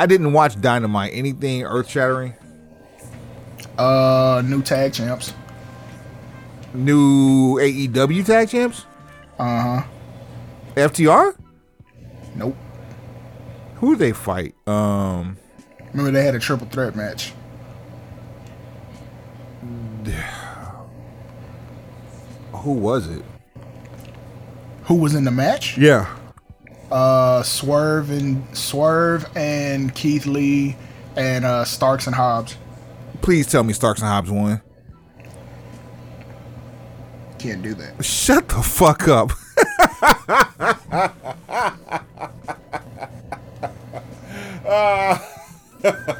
I didn't watch Dynamite. Anything earth shattering? Uh, new tag champs. New AEW tag champs? Uh huh. FTR? Nope. Who did they fight? Um, Remember they had a triple threat match. who was it? Who was in the match? Yeah. Uh, Swerve and Swerve and Keith Lee and uh Starks and Hobbs. Please tell me Starks and Hobbs won. Can't do that. Shut the fuck up.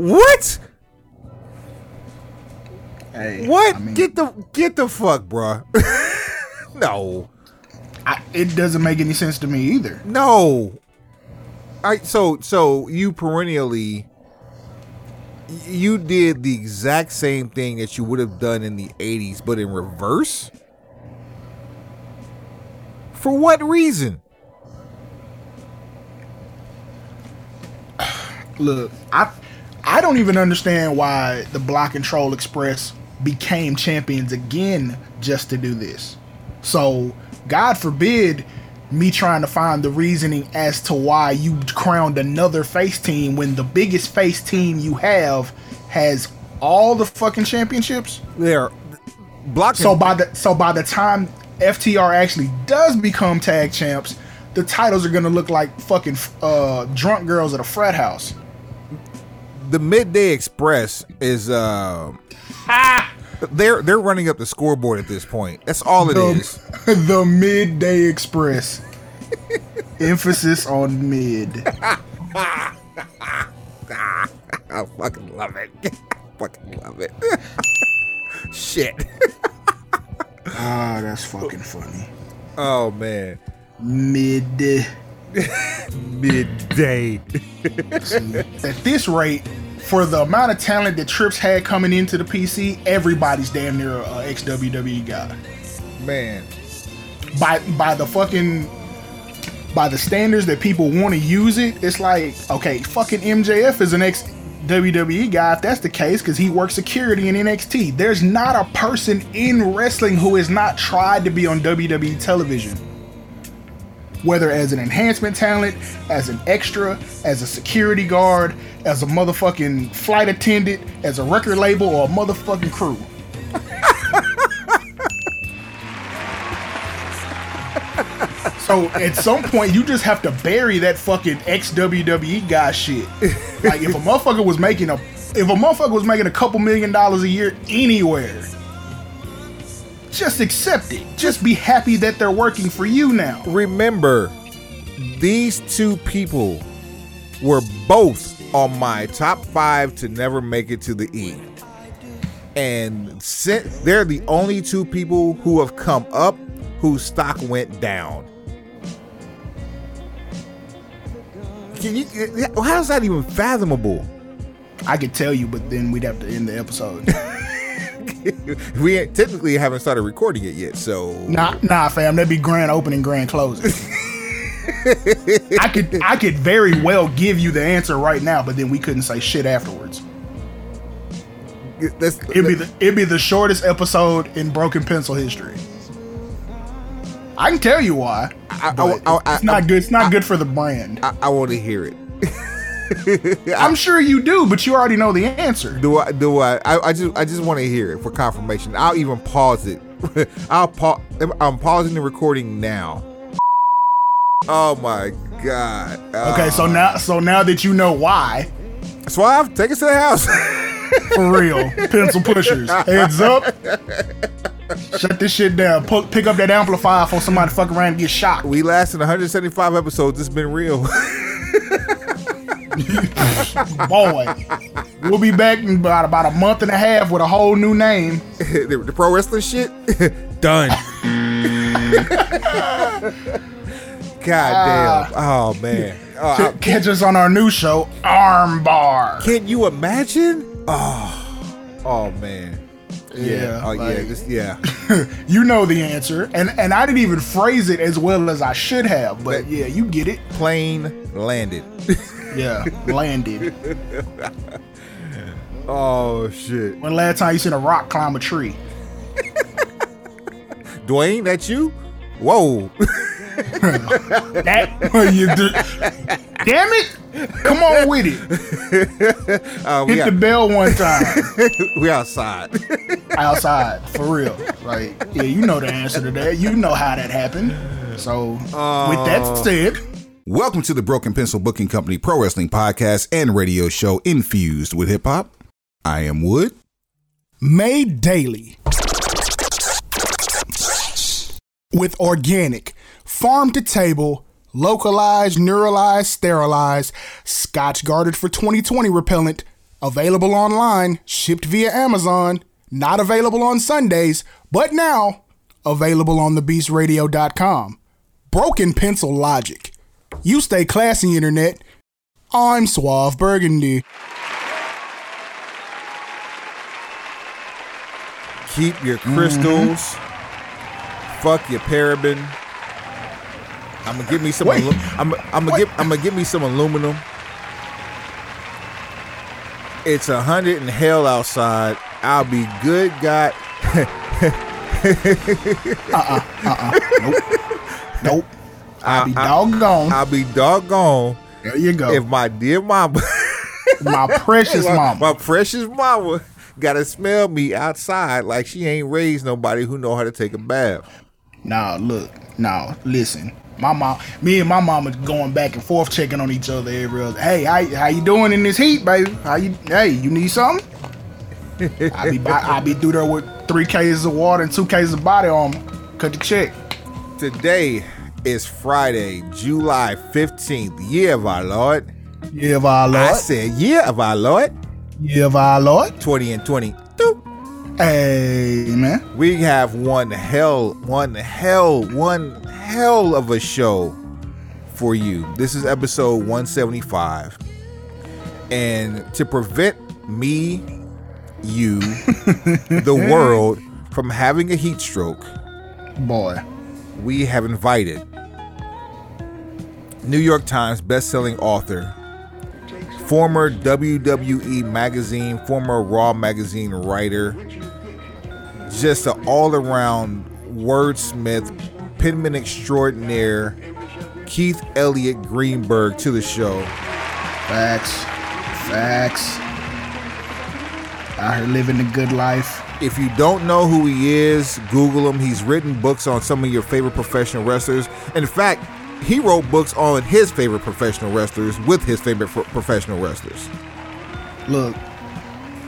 what? Hey, What? I mean, get the get the fuck, bruh. no. I, it doesn't make any sense to me either. No. I so so you perennially you did the exact same thing that you would have done in the 80s but in reverse? For what reason? Look, I I don't even understand why the Block and Troll Express became champions again just to do this. So, God forbid me trying to find the reasoning as to why you crowned another face team when the biggest face team you have has all the fucking championships. There block So by the so by the time FTR actually does become tag champs, the titles are gonna look like fucking uh, drunk girls at a frat house. The Midday Express is uh they're they're running up the scoreboard at this point. That's all it is. the, the midday express. Emphasis on mid. I fucking love it. I fucking love it. Shit. Ah, that's fucking funny. Oh man. Mid. Midday. At this rate, for the amount of talent that Trips had coming into the PC, everybody's damn near a ex WWE guy. Man. By by the fucking by the standards that people want to use it, it's like okay, fucking MJF is an ex WWE guy if that's the case because he works security in NXT. There's not a person in wrestling who has not tried to be on WWE television. Whether as an enhancement talent, as an extra, as a security guard, as a motherfucking flight attendant, as a record label, or a motherfucking crew. So at some point, you just have to bury that fucking ex WWE guy shit. Like if a motherfucker was making a, if a motherfucker was making a couple million dollars a year anywhere, just accept it. Just be happy that they're working for you now. Remember, these two people were both on my top five to never make it to the E. And since they're the only two people who have come up whose stock went down. Can you, how is that even fathomable? I could tell you, but then we'd have to end the episode. we technically haven't started recording it yet, so nah, nah, fam, that'd be grand opening, grand closing. I could, I could very well give you the answer right now, but then we couldn't say shit afterwards. that's, It'd be the it'd be the shortest episode in Broken Pencil history. I can tell you why. I- I- I- it's not good. It's not good for the brand. I want to hear it. I'm sure you do, but you already know the answer. Do I? Do I? I, I just I just want to hear it for confirmation. I'll even pause it. I'll pause. I'm pausing the recording now. Oh my god. Okay, so ah. now so now that you know why, Suave, take us to the house. for real, pencil pushers, heads up. Shut this shit down. Pick up that amplifier for somebody to fuck around and get shot. we lasted 175 episodes. It's been real. Boy, we'll be back in about about a month and a half with a whole new name. the, the pro wrestling shit done. God damn. Oh man. Uh, Catch us on our new show, Armbar. can you imagine? Oh, oh man. Yeah, Oh yeah. like- This, yeah. You know the answer, and and I didn't even phrase it as well as I should have, but yeah, you get it. Plane landed. Yeah, landed. oh shit. When last time you seen a rock climb a tree? Dwayne, that you? Whoa. That you do, damn it! Come on with it. Uh, we, Hit the got, bell one time we outside. outside for real. Like, yeah, you know the answer to that. You know how that happened. So, with that said, Welcome to the Broken Pencil Booking Company Pro Wrestling Podcast and radio show infused with hip hop. I am Wood. made daily with organic, farm to table, localized, neuralized, sterilized, scotch guarded for 2020 repellent, available online, shipped via Amazon, not available on Sundays, but now available on thebeastradio.com. Broken pencil logic. You stay classy, internet. I'm Suave Burgundy. Keep your crystals. Mm-hmm. Fuck your paraben. I'm gonna give me some. Wait. Alu- I'm, I'm gonna give. I'm gonna give me some aluminum. It's a hundred in hell outside. I'll be good. God. Uh-uh. Uh-uh. Nope. Nope. I'll be I- doggone. I'll be doggone there you go. if my dear mama, my precious my, mama. my precious mama, gotta smell me outside like she ain't raised nobody who know how to take a bath. Nah, look, nah, listen. My mom, me and my mama going back and forth checking on each other every other. Hey, how, how you doing in this heat, baby? How you? Hey, you need something? I'll be by, I be through there with three cases of water and two cases of body armor. Cut the check. Today is Friday, July 15th, year of our Lord. Year of our Lord. I said year of our Lord, Yeah, of our Lord. 20 and 20. Doop. Hey, man. We have one hell, one hell, one hell of a show for you. This is episode 175. And to prevent me, you, the world from having a heat stroke, Boy. We have invited New York Times bestselling author, former WWE magazine, former Raw magazine writer, just an all around wordsmith, penman extraordinaire, Keith Elliott Greenberg to the show. Facts. Facts. Out here living the good life. If you don't know who he is, Google him. He's written books on some of your favorite professional wrestlers. In fact, he wrote books on his favorite professional wrestlers with his favorite pro- professional wrestlers. look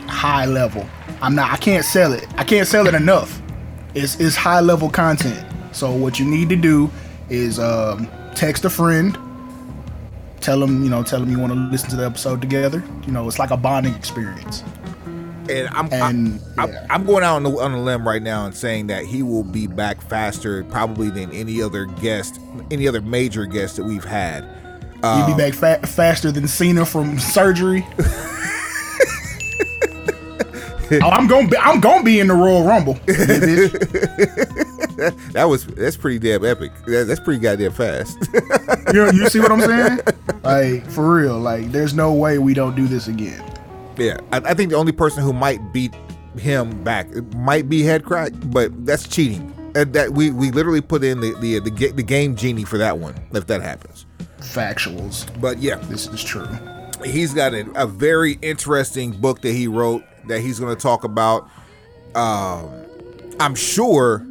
high level. I'm not i can't sell it. I can't sell it enough. It's it's high level content. So what you need to do is um, text a friend. Tell them you know tell them you want to listen to the episode together. You know it's like a bonding experience And I'm And, I, yeah. I, am going out on, the, on a limb right now and saying that he will be back faster probably than any other guest, any other major guest that we've had. Um, be back fa- faster than cena from surgery oh i'm gonna be i'm gonna be in the royal rumble That was that's pretty damn epic. That, that's pretty goddamn fast. you, you see what i'm saying like for real like there's no way we don't do this again yeah, I, I think the only person who might beat him back it might be Head Crack, but that's cheating. And that we we literally put in the the the, the game genie for that one if that happens. factuals But yeah, This is true. he's got a, a very interesting book that he wrote that he's going to talk about. Um, I'm sure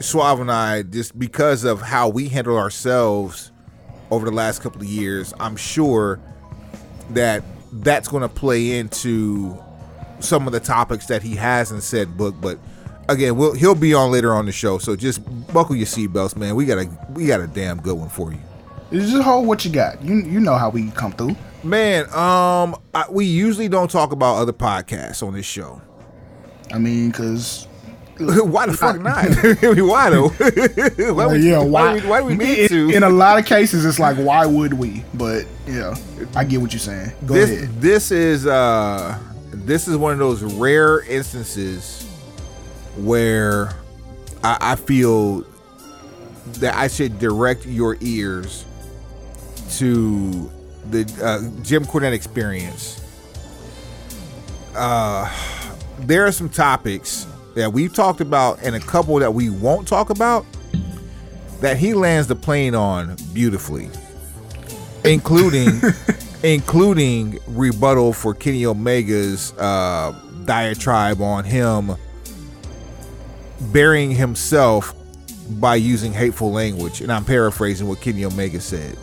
Suave and I, just because of how we handle ourselves over the last couple of years, I'm sure that that's going to play into some of the topics that he has in said book. But again, we'll, he'll be on later on the show, so just buckle your seatbelts, man. We got a we got a damn good one for you. Just hold what you got. You you know how we come through. Man, um, I, we usually don't talk about other podcasts on this show. I mean, cause why the fuck not? why though? why, we, yeah, why, why? we, why do we need to? in a lot of cases, it's like, why would we? But yeah, I get what you're saying. Go this ahead. this is uh this is one of those rare instances where I, I feel that I should direct your ears to the uh, Jim Cornette experience. Uh, there are some topics that we've talked about and a couple that we won't talk about that he lands the plane on beautifully, including including rebuttal for Kenny Omega's uh, diatribe on him burying himself by using hateful language, and I'm paraphrasing what Kenny Omega said.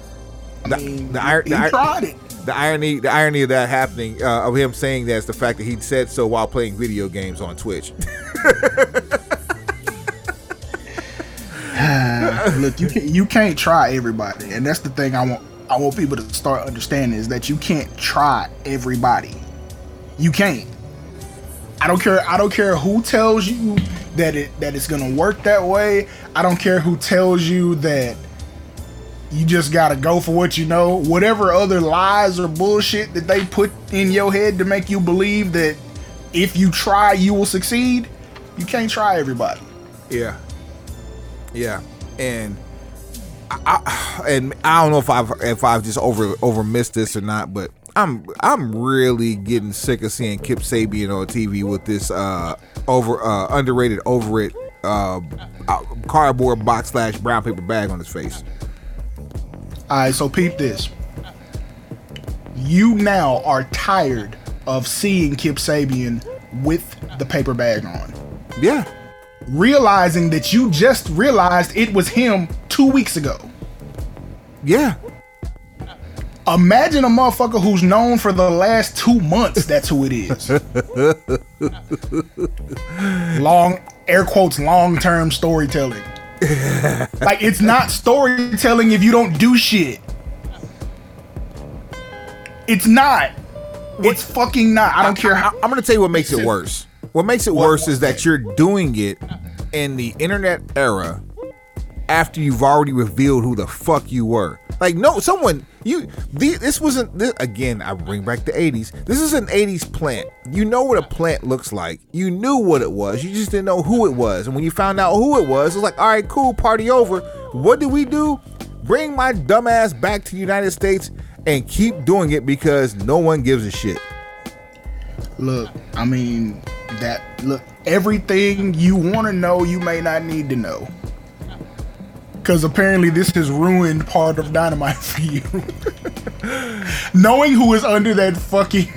I mean, the ir- he the tried it. The irony, the irony of that happening, uh, of him saying that is the fact that he said so while playing video games on Twitch. Look, you can you can't try everybody, and that's the thing I want I want people to start understanding is that you can't try everybody. You can't. I don't care. I don't care who tells you that it that it's gonna work that way. I don't care who tells you that you just gotta go for what you know. Whatever other lies or bullshit that they put in your head to make you believe that if you try you will succeed. You can't try everybody. Yeah, yeah, and I, and I don't know if I've if I've just over over missed this or not, but I'm I'm really getting sick of seeing Kip Sabian on TV with this uh over uh underrated over it uh, uh cardboard box slash brown paper bag on his face. All right, so peep this. You now are tired of seeing Kip Sabian with the paper bag on. Yeah, Realizing that you just realized it was him two weeks ago. yeah, Imagine a motherfucker who's known for the last two months that's who it is. long, air quotes, long term storytelling. like, it's not storytelling if you don't do shit. It's not. It's fucking not. I don't care how. I'm gonna tell you what makes it worse. What makes it worse is that you're doing it in the internet era after you've already revealed who the fuck you were. Like, no, someone you the, this wasn't this, again. I bring back the '80s. This is an '80s plant. You know what a plant looks like. You knew what it was. You just didn't know who it was. And when you found out who it was, it was like, all right, cool, party over. What did we do? Bring my dumbass back to the United States and keep doing it because no one gives a shit. Look, I mean that. Look, everything you want to know, you may not need to know. Because apparently, this has ruined part of Dynamite for you. Knowing who is under that fucking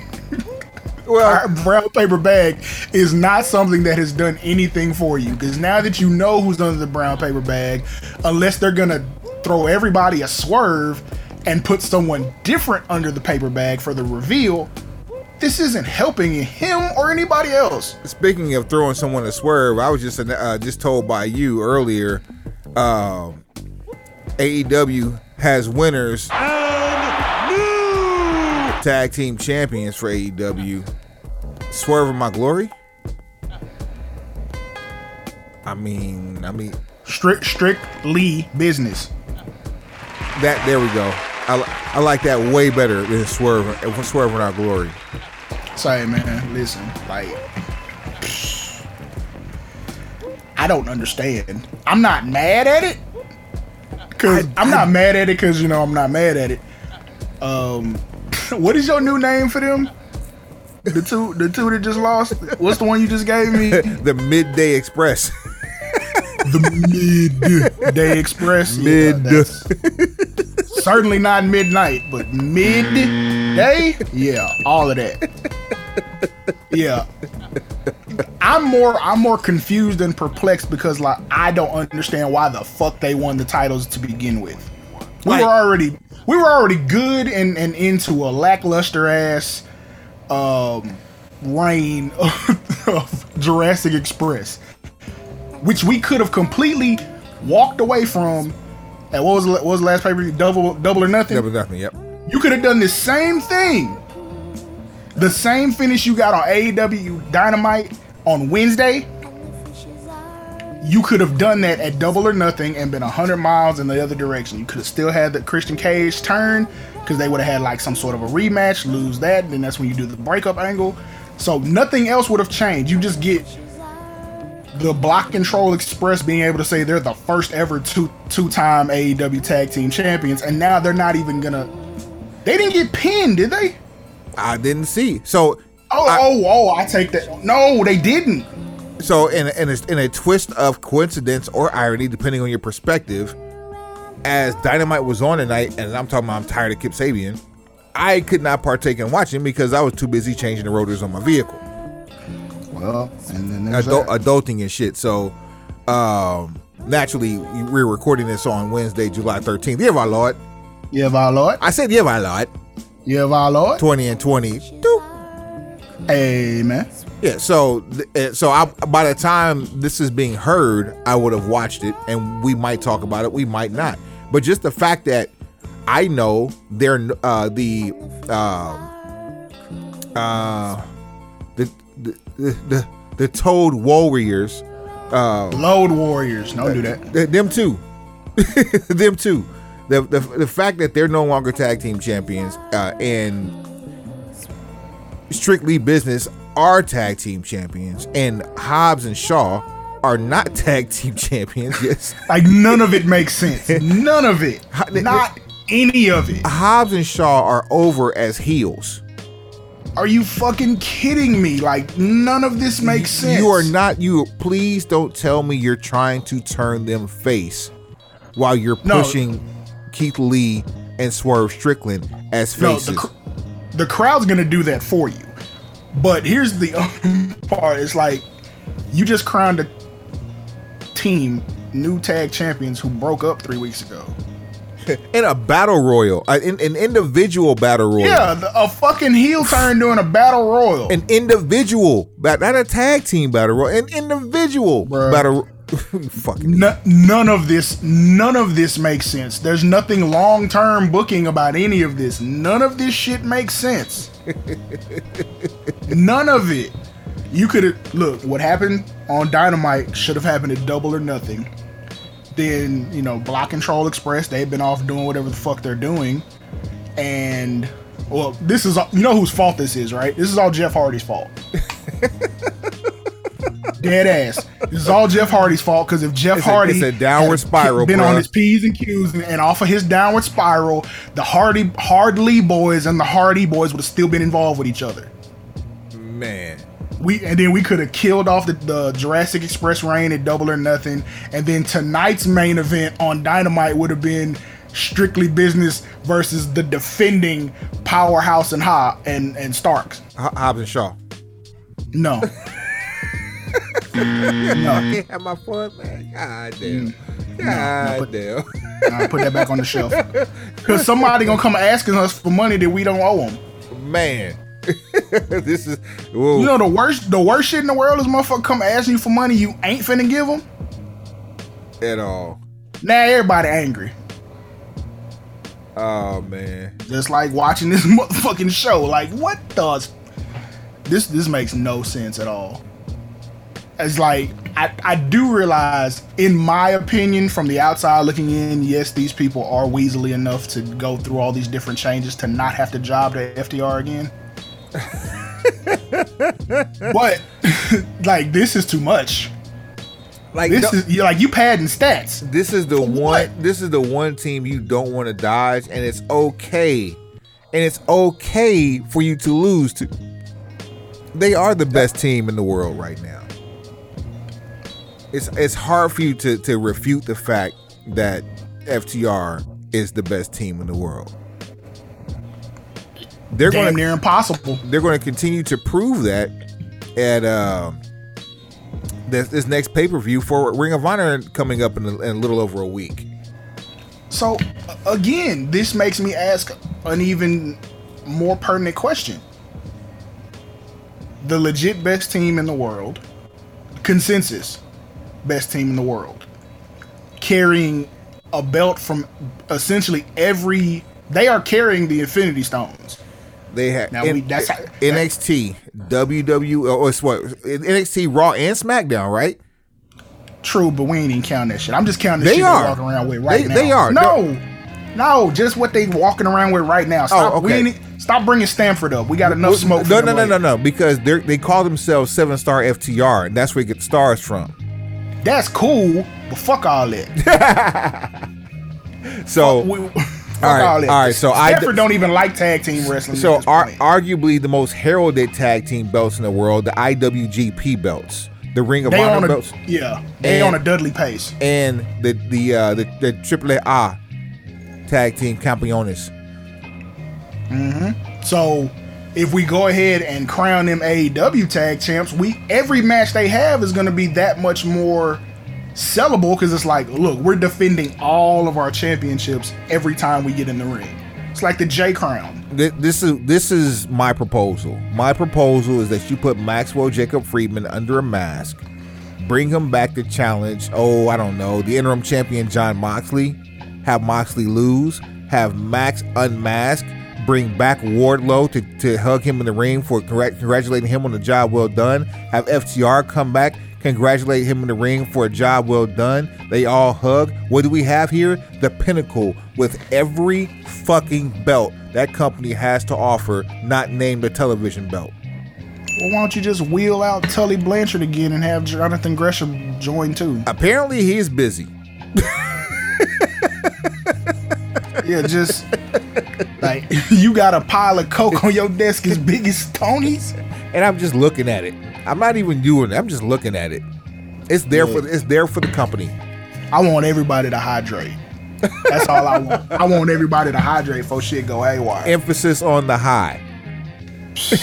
Well, brown paper bag is not something that has done anything for you. Because now that you know who's under the brown paper bag, unless they're gonna throw everybody a swerve and put someone different under the paper bag for the reveal, this isn't helping him or anybody else. Speaking of throwing someone a swerve, I was just uh, just told by you earlier. Um, AEW has winners tag team champions for AEW. Swerve in my glory. I mean, I mean Strict, strictly business. that. There we go. I, I like that way better than swerve. Swerve in our glory. Say, man, listen, like, I don't understand. I'm not mad at it, cause I, am not mad at it, cause you know I'm not mad at it. Um, what is your new name for them? The two, the two that just lost. What's the one you just gave me? The Midday Express. the Midday Express. Mid. that's certainly not midnight, but midday. Yeah, all of that. Yeah. I'm more I'm more confused and perplexed because like I don't understand why the fuck they won the titles to begin with. We Like- were already we were already good and, and into a lackluster ass um reign of, of Jurassic Express. Which we could have completely walked away from at what was what was the last paper double double or nothing? Double nothing. Yep. You could have done the same thing. The same finish you got on AEW Dynamite on Wednesday. you could have done that at double or nothing and been 100 miles in the other direction. You could have still had the Christian Cage turn because they would have had like some sort of a rematch, lose that, then that's when you do the breakup angle. So nothing else would have changed. You just get the Block Control Express being able to say they're the first ever two two time AEW Tag Team Champions, and now they're not even gonna. They didn't get pinned, did they? I didn't see. So Oh, I- oh, oh! I take that. No, they didn't. So, in in a, in a twist of coincidence or irony, depending on your perspective, as Dynamite was on tonight, and I'm talking about I'm tired of Kip Sabian, I could not partake in watching because I was too busy changing the rotors on my vehicle, Well, and then there's Adult, that. adulting and shit. So, um, naturally, we're recording this on Wednesday, July 13th. Yeah, my lord. Yeah, my lord. I said, yeah, my lord. Yeah, my lord. 20 and 20. Hey, man. Yeah, so uh, so I, by the time this is being heard, I would have watched it, and we might talk about it, we might not. But just the fact that I know they're uh, the um uh, the, the the the the Toad Warriors, uh, Load Warriors. Don't do that. th- them too, them too. The, the the fact that they're no longer tag team champions uh, and strictly business are tag team champions, and Hobbs and Shaw are not tag team champions. Yes, Like none of it makes sense. None of it. Not any of it. Hobbs and Shaw are over as heels. Are you fucking kidding me? Like none of this makes sense. You are not. You please don't tell me you're trying to turn them face while you're No. pushing Keith Lee and Swerve Strickland as No, faces. the, cr- the crowd's gonna do that for you. But here's the part: it's like you just crowned a team new tag champions who broke up three weeks ago. in a battle royal, uh, in an individual battle royal. Yeah, a fucking heel turn doing a battle royal. an individual, not a tag team battle royal, an individual Bruh. battle. fucking N- none of this, none of this makes sense. There's nothing long term booking about any of this. None of this shit makes sense. none of it. You could have look what happened on Dynamite should have happened at Double or Nothing. Then you know Block Control Express they've been off doing whatever the fuck they're doing, and well this is all- you know whose fault this is right? This is all Jeff Hardy's fault. Dead ass. This is all Jeff Hardy's fault because if Jeff It's a- Hardy it's a downward had spiral, been bruh. on his p's and q's and, and off of his downward spiral, the Hardy Hardly boys and the Hardy boys would have still been involved with each other. man. We and then we could have killed off the, the Jurassic Express reign at Double or Nothing, and then tonight's main event on Dynamite would have been strictly business versus the defending powerhouse and Ha and and Starks. Ho- Hobbs and Shaw. No, Mm. I can't have my fun, man. God damn. Mm. God damn. I put that back on the shelf because somebody gonna come asking us for money that we don't owe them. Man. this is. Whoa. You know the worst the worst shit in the world is motherfucker come asking you for money you ain't finna give them. at all. Now everybody angry. Oh, man. Just like watching this motherfucking show. Like, what does this? This makes no sense at all. It's like I, I do realize, in my opinion, from the outside looking in, yes, these people are weaselly enough to go through all these different changes to not have to job to FTR again. but like, this is too much. Like, This no- is like you padding stats. this is the For one what? this is the one team you don't want to dodge and it's okay and it's okay for you to lose to they are the best team in the world right now it's it's hard for you to to refute the fact that FTR is the best team in the world they're Damn going to near impossible. they're going to continue to prove that at uh, this, this next pay per view for Ring of Honor coming up in a, in a little over a week. So again, this makes me ask an even more pertinent question. The legit best team in the world, consensus best team in the world, carrying a belt from essentially every they are carrying the Infinity Stones. They had Now we- that's uh, how- NXT, WWE, or oh, it's what NXT Raw and SmackDown, right? True, but we ain't even counting that shit. I'm just counting the They shit are. they're walking around with right They- now. they are. No, no, just what they walking around with right now. Oh, stop. Oh, we okay. ain't, stop bringing Stamford up. We got enough smoke. No, no, no, no, no. Because they they call themselves Seven Star FTR, and that's where you get stars from. That's cool, but fuck all that. So, We- fuck all right, all, all right. so I- Stamford don't even like tag team wrestling. so ar- arguably the most heralded tag team belts in the world, the IWGP belts, the Ring of they on Honor a belts, yeah, they And- on a Dudley pace. and the the uh, the the AAA tag team campeones. Mm-hmm. So if we go ahead and crown them AEW tag champs, we every match they have is going to be that much more sellable because it's like, look, we're defending all of our championships every time we get in the ring. It's like the J Crown. This is this is my proposal. My proposal is that you put Maxwell Jacob Friedman under a mask, bring him back to challenge. Oh, I don't know, the interim champion Jon Moxley. Have Moxley lose. Have Max unmask. Bring back Wardlow to, to hug him in the ring for congrat- congratulating him on the job well done. Have FTR come back, congratulate him in the ring for a job well done. They all hug. What do we have here? The pinnacle with every fucking belt that company has to offer, not named a television belt. Well, why don't you just wheel out Tully Blanchard again and have Jonathan Gresham join too? Apparently, he's busy. Yeah, just like you got a pile of coke on your desk as big as Tony's. and I'm just looking at it. I'm not even doing it. I'm just looking at it. It's there for it's there for the company. I want everybody to hydrate. That's all I want. I want everybody to hydrate before shit go haywire. Emphasis on the high.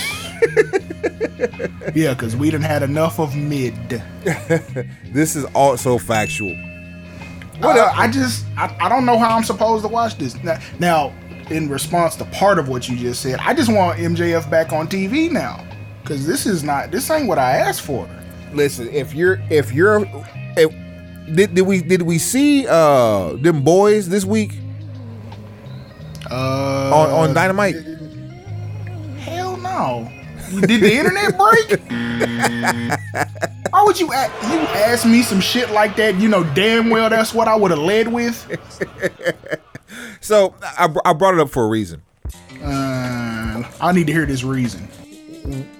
Yeah, because we didn't had enough of mid. This is also factual. What uh, I just I, I don't know how I'm supposed to watch this now, now. In response to part of what you just said, I just want MJF back on TV now because this is not this ain't what I asked for. Listen, if you're if you're if, did, did we did we see uh them boys this week Uh, on, on Dynamite? Hell no. Did the internet break? Why would you a- you ask me some shit like that? You know damn well that's what I would have led with. So I, I brought it up for a reason. Uh, I need to hear this reason.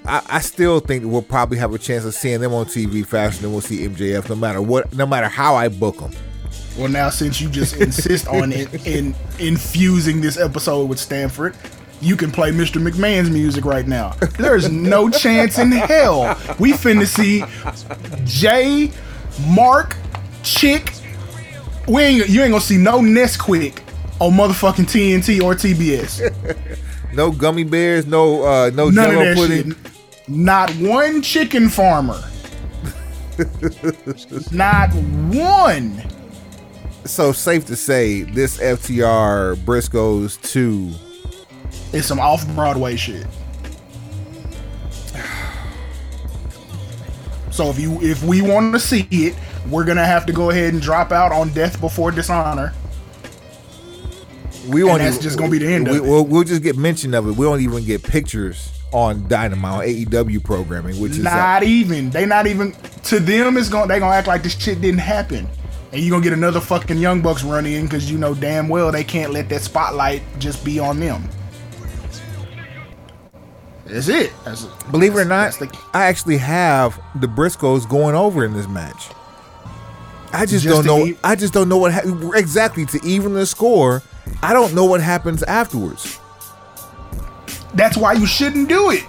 I, I still think we'll probably have a chance of seeing them on TV faster than we'll see MJF, no matter what, no matter how I book them. Well, now since you just insist on in, in infusing this episode with Stamford, you can play Mr. McMahon's music right now. There's no chance in hell we finna see Jay, Mark, Chick. We ain't you ain't gonna see no Nesquik on motherfucking TNT or TBS. No gummy bears, no uh, no None of Jello that pudding. shit. Not one chicken farmer. Not one. So safe to say, this FTR Briscoes two. It's some off Broadway shit. So if you if we want to see it, we're gonna have to go ahead and drop out on Death Before Dishonor. We won't. that's even- just gonna be the end of we, it. We'll, we'll just get mention of it. We don't even get pictures on Dynamite on AEW programming, which is uh, Not even. They not even to them. It's gonna They gonna act like this shit didn't happen, and you gonna get another fucking Young Bucks run in because you know damn well they can't let that spotlight just be on them. That's it. That's. Believe it or not, the- I actually have the Briscoes going over in this match. I just, Just don't know. e- I just don't know what ha- exactly to even the score. I don't know what happens afterwards. That's why you shouldn't do it.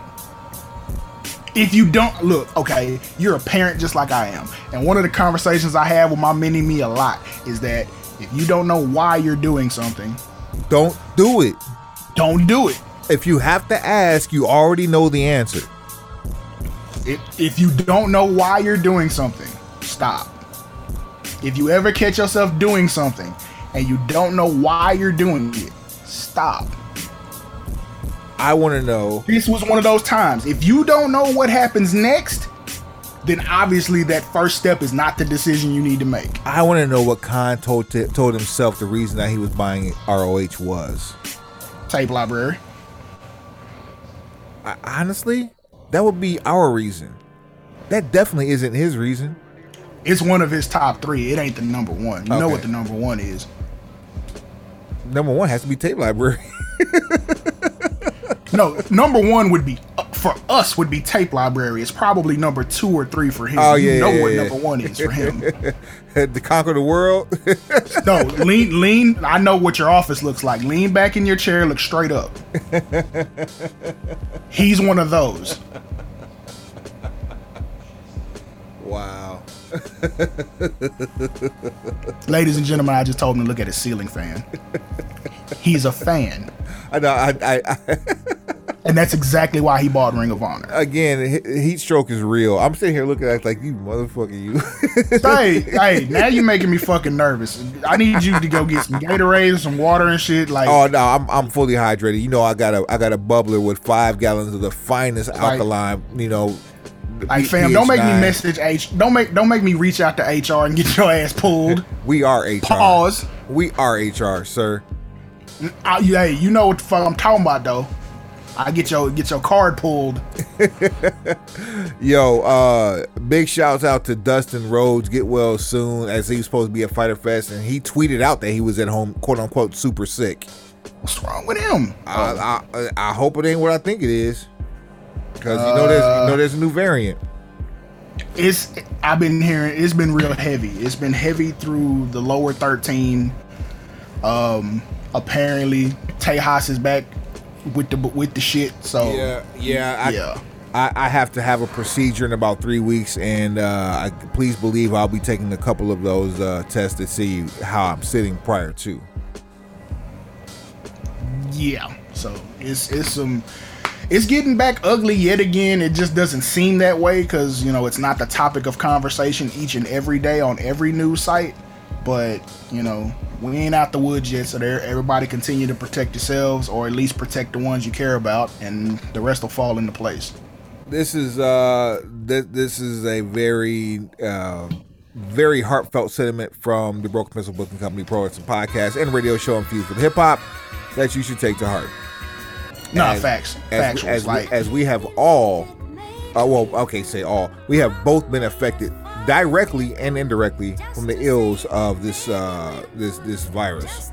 If you don't look, okay, you're a parent just like I am. And one of the conversations I have with my mini me a lot is that if you don't know why you're doing something, Don't do it. don't do it. If you have to ask, you already know the answer. If, if you don't know why you're doing something, stop. If you ever catch yourself doing something and you don't know why you're doing it, stop. I want to know. This was one of those times. If you don't know what happens next, then obviously that first step is not the decision you need to make. I want to know what Khan told t- told himself the reason that he was buying ROH was. Tape library. I, honestly, that would be our reason. That definitely isn't his reason. It's one of his top three. It ain't the number one. You know what the number one is. Number one has to be tape library. No, number one would be for us would be tape library. It's probably number two or three for him. Oh, you yeah, know yeah, what yeah. number one is for him. to conquer the world. no, lean, lean. I know what your office looks like. Lean back in your chair, look straight up. He's one of those. wow. Ladies and gentlemen, I just told him to look at his ceiling fan. He's a fan, I know. I, I, I and that's exactly why he bought Ring of Honor. again, heat stroke is real. I'm sitting here looking at it like you motherfucker, you. hey, hey, now you're making me fucking nervous. I need you to go get some Gatorade, some water, and shit. Like, oh no, I'm I'm fully hydrated. You know, I got a I got a bubbler with five gallons of the finest alkaline. You know. like, fam, don't make me pH9. message H. Don't make, don't make me reach out to HR and get your ass pulled. We are HR. Pause. We are HR, sir. I, hey, you know what the fuck I'm talking about, though. I get your get your card pulled. Yo, uh, big shouts out to Dustin Rhodes. Get well soon, as he was supposed to be at Fyter Fest, and he tweeted out that he was at home, quote unquote, super sick. What's wrong with him? I, I, I hope it ain't what I think it is, because you know there's you know there's a new variant. it's I've been hearing it's been real heavy. It's been heavy through the lower 13. Um apparently Tejas is back with the with the shit. So Yeah, yeah, I, yeah. I, I have to have a procedure in about three weeks, and uh, I, please believe I'll be taking a couple of those uh, tests to see how I'm sitting prior to. Yeah. So it's it's some it's getting back ugly yet again. It just doesn't seem that way because you know it's not the topic of conversation each and every day on every news site. But you know we ain't out the woods yet, so there everybody continue to protect yourselves or at least protect the ones you care about, and the rest will fall into place. This is uh, th- this is a very uh, very heartfelt sentiment from the Broken Pencil Booking Company Pro Wrestling Podcast and radio show Infused with Hip Hop that you should take to heart. No, as, facts, as, as, like we, as we have all, uh, well, okay, say all, we have both been affected directly and indirectly from the ills of this uh, this this virus.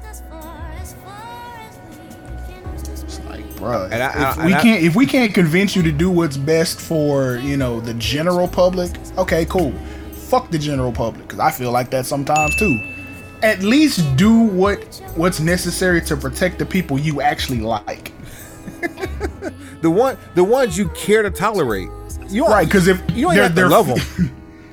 Like, bruh, And I- if I- we I- can't if we can't convince you to do what's best for you know the general public, okay, cool. Fuck the general public because I feel like that sometimes too. At least do what what's necessary to protect the people you actually like. The one, the ones you care to tolerate. You Right, because if you ain't there- have to love them.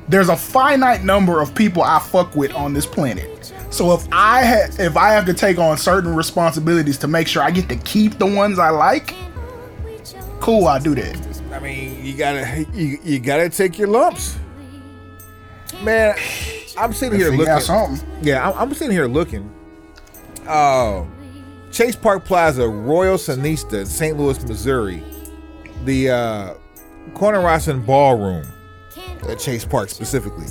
There's a finite number of people I fuck with on this planet. So if I ha- if I have to take on certain responsibilities to make sure I get to keep the ones I like, cool, I do that. I mean, you gotta you, you gotta take your lumps, man. I'm sitting here looking. something. Yeah, I'm, I'm sitting here looking. Uh, Chase Park Plaza, Royal Sonesta, St. Louis, Missouri. The uh, Corner Ballroom at Chase Park specifically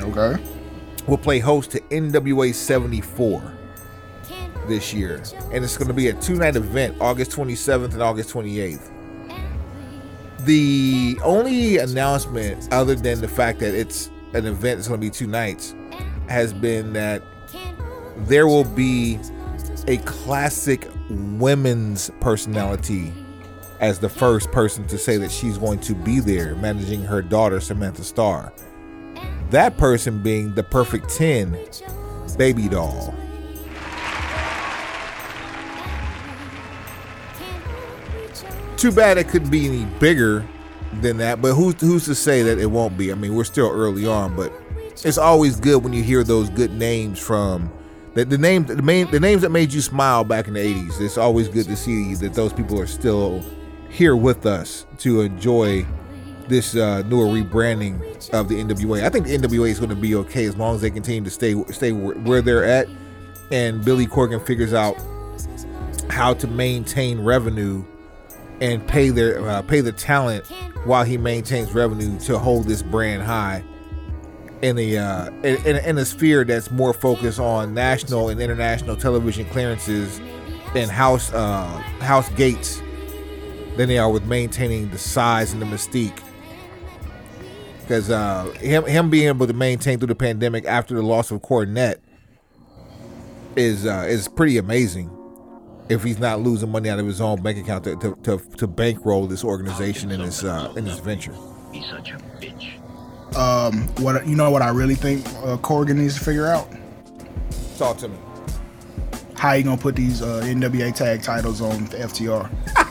Okay. will play host to NWA 74 this year. And it's going to be a two night event, August 27th and August 28th. The only announcement, other than the fact that it's an event that's going to be two nights, has been that there will be a classic women's personality as the first person to say that she's going to be there managing her daughter, Samantha Starr. That person being the perfect 10 baby doll. Too bad it couldn't be any bigger than that, but who's who's to say that it won't be? I mean, we're still early on, but it's always good when you hear those good names from the, the names the main the names that made you smile back in the 80s. It's always good to see that those people are still here with us to enjoy this uh, newer rebranding of the NWA. I think the NWA is going to be okay as long as they continue to stay stay where, they're at, and Billy Corgan figures out how to maintain revenue and pay their uh, pay the talent while he maintains revenue to hold this brand high in a uh, in, in, in a sphere that's more focused on national and international television clearances and house uh, house gates than they are with maintaining the size and the mystique because uh, him him being able to maintain through the pandemic after the loss of Cornette is uh, is pretty amazing. If he's not losing money out of his own bank account to to, to, to bankroll this organization in this uh, in this venture. He's such a bitch. Um, what you know? What I really think uh, Corgan needs to figure out Talk to me. how you gonna put these uh, NWA tag titles on the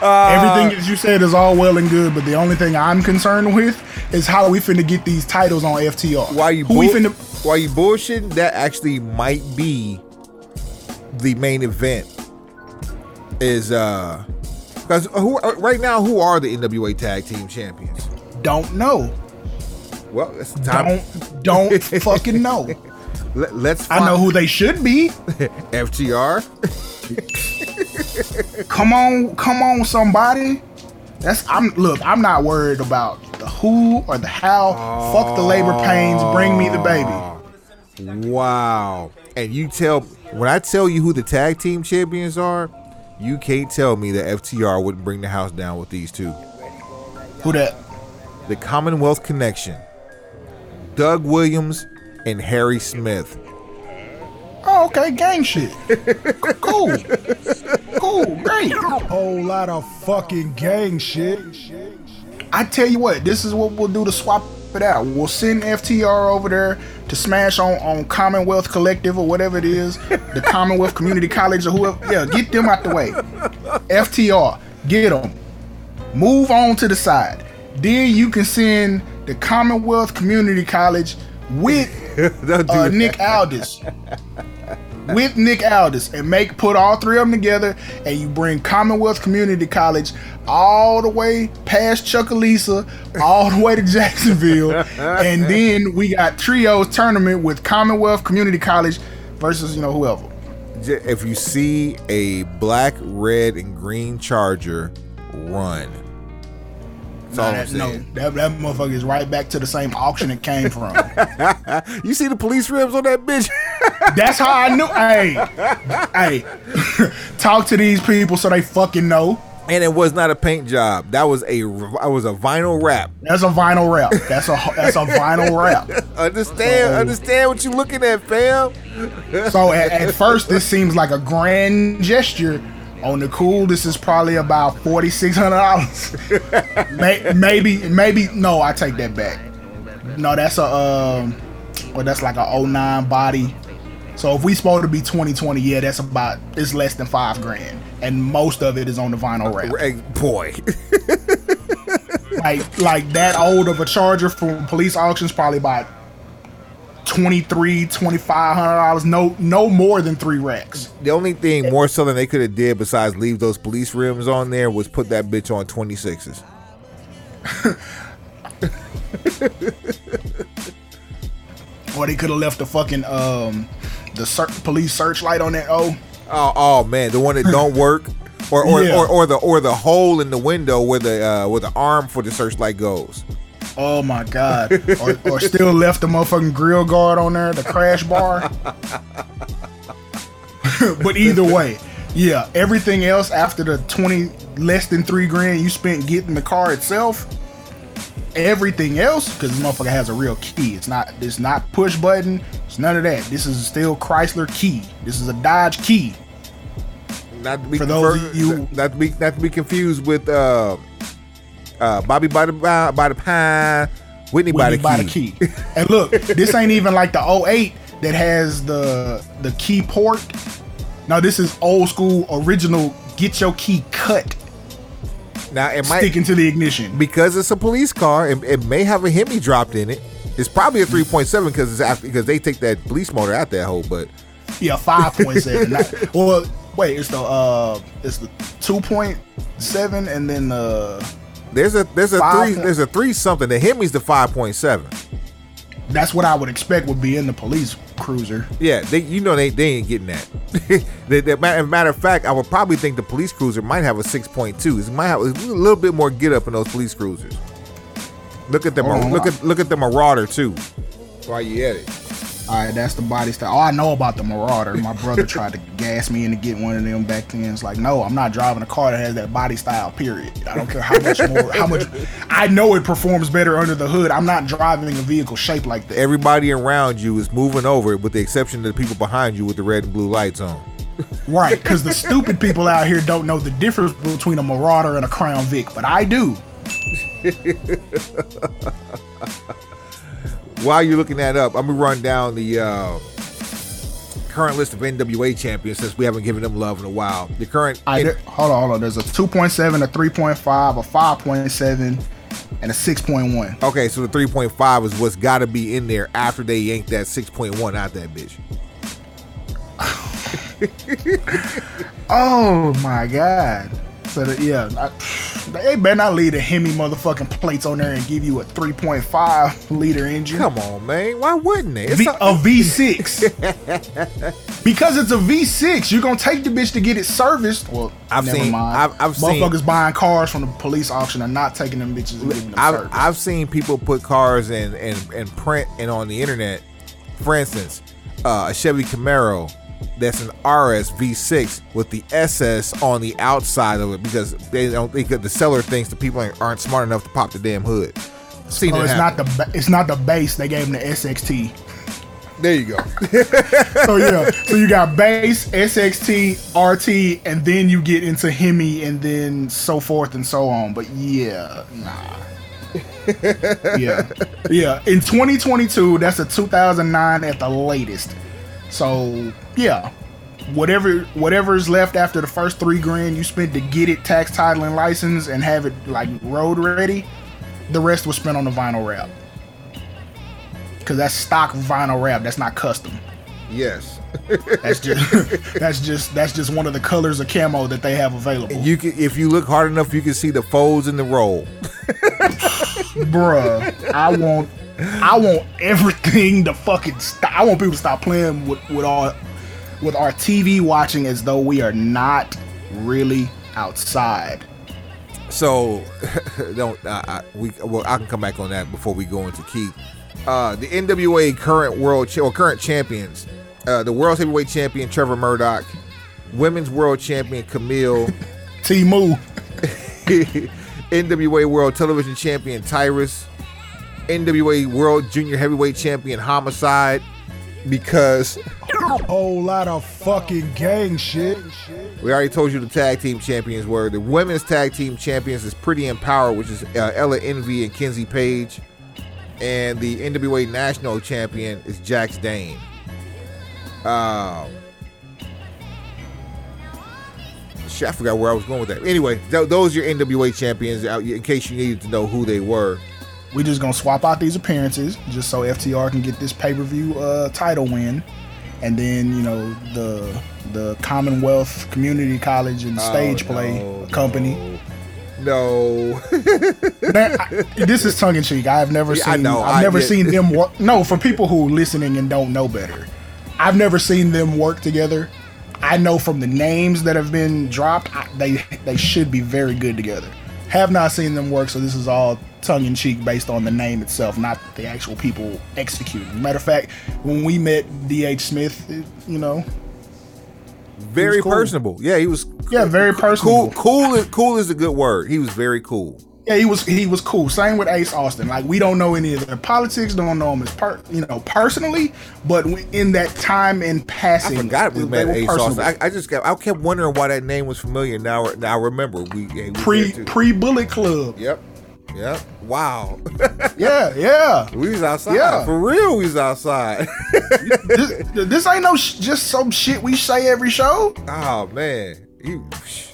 FTR. Everything that you said is all well and good, but the only thing I'm concerned with is how we finna get these titles on FTR. Why you Who we bull- finna? why you bullshitting? That actually might be the main event. Is uh, because who uh, right now who are the NWA Tag Team Champions? Don't know. Well, it's time. Don't don't fucking know. Let, us I know who they should be. FTR. Come on, come on, somebody. That's I'm look. I'm not worried about the who or the how. Fuck the labor pains. Bring me the baby. Wow. And you tell when I tell you who the tag team champions are, you can't tell me that FTR wouldn't bring the house down with these two. Who that? The Commonwealth Connection. Doug Williams and Harry Smith. Oh, okay, gang shit. cool. Cool, great. Whole lot of fucking gang shit. I tell you what, this is what we'll do to swap it out. We'll send FTR over there to smash on, on Commonwealth Collective or whatever it is, the Commonwealth Community College or whoever. Yeah, get them out the way. FTR, get them. Move on to the side. Then you can send the Commonwealth Community College with uh. Nick Aldis. With Nick Aldis and make put all three of them together and you bring Commonwealth Community College all the way past Chuckalisa, all the way to Jacksonville, and then we got trios tournament with Commonwealth Community College versus you know whoever. If you see a black, red, and green charger, run. That's all Nah, I'm that, no, that, that motherfucker is right back to the same auction it came from. You see the police rims on that bitch? That's how I knew. Hey, hey, talk to these people so they fucking know. and it was not a paint job. That was a I was a vinyl wrap. That's a vinyl wrap. That's a that's a vinyl wrap. Understand? Uh-oh. Understand what you're looking at, fam? So at, at first, this seems like a grand gesture. On the cool, this is probably about forty six hundred dollars. Maybe, maybe no, I take that back. No, that's a um, well, that's like a 09 body. So if we supposed to be twenty twenty, yeah, that's about it's less than five grand, and most of it is on the vinyl wrap. Hey, Boy, Like like that old of a charger from police auctions, probably about 23 2500 dollars. No, no more than three racks. the only thing more so than they could have did besides leave those police rims on there was put that bitch on 26s. Or they could have left the fucking um the ser- police searchlight on that. Oh, Oh, oh man, the one that don't work, or or, Yeah. or or the or the hole in the window where the uh, where the arm for the searchlight goes. oh my god! or, or still left the motherfucking grill guard on there, the crash bar. but either way, yeah, everything else after the twenty less than three grand you spent getting the car itself. Everything else, because this motherfucker has a real key. It's not. It's not push button. It's none of that. This is still Chrysler key. This is a Dodge key. Not to be For those of you- not to be not to be confused with uh, uh, Bobby by the by, by the pine, Whitney, by the Whitney key. by the key. and look, this ain't even like the 08 that has the the key port. Now this is old school original. Get your key cut, Now it might stick into the ignition. because it's a police car. It, it may have a Hemi dropped in it. It's probably a three point seven because it's after because they take that police motor out that hole. But Yeah, five point seven. well, wait, it's the uh, it's the two point seven, and then the there's a there's a three point- there's a three something. The Hemi's the five point seven. That's what I would expect would be in the police cruiser. Yeah, they you know they, they ain't getting that. the, the, matter, matter of fact, I would probably think the police cruiser might have a six point two. It might have a little bit more get up in those police cruisers. Look at them. On, look at look at the Marauder too. While you at it, All right, that's the body style. Oh, I know about the Marauder. My brother tried to gas me into get one of them back then. It's like, no, I'm not driving a car that has that body style. Period. I don't care how much more, how much. I know it performs better under the hood. I'm not driving a vehicle shaped like that. Everybody around you is moving over, with the exception of the people behind you with the red and blue lights on. Right, because the stupid people out here don't know the difference between a Marauder and a Crown Vic, but I do. While you're looking that up, I'm gonna run down the uh, current list of NWA champions since we haven't given them love in a while. The current I, hold on, hold on. There's a 2.7, a 3.5, a 5.7, and a 6.1. Okay, so the 3.5 is what's got to be in there after they yanked that 6.1 out that bitch. oh my god. So that, yeah, I, they better not leave the Hemi motherfucking plates on there and give you a 3.5 liter engine. Come on, man. Why wouldn't they? V, a a V6. because it's a V6, you're gonna take the bitch to get it serviced. Well, I've never seen, mind. I've, I've Motherfuckers seen, buying cars from the police auction and not taking them bitches and giving them I've, service. I've seen people put cars in and and print and on the internet. For instance, uh, a Chevy Camaro that's an RS V6 with the SS on the outside of it because they don't think that the seller thinks the people aren't, aren't smart enough to pop the damn hood. Seen oh, it it's happen. not the it's not the base. They gave them the SXT. There you go. So yeah, so you got base, SXT, RT, and then you get into Hemi, and then so forth and so on. But yeah, nah. yeah, yeah. In 2022, that's a 2009 at the latest. So yeah, whatever whatever's left after the first three grand you spent to get it tax title and license and have it like road ready, the rest was spent on the vinyl wrap. Cause that's stock vinyl wrap. That's not custom. yes. That's just that's just that's just one of the colors of camo that they have available. You can, if you look hard enough, you can see the folds in the roll. Bruh, I want I want everything to fucking stop. I want people to stop playing with with our with our TV watching as though we are not really outside. So don't uh, I, we well I can come back on that before we go into Keith. Uh, the NWA current world cha- or current champions, uh, the world heavyweight champion Trevor Murdoch, women's world champion Kamille, Timu. NWA world television champion Tyrus, NWA world junior heavyweight champion Homicide, because a Whole lot of fucking gang shit. we already told you the tag team champions were the women's tag team champions is Pretty Empowered, which is uh, Ella Envy and Kenzie Paige, and the NWA national champion is Jax Dane. Um, shit, I forgot where I was going with that. Anyway, th- those are your NWA champions. In case you needed to know who they were. We just gonna swap out these appearances just so FTR can get this pay per view uh, title win, and then you know the the Commonwealth Community College and Stage Oh, Play no, Company. No. Man, I- this is tongue in cheek. I've never seen. I know, I've I never get- seen them work. No, for people who are listening and don't know better, I've never seen them work together. I know from the names that have been dropped, I, they they should be very good together. Have not seen them work, so this is all tongue in cheek based on the name itself, not the actual people executing. Matter of fact, when we met D.H. Smith, it- you know, very cool. personable. Yeah, he was. Yeah, very personable. Cool. Is, cool is a good word. He was very cool. Yeah, he was he was cool. Same with Ace Austin. Like we don't know any of their politics, don't know him as per, you know personally, but in that time in I passing, forgot we met Ace personable. Austin. I, I just kept, I kept wondering why that name was familiar. Now, now I remember. We, yeah, we pre pre Bullet Club. Yep. Yep. Wow. Yeah, yeah. we was outside. Yeah. For real, we was outside. this, this ain't no sh- just some shit we say every show. oh man. You,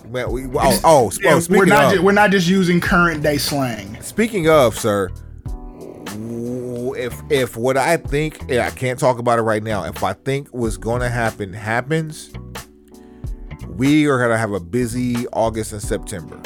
man, we, oh, oh, Yeah, oh, we're not of, ju- we're not just using current day slang. Speaking of, sir, if if what I think, I can't talk about it right now. If I think was going to happen happens, we are gonna have a busy August and September.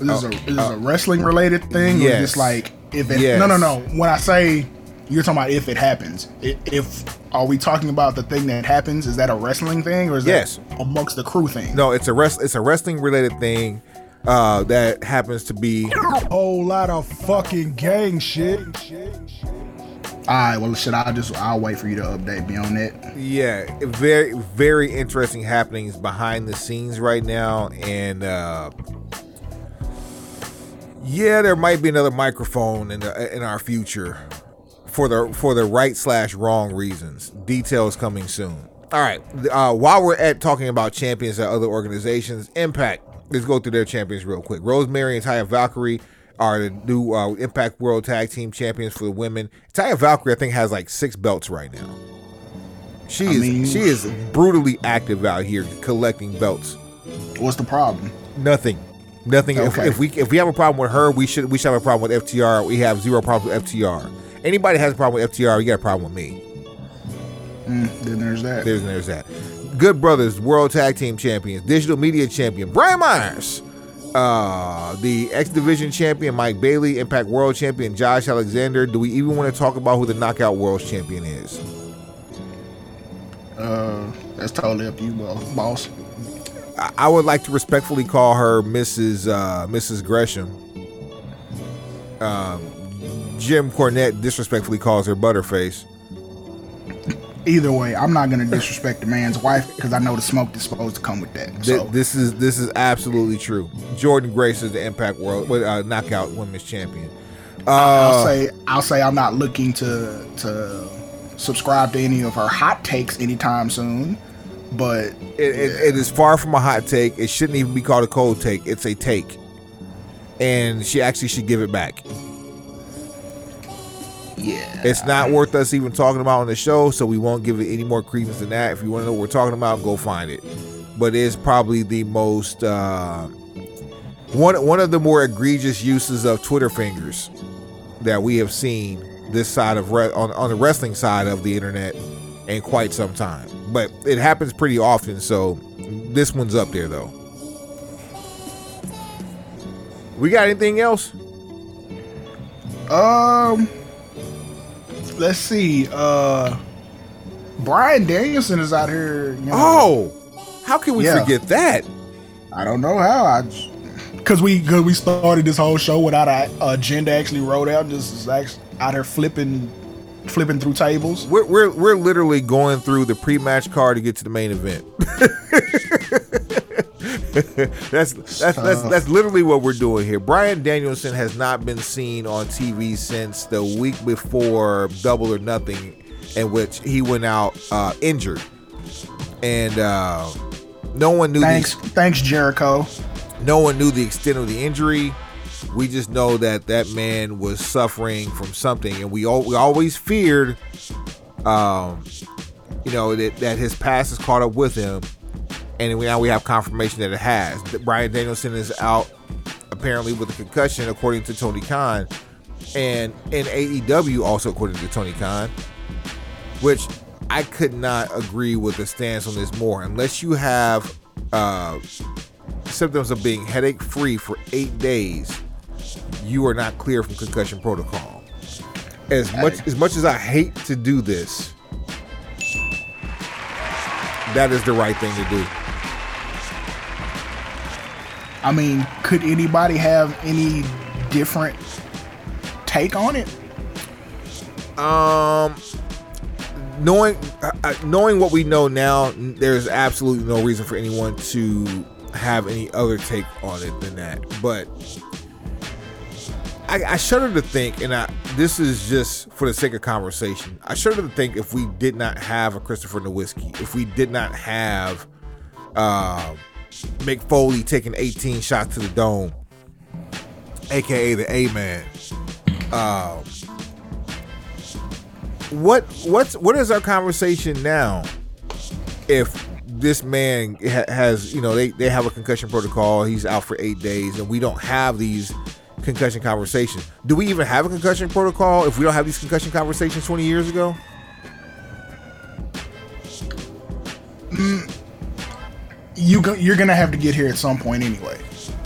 Is this, a, is this a wrestling related thing, or Oh, just like if it? Yes. No, no, no. When I say you're talking about if it happens, if are we talking about the thing that happens? Is that a wrestling thing, or is Yes. that amongst the crew thing? No, it's a rest. It's a wrestling related thing uh, that happens to be a Whole lot of fucking gang shit. All right, well, should I just? I'll wait for you to update me on that. Yeah, very very interesting happenings behind the scenes right now, and uh, yeah, there might be another microphone in the, in our future for the for the right slash wrong reasons. Details coming soon. All right, uh, while we're at talking about champions at other organizations, Impact. Let's go through their champions real quick. Rosemary and Taya Valkyrie are the new uh, Impact World Tag Team Champions for the women. Taya Valkyrie, I think, has like six belts right now. She I is mean- she is brutally active out here collecting belts. What's the problem? Nothing, nothing. If, Okay. if we if we have a problem with her, we should we should have a problem with FTR. We have zero problems with FTR. Anybody has a problem with FTR, you got a problem with me. Mm, then there's that. There's there's that. Good Brothers World Tag Team Champions, Digital Media Champion Brian Myers, uh, the X Division Champion Mike Bailey, Impact World Champion Josh Alexander. Do we even want to talk about who the Knockout World Champion is? Uh, that's totally up to you, boss. I, would like to respectfully call her Mrs. Uh, Mrs. Gresham. Um, Jim Cornette disrespectfully calls her Butterface. Either way, I'm not gonna disrespect the man's wife because I know the smoke is supposed to come with that. Th- this is this is absolutely true. Jordynne Grace is the Impact World uh, Knockout Women's Champion. I'll Uh, say I'll say I'm not looking to to subscribe to any of her hot takes anytime soon. But it, it, it is far from a hot take. It shouldn't even be called a cold take. It's a take, and she actually should give it back. yeah, It's not worth us even talking about on the show, so we won't give it any more credence than that. If you want to know what we're talking about, go find it. But it's probably the most uh, one one of the more egregious uses of Twitter fingers that we have seen this side of re- on on the wrestling side of the internet in quite some time. But it happens pretty often, so this one's up there though. We got anything else? Um, let's see. Uh, Bryan Danielson is out here. You know, Oh, how can we Yeah. forget that? I don't know how. I because we cause we started this whole show without a agenda actually wrote out. Just is actually out here flipping flipping through tables. We're, we're we're literally going through the pre-match card to get to the main event. that's that's that's that's literally what we're doing here. Bryan Danielson has not been seen on TV since the week before Double or Nothing, in which he went out uh, injured, and uh, no one knew Thanks, the thanks Jericho. no one knew the extent of the injury. We just know that that man was suffering from something, and we all, we always feared, um, you know, that, that his past has caught up with him, and we, now we have confirmation that it has. Bryan Danielson is out apparently with a concussion, according to Tony Khan, and in AEW also according to Tony Khan, which I could not agree with the stance on this more unless you have. Uh, symptoms of being headache free for eight days, you are not clear from concussion protocol. As much as much as I hate to do this, that is the right thing to do. I mean, could anybody have any different take on it? Um, knowing uh, uh, knowing what we know now, there's absolutely no reason for anyone to have any other take on it than that. But I, I shudder to think, and I, this is just for the sake of conversation. I shudder to think if we did not have a Christopher Nowinski, if we did not have uh, Mick Foley taking 18 shots to the dome, aka the A Man. Um, what what's what is our conversation now? If this man ha- has, you know, they they have a concussion protocol, he's out for eight days, and we don't have these concussion conversations. Do we even have a concussion protocol if we don't have these concussion conversations twenty years ago? Mm, you go, you're gonna have to get here at some point anyway,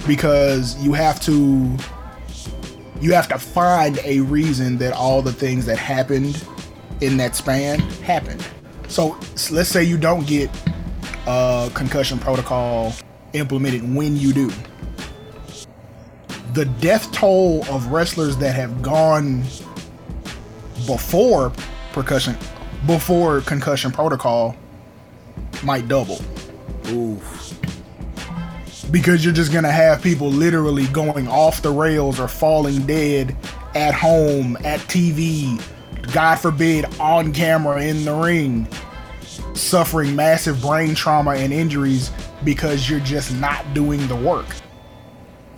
because you have to you have to find a reason that all the things that happened in that span happened. So let's say you don't get a concussion protocol implemented when you do. The death toll of wrestlers that have gone before percussion, before concussion protocol, might double Oof. because you're just gonna have people literally going off the rails or falling dead at home, at TV, God forbid, on camera in the ring, suffering massive brain trauma and injuries because you're just not doing the work.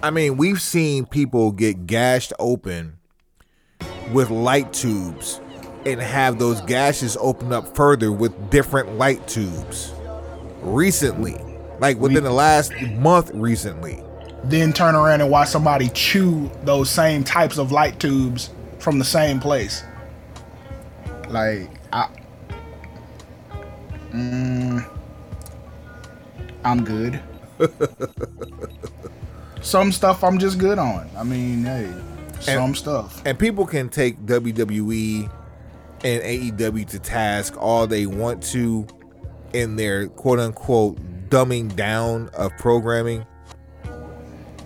I mean, we've seen people get gashed open with light tubes and have those gashes open up further with different light tubes recently. Like within the last month recently. Then turn around and watch somebody chew those same types of light tubes from the same place. Like, I. Mm, I'm good. some stuff I'm just good on. I mean, hey, some stuff. And people can take WWE and AEW to task all they want to in their quote unquote dumbing down of programming.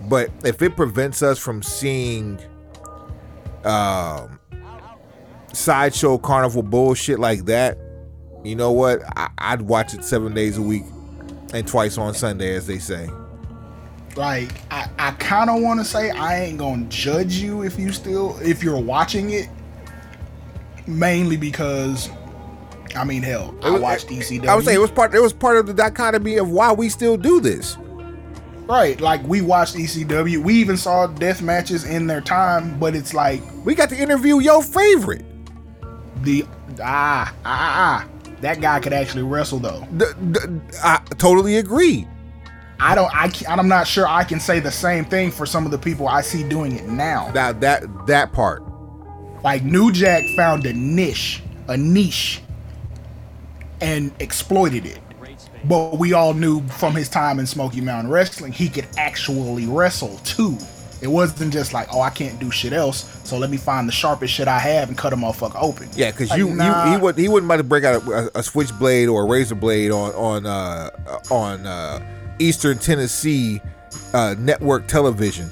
But if it prevents us from seeing um, sideshow carnival bullshit like that, you know what? I, I'd watch it seven days a week and twice on Sunday, as they say. Like I, I kind of want to say I ain't gonna judge you if you still if you're watching it, mainly because I mean hell, I was- watched ECW. I would say it was part. It was part of the dichotomy of why we still do this. right, like we watched ECW. We even saw death matches in their time, but it's like We got to interview your favorite. the ah ah ah, ah. that guy could actually wrestle though. I totally agree. I don't I I'm not sure I can say the same thing for some of the people I see doing it now. That that that part. Like New Jack found a niche, a niche, and exploited it. But we all knew from his time in Smoky Mountain Wrestling, he could actually wrestle too. It wasn't just like, oh, I can't do shit else, so let me find the sharpest shit I have and cut a motherfucker open. Yeah, because Like, you, nah. you he would he wouldn't about to break out a, a switchblade or a razor blade on on uh, on uh, Eastern Tennessee uh, network television.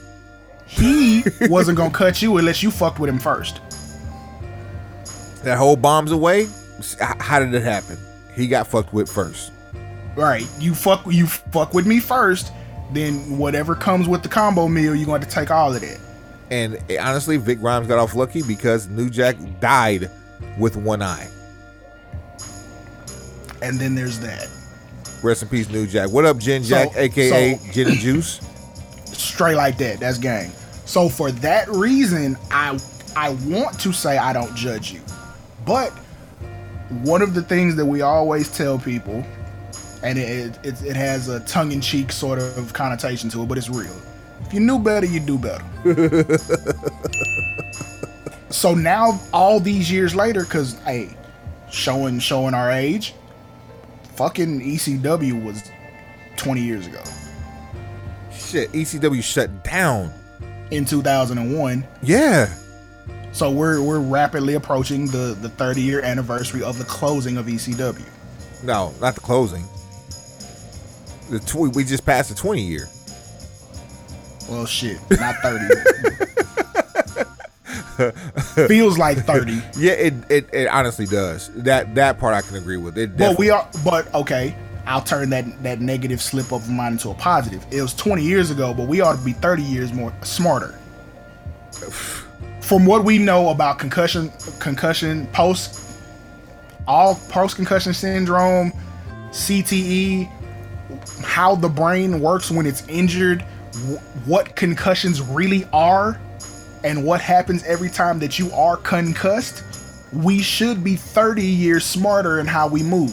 He wasn't gonna cut you unless you fucked with him first. That whole bombs away. How did it happen? He got fucked with first. Right. You fuck you fuck with me first, then whatever comes with the combo meal, you're going to take all of that. And eh, honestly, Vic Grimes got off lucky because New Jack died with one eye. And then there's that. Rest in peace, New Jack. What up, Gin Jack, So- aka so- Gin and Juice? straight like that. That's gang. So for that reason, I I want to say I don't judge you, but one of the things that we always tell people, and it it, it has a tongue in cheek sort of connotation to it, but it's real. If you knew better, you do better. so now, all these years later, because hey, showing showing our age, fucking ECW was twenty years ago Shit, ECW shut down. in 2001. Yeah. So we're we're rapidly approaching the the 30 year anniversary of the closing of ECW. No, not the closing. The tw- we just passed the 20 year. Well, shit, not 30. Feels like 30. Yeah, it, it it honestly does. That that part I can agree with. It But we are but okay, I'll turn that that negative slip of mine into a positive. It was 20 years ago, but we ought to be 30 years more smarter. From what we know about concussion concussion post all post concussion syndrome, CTE, how the brain works when it's injured, what concussions really are, and what happens every time that you are concussed, we should be 30 years smarter in how we move.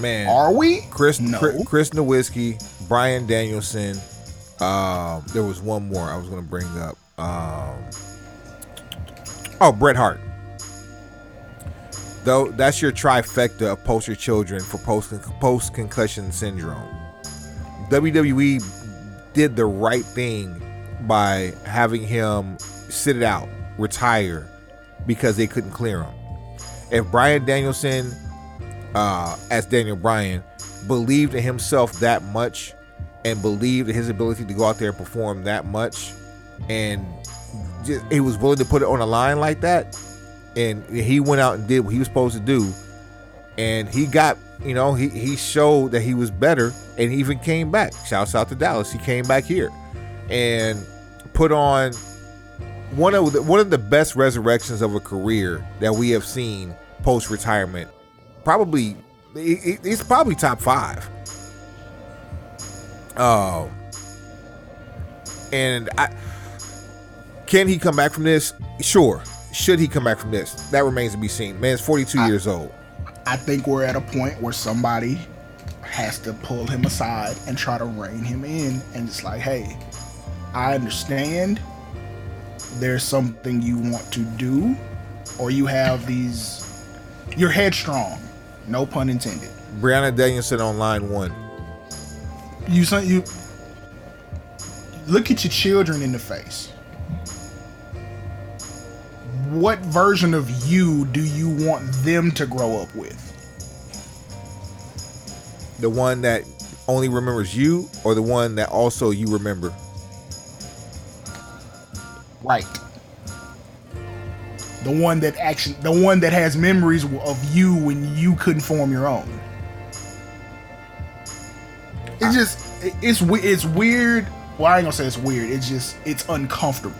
man. Are we? Chris no. Chris, Chris Nowinski, Bryan Danielson. Um, there was one more I was gonna bring up. Um, oh, Bret Hart. Though that's your trifecta of poster children for post post concussion syndrome. WWE did the right thing by having him sit it out, retire, because they couldn't clear him. If Bryan Danielson uh, as Daniel Bryan, believed in himself that much and believed in his ability to go out there and perform that much, and just, he was willing to put it on a line like that, and he went out and did what he was supposed to do, and he got you know he he showed that he was better, and he even came back. Shouts out to Dallas, he came back here, and put on one of the, one of the best resurrections of a career that we have seen post retirement. Probably, he- he's probably top five. Um, and I can he come back from this? Sure. Should he come back from this? That remains to be seen. Man's 42 years old. I think we're at a point where somebody has to pull him aside and try to rein him in. And it's like, hey, I understand there's something you want to do, or you have these, you're headstrong. No pun intended. Brianna Danielson on line one. You, son- you look at your children in the face. What version of you do you want them to grow up with? The one that only remembers you, or the one that also you remember? Right. The one that actually, the one that has memories of you when you couldn't form your own. It's just, it's it's weird. Well, I ain't gonna say it's weird. It's just, it's uncomfortable.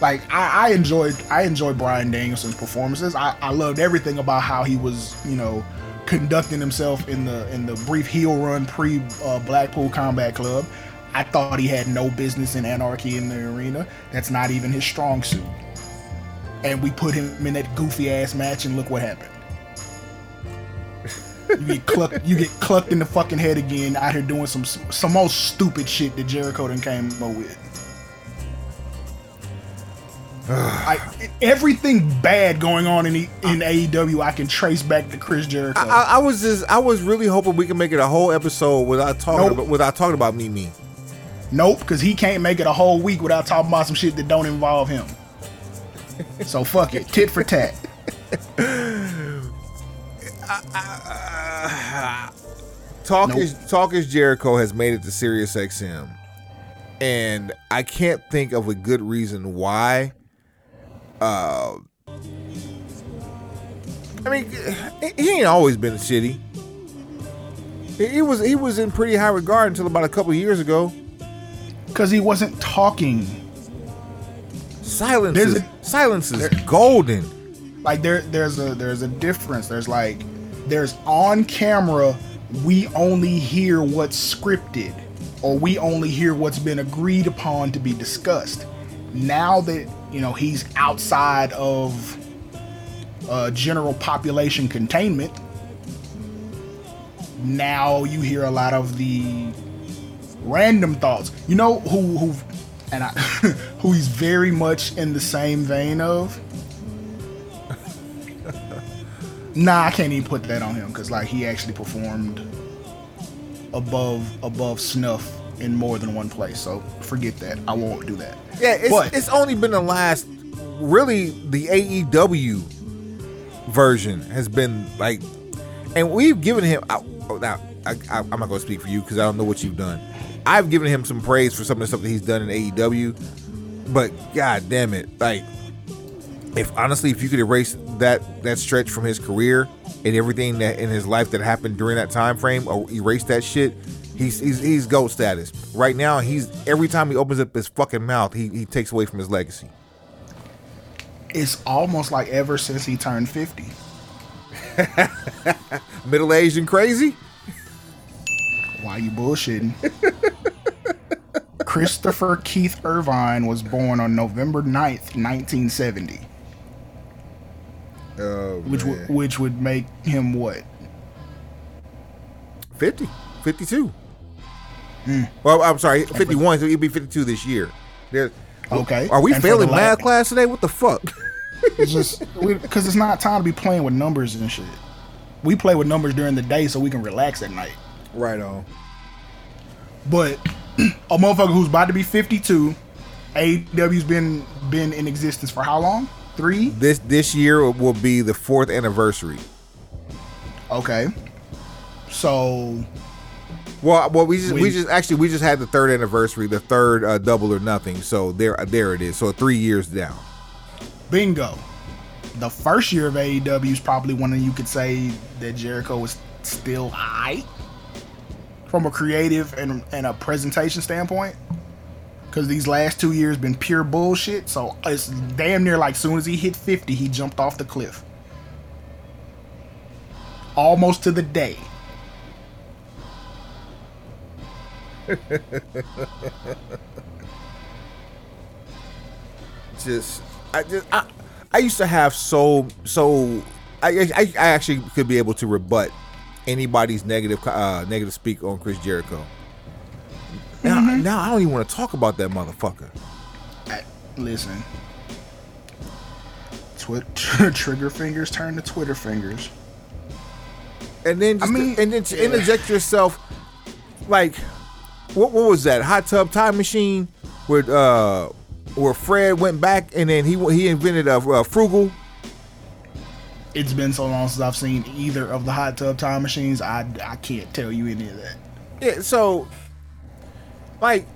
Like I, I enjoyed, I enjoyed Bryan Danielson's performances. I, I loved everything about how he was, you know, conducting himself in the in the brief heel run pre uh, Blackpool Combat Club. I thought he had no business in anarchy in the arena. That's not even his strong suit. And we put him in that goofy ass match, and look what happened. You get clucked. You get clucked in the fucking head again out here doing some some most stupid shit that Jericho done came up with. I, everything bad going on in the, in AEW, I can trace back to Chris Jericho. I, I was just, I was really hoping we could make it a whole episode without talking Nope. about, without talking about me, me. Nope, because he can't make it a whole week without talking about some shit that don't involve him. So fuck it, tit for tat. Talk Nope. is Talk is Jericho has made it to Sirius XM, and I can't think of a good reason why. Uh, I mean, he ain't always been shitty. He he was he was in pretty high regard until about a couple years ago. Because he wasn't talking. Silence There's is, a- silence is there- golden. Like there, there's a there's a difference. There's like there's on camera. We only hear what's scripted, or we only hear what's been agreed upon to be discussed. Now that you know he's outside of uh, general population containment, now you hear a lot of the random thoughts. You know who who and I, who he's very much in the same vein of. Nah, I can't even put that on him because like he actually performed above above snuff in more than one place. So forget that. I won't do that. Yeah, it's, But- it's only been the last, really, the AEW version has been like, and we've given him. I, oh, now, I, I, I'm not going to speak for you because I don't know what you've done. I've given him some praise for some of the stuff that he's done in AEW, but god damn it, like, if honestly, if you could erase that that stretch from his career and everything that in his life that happened during that time frame, or erase that shit, he's he's he's goat status. Right now, he's every time he opens up his fucking mouth, he he takes away from his legacy. It's almost like ever since he turned fifty. Middle aged and crazy. Why you bullshitting? Christopher Keith Irvine was born on November 9th, 1970, Oh, which would which would make him what? 50, 52. Hmm. Well, I'm sorry, 51. So he'd be 52 this year. There, Okay. Are we And failing math la- class today? What the fuck? It's just because it's not time to be playing with numbers and shit. We play with numbers during the day so we can relax at night. right on. But a motherfucker who's about to be 52, AEW's been been in existence for how long? Three? This this year will be the fourth anniversary. Okay. So Well, well, we just we, We- just actually we just had the third anniversary, the third uh, double or nothing. So there there it is. So three years down. bingo. the first year of AEW is probably one that you could say that Jericho was still high from a creative and, and a presentation standpoint. Because these last two years been pure bullshit. So it's damn near like soon as he hit 50, he jumped off the cliff. Almost to the day. just I just I, I used to have so so I, I I actually could be able to rebut anybody's negative uh negative speak on Chris Jericho. Now, now I don't even want to talk about that motherfucker. I- listen. Twi- trigger fingers turn to Twitter fingers. And then just I mean- and then to interject yourself like what what was that hot tub time machine where uh where Fred went back and then he he invented a, a frugal It's been so long since I've seen either of the hot tub time machines. I, I can't tell you any of that. Yeah, so like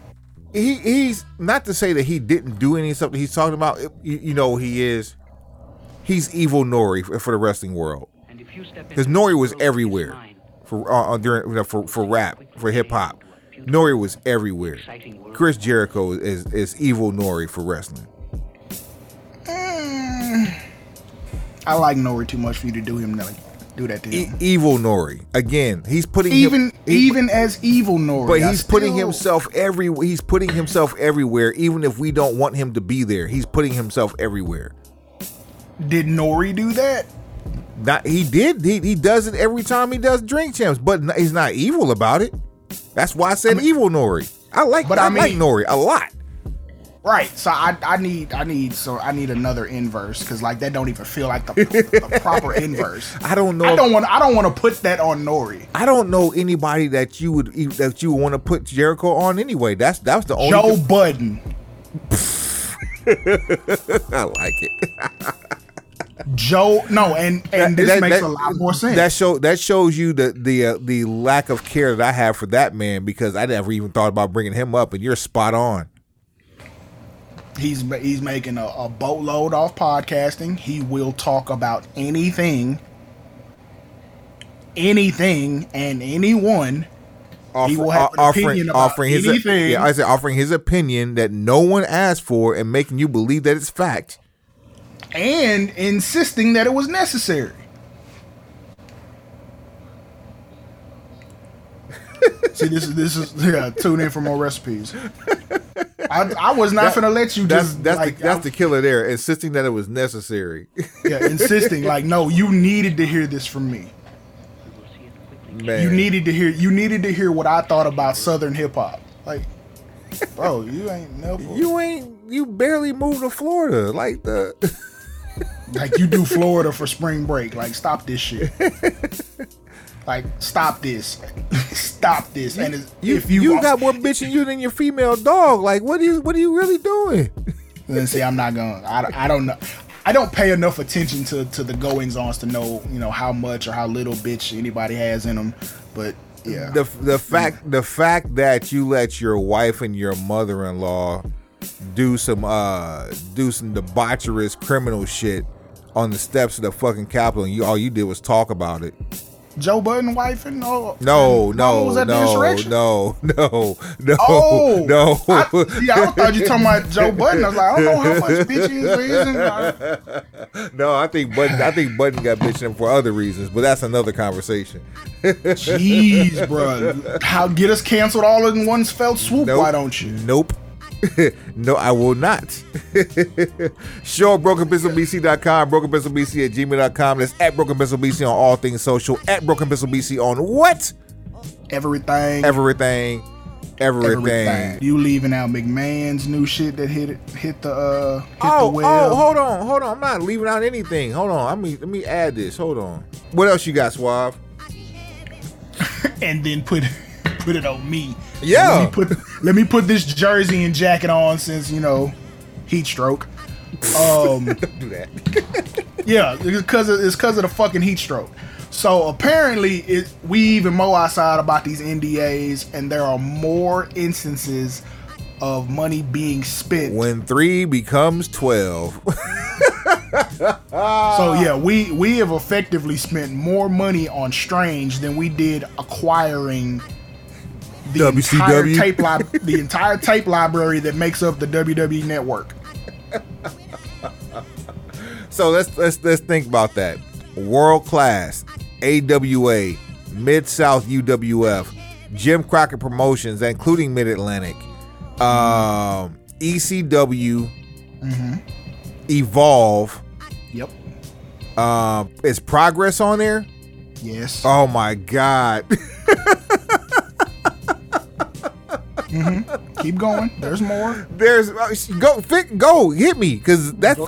he he's not to say that he didn't do any of something he's talking about. You, you know he is. He's evil Nori for, for the wrestling world because Nori was everywhere for uh, uh, during you know, for for rap for hip hop. Nori was everywhere. Chris Jericho is is evil Nori for wrestling. I like Nori too much for you to do him like do that to E- him. evil Nori again. He's putting him- even he- even as evil Nori, But I he's putting still- himself every he's putting himself everywhere, even if we don't want him to be there. He's putting himself everywhere. Did Nori do that? Not he did. He, he does it every time he does drink champs, but he's not evil about it. That's why I said evil Nori. I like But I, I like Nori a lot. Right. So I I need I need so I need another inverse because like that don't even feel like the, the proper inverse. I don't know. I don't want I don't want to put that on Nori. I don't know anybody that you would that you want to put Jericho on anyway. That's that's the only. Joe Budden, I like it. Joe. No, and and this That- makes that- a lot more sense. That show that shows you the the uh, the lack of care that I have for that man because I never even thought about bringing him up, and you're spot on. He's he's making a, a boatload off podcasting. He will talk about anything, anything, and anyone. Offer, will have an offering opinion about offering his anything. yeah, I said offering his opinion that no one asked for and making you believe that it's fact. and insisting that it was necessary. See, this is this is yeah. Tune in for more recipes. I, I was not gonna let you That's just that's like the, that's the killer there, insisting that it was necessary. yeah, insisting like no, you needed to hear this from me. Man, You needed to hear you needed to hear what I thought about Southern hip hop. Like, bro, you ain't never you ain't you barely moved to Florida like the. like you do Florida for spring break. Like, stop this shit. Like, stop this, stop this. And it's- You, if you, you, got more bitch in you than your female dog. Like, what are you what are you really doing? then see, I'm not gonna. I, don't- I don't know. I don't pay enough attention to to the goings ons to know you know how much or how little bitch anybody has in them. But yeah, The the fact the fact that you let your wife and your mother in law do some uh do some debaucherous criminal shit on the steps of the fucking Capitol and you all you did was talk about it. Joe Budden wife and all. No, and no, was the no, insurrection? no, no, no, Oh no. I, yeah, I thought you talking about Joe Budden. I was like, I don't know how much bitch he is. reason. no, I think Budden I think Budden got bitching for other reasons, but that's another conversation. Jeez, bro. How get us canceled all in one fell swoop? Nope. Why don't you? Nope. no, I will not. Show brokenpencilbc.com, brokenpencilbc at gmail.com. That's at brokenpencilbc on all things social. At brokenpencilbc on what? Everything. Everything. Everything. everything. You leaving out McMahon's new shit that hit it, hit the uh hit the Oh, web. oh, hold on, hold on. I'm not leaving out anything. Hold on. Let me let me add this. Hold on. What else you got, Suave? and then put put it on me. Yeah. Let me put let me put this jersey and jacket on since you know heat stroke. Um. Do that. Yeah, it's because of, it's because of the fucking heat stroke. So apparently, it, we even mow outside about these NDAs, and there are more instances of money being spent. when three becomes twelve. so yeah, we we have effectively spent more money on Strange than we did acquiring the entire WCW. tape li- the entire tape library that makes up the WWE network. So let's let's let's think about that. World class, AWA, Mid South UWF, Jim Crockett Promotions, including Mid Atlantic, um, ECW, Evolve. Yep. Um, is Progress on there? Yes. Oh my God! Keep going. There's more. There's uh, go fit, go hit me because that's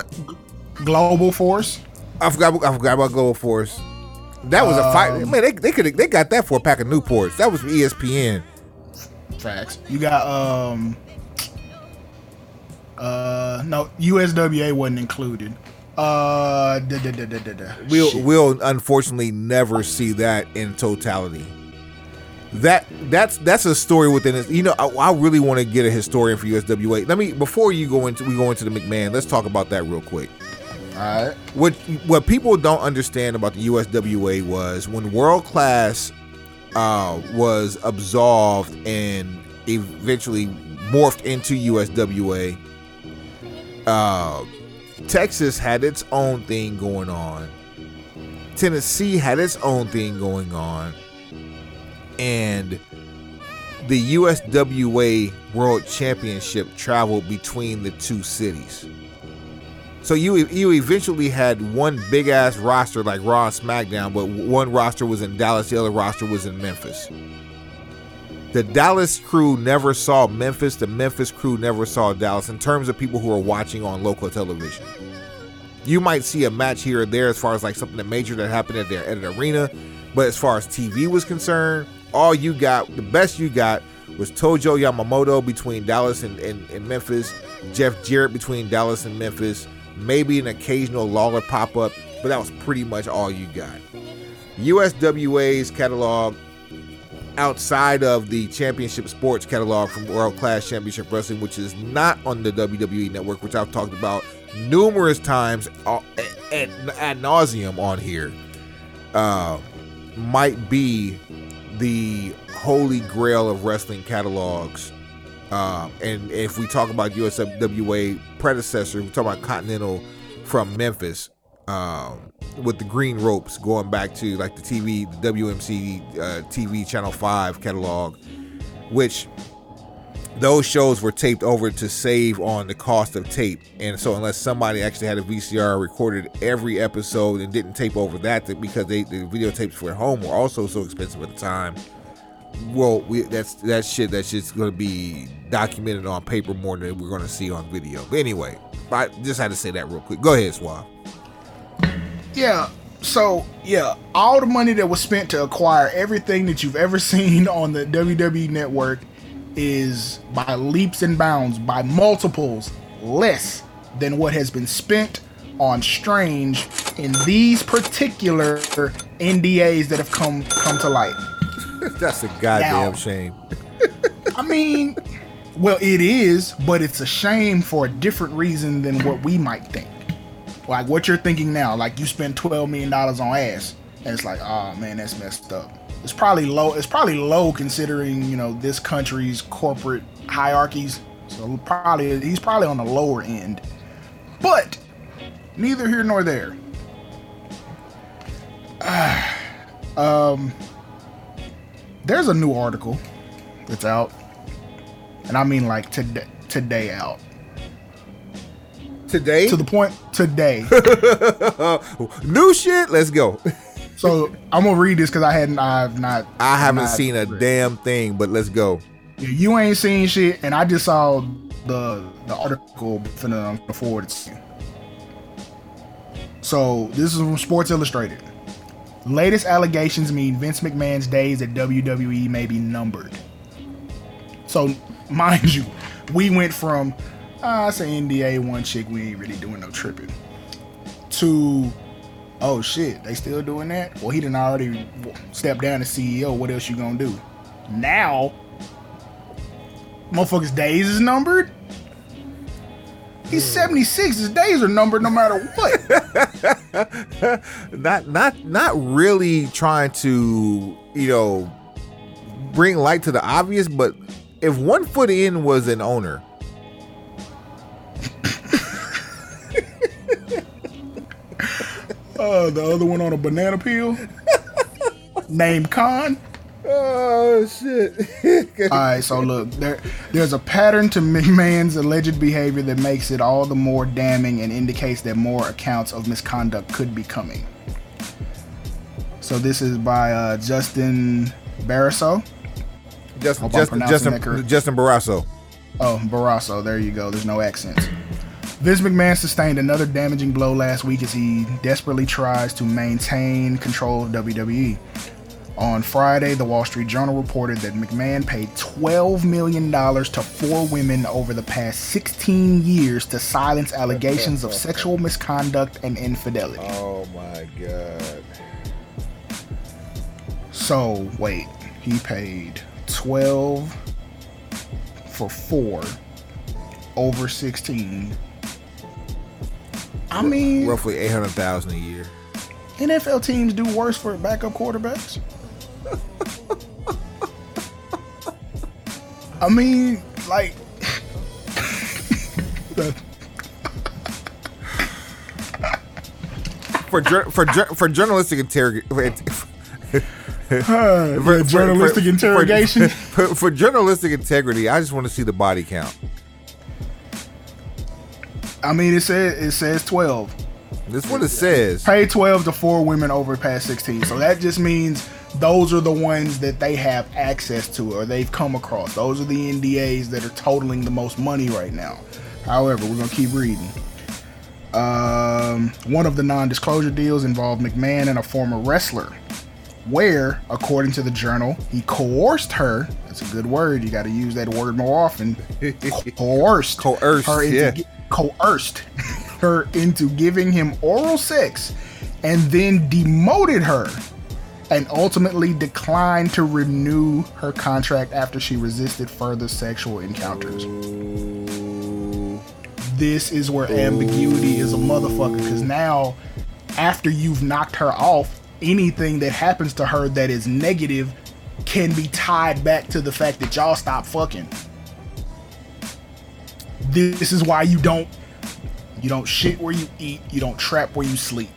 Global Force. I forgot I forgot about Global Force. That was a fight. Man, they they could they got that for a pack of Newports. That was ESPN. Facts. You got um uh no USWA wasn't included. Uh da, da, da, da, da, da. We'll Shit. we'll unfortunately never see that in totality. That that's that's a story within it. You know, I, I really want to get a historian for USWA. Let me before you go into we go into the McMahon. Let's talk about that real quick. All right. What what people don't understand about the USWA was when world class uh, was absolved and eventually morphed into USWA. Uh, Texas had its own thing going on. Tennessee had its own thing going on. And the USWA World Championship traveled between the two cities. So you you eventually had one big ass roster like Raw and SmackDown, but one roster was in Dallas, the other roster was in Memphis. The Dallas crew never saw Memphis. The Memphis crew never saw Dallas in terms of people who are watching on local television. You might see a match here or there as far as like something that major that happened at their at an arena, but as far as TV was concerned, all you got, the best you got was Tojo Yamamoto between Dallas and, and, and Memphis, Jeff Jarrett between Dallas and Memphis, maybe an occasional Lawler pop up, but that was pretty much all you got. USWA's catalog outside of the championship sports catalog from World Class Championship Wrestling, which is not on the WWE network, which I've talked about numerous times uh, ad, ad nauseum on here, uh, might be the holy grail of wrestling catalogs. Um, and if we talk about USWA predecessor, we talk about Continental from Memphis um, with the green ropes going back to like the TV, the WMC uh, TV Channel 5 catalog, which those shows were taped over to save on the cost of tape. And so, unless somebody actually had a VCR recorded every episode and didn't tape over that, because they, the videotapes for home were also so expensive at the time. Well, we, that's that shit. That shit's gonna be documented on paper more than we're gonna see on video. But anyway, I just had to say that real quick. Go ahead, Suave. Yeah. So yeah, all the money that was spent to acquire everything that you've ever seen on the WWE network is by leaps and bounds, by multiples less than what has been spent on Strange in these particular NDAs that have come come to light. That's a goddamn Now. shame. I mean, well, it is, but it's a shame for a different reason than what we might think. Like what you're thinking now, like you spent twelve million dollars on ass, and it's like, oh man, that's messed up. It's probably low. It's probably low considering you know this country's corporate hierarchies. So probably he's probably on the lower end, but neither here nor there. um, there's a new article that's out, and I mean like today, today out. Today, To the point today. new shit. Let's go. so I'm gonna read this because I hadn't, I've not, I haven't not seen a read. damn thing, but let's go. You ain't seen shit, and I just saw the the article finna forward it to. So this is from Sports Illustrated. Latest allegations mean Vince McMahon's days at WWE may be numbered. So, mind you, we went from ah, it's an NDA one chick, we ain't really doing no tripping, to oh shit, they still doing that? Well, he didn't already step down as CEO. What else you gonna do? Now, motherfuckers' days is numbered. He's 76. His days are numbered no matter what. not not not really trying to you know bring light to the obvious, but if one foot in was an owner, Uh, the other one on a banana peel, named Khan. oh shit! All right, so look, there, there's a pattern to McMahon's alleged behavior that makes it all the more damning and indicates that more accounts of misconduct could be coming. So this is by uh, Justin Barrasso. Justin Hope Justin Justin. Justin Barrasso. Oh, Barrasso. There you go. There's no accents. Vince McMahon sustained another damaging blow last week as he desperately tries to maintain control of WWE. On Friday, the Wall Street Journal reported that McMahon paid $12 million to four women over the past 16 years to silence allegations of sexual misconduct and infidelity. Oh my god! So, wait, he paid 12 for four over 16. I mean, Roughly eight hundred thousand a year. NFL teams do worse for backup quarterbacks. I mean, like, For for for journalistic interrogation. the journalistic interrogation. For, for journalistic integrity, I just want to see the body count. I mean, it says it says 12. That's what it says. Pay 12 to four women over past 16. So that just means those are the ones that they have access to or they've come across. Those are the NDAs that are totaling the most money right now. However, we're going to keep reading. Um, one of the non disclosure deals involved McMahon and a former wrestler, where, according to the journal, he coerced her. That's a good word. You got to use that word more often. coerced. Coerced, Her into yeah. gi- coerced her into giving him oral sex and then demoted her and ultimately declined to renew her contract after she resisted further sexual encounters. This is where ambiguity is a motherfucker because now, after you've knocked her off, anything that happens to her that is negative can be tied back to the fact that y'all stopped fucking. This is why you don't you don't shit where you eat, you don't trap where you sleep.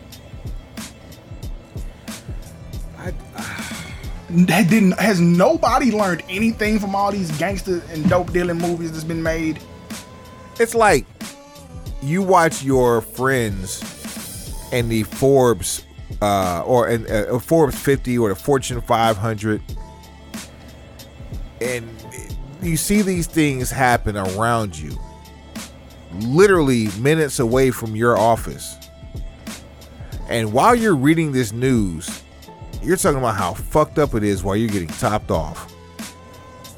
that didn't has nobody learned anything from all these gangster and dope dealing movies that's been made? It's like you watch your friends in the Forbes uh, or in uh, Forbes 50 or the Fortune 500, and you see these things happen around you, literally minutes away from your office. And while you're reading this news, you're talking about how fucked up it is while you're getting topped off.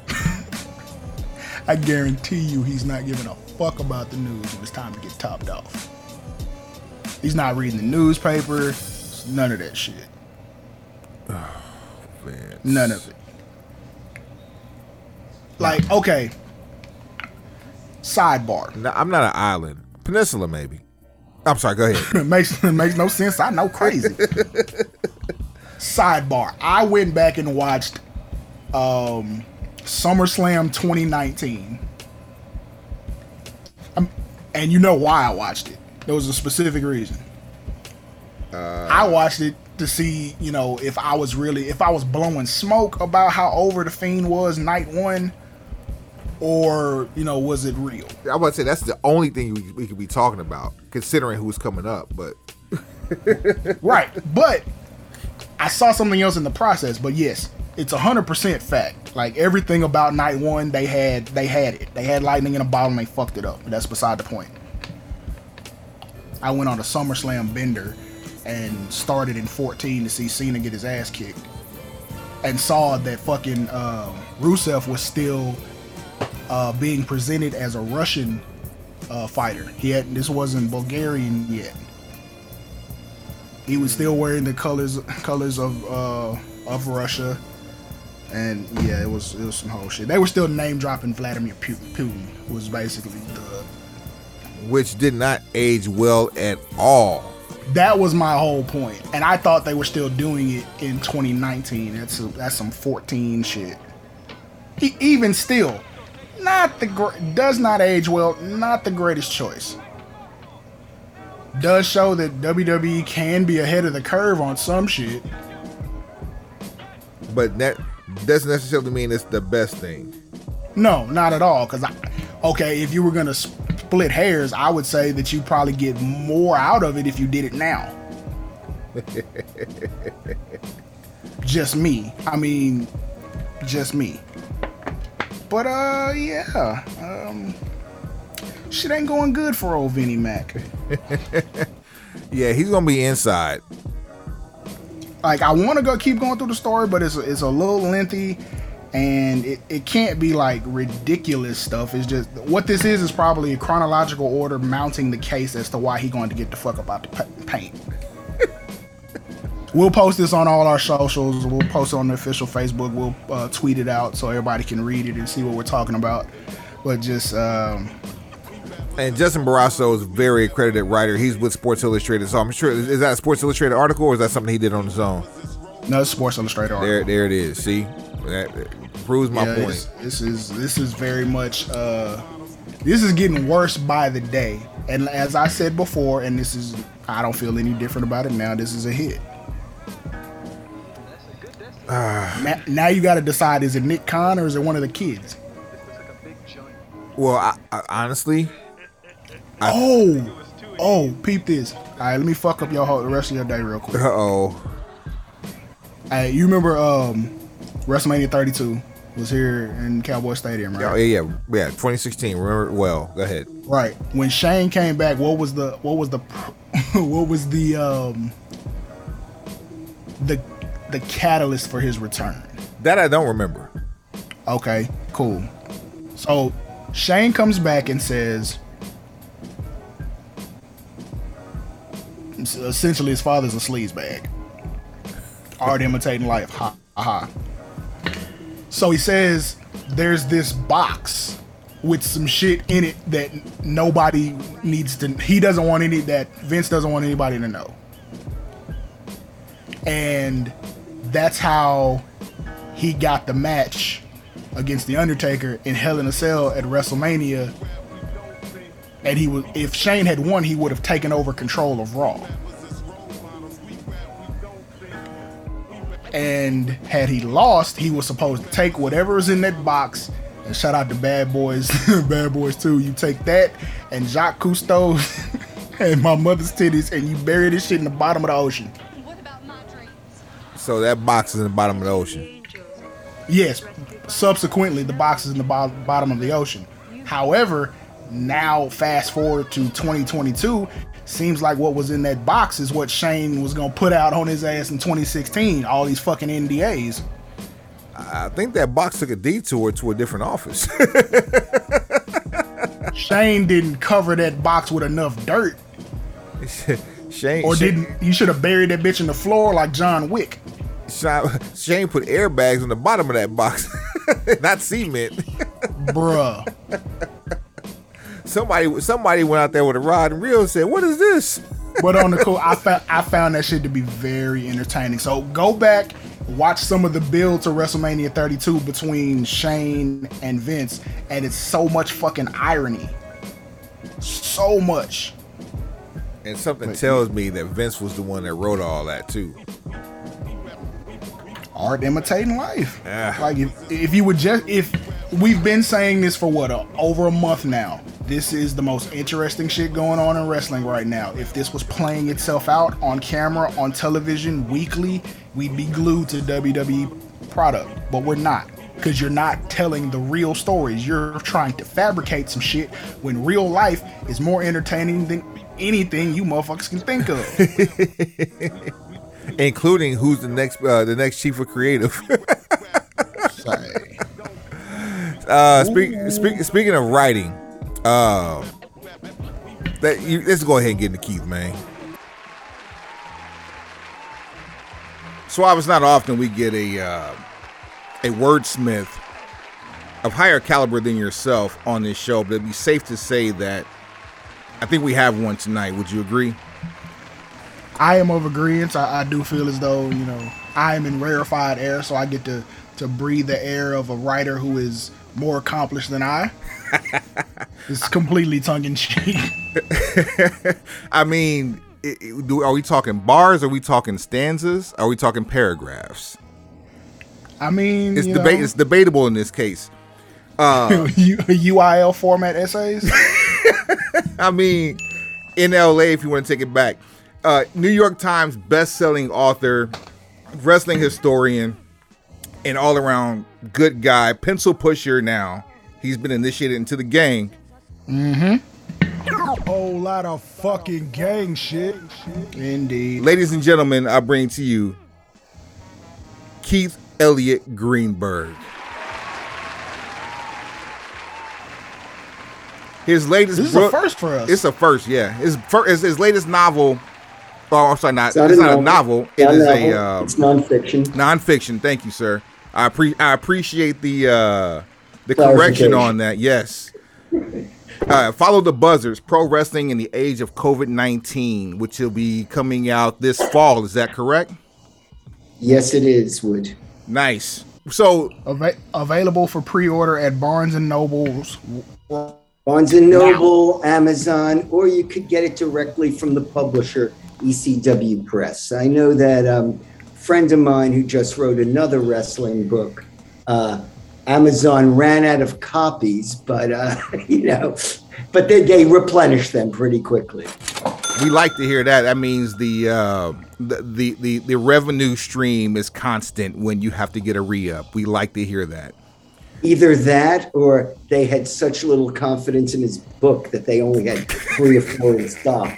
I guarantee you he's not giving a fuck about the news when it's time to get topped off. He's not reading the newspaper, none of that shit. Oh, man. None of it. Like, okay. Sidebar. No, I'm not an island. Peninsula, maybe. I'm sorry, go ahead. it makes it makes no sense. I know crazy. Sidebar. I went back and watched um SummerSlam 2019. Um, and you know why I watched it. There was a specific reason. I watched it to see, you know, if I was really if I was blowing smoke about how over the fiend was night one or, you know, was it real? I would say that's the only thing we, we could be talking about, considering who's coming up. But Right. But I saw something else in the process. But yes, it's a hundred percent fact. Like everything about night one, they had they had it. They had lightning in a bottle and they fucked it up. But that's beside the point. I went on a SummerSlam bender and started in 14 to see Cena get his ass kicked. And saw that fucking um, Rusev was still uh, being presented as a Russian uh, fighter. He had this wasn't Bulgarian yet. He was still wearing the colors colors of uh, of Russia, and yeah, it was it was some whole shit. They were still name dropping Vladimir Putin, who was basically the which did not age well at all. That was my whole point. and I thought they were still doing it in 2019. That's a, that's some 14 shit. E- even still, not the gr- does not age well. Not the greatest choice. Does show that WWE can be ahead of the curve on some shit. But that doesn't necessarily mean it's the best thing. No, not at all. Because I, okay, if you were gonna split hairs, I would say that you probably get more out of it if you did it now. just me. I mean, just me. But uh, yeah. Um, shit ain't going good for old Vinnie Mac. Yeah, he's gonna be inside. like I want to go keep going through the story, but it's it's a little lengthy, and it, it can't be like ridiculous stuff. It's just what this is is probably a chronological order mounting the case as to why he going to get the fuck up out the paint. We'll post this on all our socials. We'll post it on the official Facebook. We'll uh, tweet it out so everybody can read it and see what we're talking about. But just um, And Justin Barrasso is a very accredited writer. He's with Sports Illustrated, so I'm sure is that a Sports Illustrated article or is that something he did on his own? no Sports Illustrated article. There, there it is. See, that, that proves my Yeah, point. This, this is this is very much uh this is getting worse by the day. And as I said before, and this is I don't feel any different about it now. This is a hit. Now, now you got to decide: is it Nick Khan or is it one of the kids? Well, I, I, honestly, Oh, oh, peep this. All right, let me fuck up your whole the rest of your day real quick. uh oh, Hey, you remember um WrestleMania 32 was here in Cowboy Stadium, right? yeah, yeah, yeah. 2016. Remember well. Go ahead. Right. When Shane came back, what was the what was the what was the um the the catalyst for his return? That I don't remember. Okay, cool. So Shane comes back and says essentially his father's a sleaze bag. Art imitating life. Ha ha. ha. So he says there's this box with some shit in it that nobody needs to he doesn't want any that Vince doesn't want anybody to know. And that's how he got the match against the Undertaker in Hell in a Cell at WrestleMania. And he was if Shane had won, he would have taken over control of Raw. And had he lost, he was supposed to take whatever is in that box. And shout out to Bad Boys, Bad Boys too. You take that and Jacques Cousteau and my mother's titties, and you bury this shit in the bottom of the ocean. So that box is in the bottom of the ocean. Yes, subsequently, the box is in the bo- bottom of the ocean. However, now fast forward to 2022, seems like what was in that box is what Shane was gonna put out on his ass in 2016. All these fucking NDAs. I think that box took a detour to a different office. Shane didn't cover that box with enough dirt, Shane, or Shane, didn't. You should have buried that bitch in the floor like John Wick. Shane, put airbags on the bottom of that box, not cement. Bruh. Somebody, somebody went out there with a rod and reel and said, "What is this?" But on the cool, I found I found that shit to be very entertaining. So go back, watch some of the build to WrestleMania 32 between Shane and Vince, and it's so much fucking irony. So much. And something tells me that Vince was the one that wrote all that too. Art imitating life. Yeah. Like if if you would just if we've been saying this for what uh, over a month now. This is the most interesting shit going on in wrestling right now. If this was playing itself out on camera, on television, weekly, we'd be glued to WWE product. But we're not. Because you're not telling the real stories. You're trying to fabricate some shit when real life is more entertaining than anything you motherfuckers can think of. including who's the next uh, the next chief of creative. Uh, speak, speak, speaking of writing, uh, that you, let's go ahead and get into Keith, man. Suave, it's not often we get a uh, a wordsmith of higher caliber than yourself on this show, but it'd be safe to say that I think we have one tonight. Would you agree? I am of agreement. I, I do feel as though you know I am in rarefied air, so I get to to breathe the air of a writer who is more accomplished than I. it's completely tongue in cheek. I mean, it, it, do, are we talking bars? Are we talking stanzas? Are we talking paragraphs? I mean, It's debate. It's debatable in this case. U- UIL format essays. I mean, in LA, if you want to take it back, uh, New York Times best-selling author, wrestling historian, and all-around good guy, pencil pusher. Now he's been initiated into the gang. Mm-hmm. Whole lot of fucking gang shit. Indeed. Ladies and gentlemen, I bring to you Keith Elliot Greenberg. His latest This is book- a first for us. It's a first, yeah. His first, his, his latest novel. Oh, I'm sorry, not. It's, It's not, not a a novel. It's It not is a a uh, it's nonfiction. nonfiction. Thank you, sir. I pre- I appreciate the uh, the correction on that. Yes. Uh, follow the buzzards. Pro wrestling in the age of COVID nineteen, which will be coming out this fall. Is that correct? Yes, it is, Wood. Nice. So Ava- available for pre-order at Barnes and Nobles. Barnes and Noble, Amazon, or you could get it directly from the publisher, ECW Press. I know that um, a friend of mine who just wrote another wrestling book, uh, Amazon ran out of copies, but uh, you know, but they, they replenish them pretty quickly. we like to hear that. That means the uh, the, the the the revenue stream is constant when you have to get a re up. We like to hear that. Either that, or they had such little confidence in his book that they only had three or four in stock.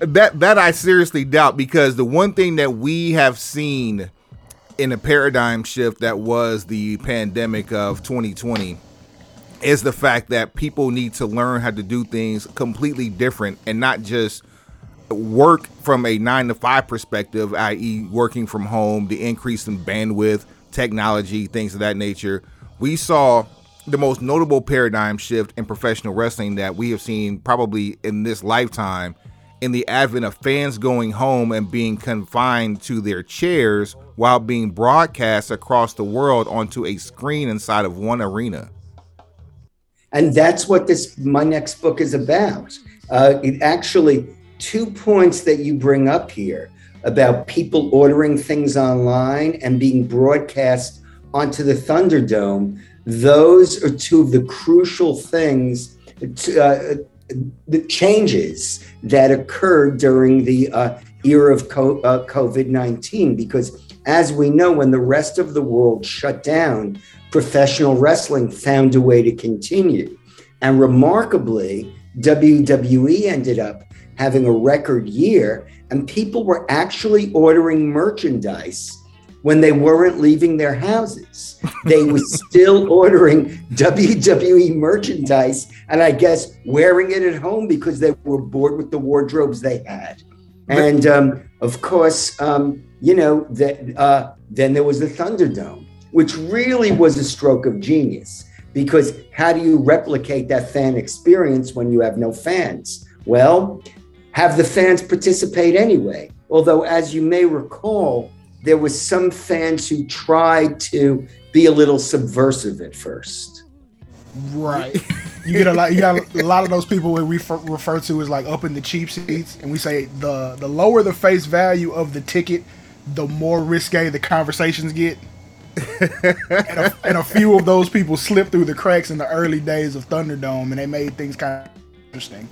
That that I seriously doubt because the one thing that we have seen in a paradigm shift that was the pandemic of 2020 is the fact that people need to learn how to do things completely different and not just work from a nine to five perspective, i.e., working from home, the increase in bandwidth, technology, things of that nature. We saw the most notable paradigm shift in professional wrestling that we have seen probably in this lifetime in the advent of fans going home and being confined to their chairs while being broadcast across the world onto a screen inside of one arena. and that's what this my next book is about uh, it actually two points that you bring up here about people ordering things online and being broadcast onto the thunderdome those are two of the crucial things uh, the changes that occurred during the uh, era of uh, covid-19 because as we know when the rest of the world shut down professional wrestling found a way to continue. And remarkably, WWE ended up having a record year, and people were actually ordering merchandise when they weren't leaving their houses. They were still ordering WWE merchandise, and I guess wearing it at home because they were bored with the wardrobes they had. And um, of course, um, you know that uh, then there was the Thunderdome, which really was a stroke of genius. Because how do you replicate that fan experience when you have no fans? Well, have the fans participate anyway. Although, as you may recall, there was some fans who tried to be a little subversive at first. Right. You get a lot. You got a lot of those people we refer, refer to as like up in the cheap seats, and we say the the lower the face value of the ticket, the more risque the conversations get. and, a, and a few of those people slipped through the cracks in the early days of Thunderdome, and they made things kind of interesting.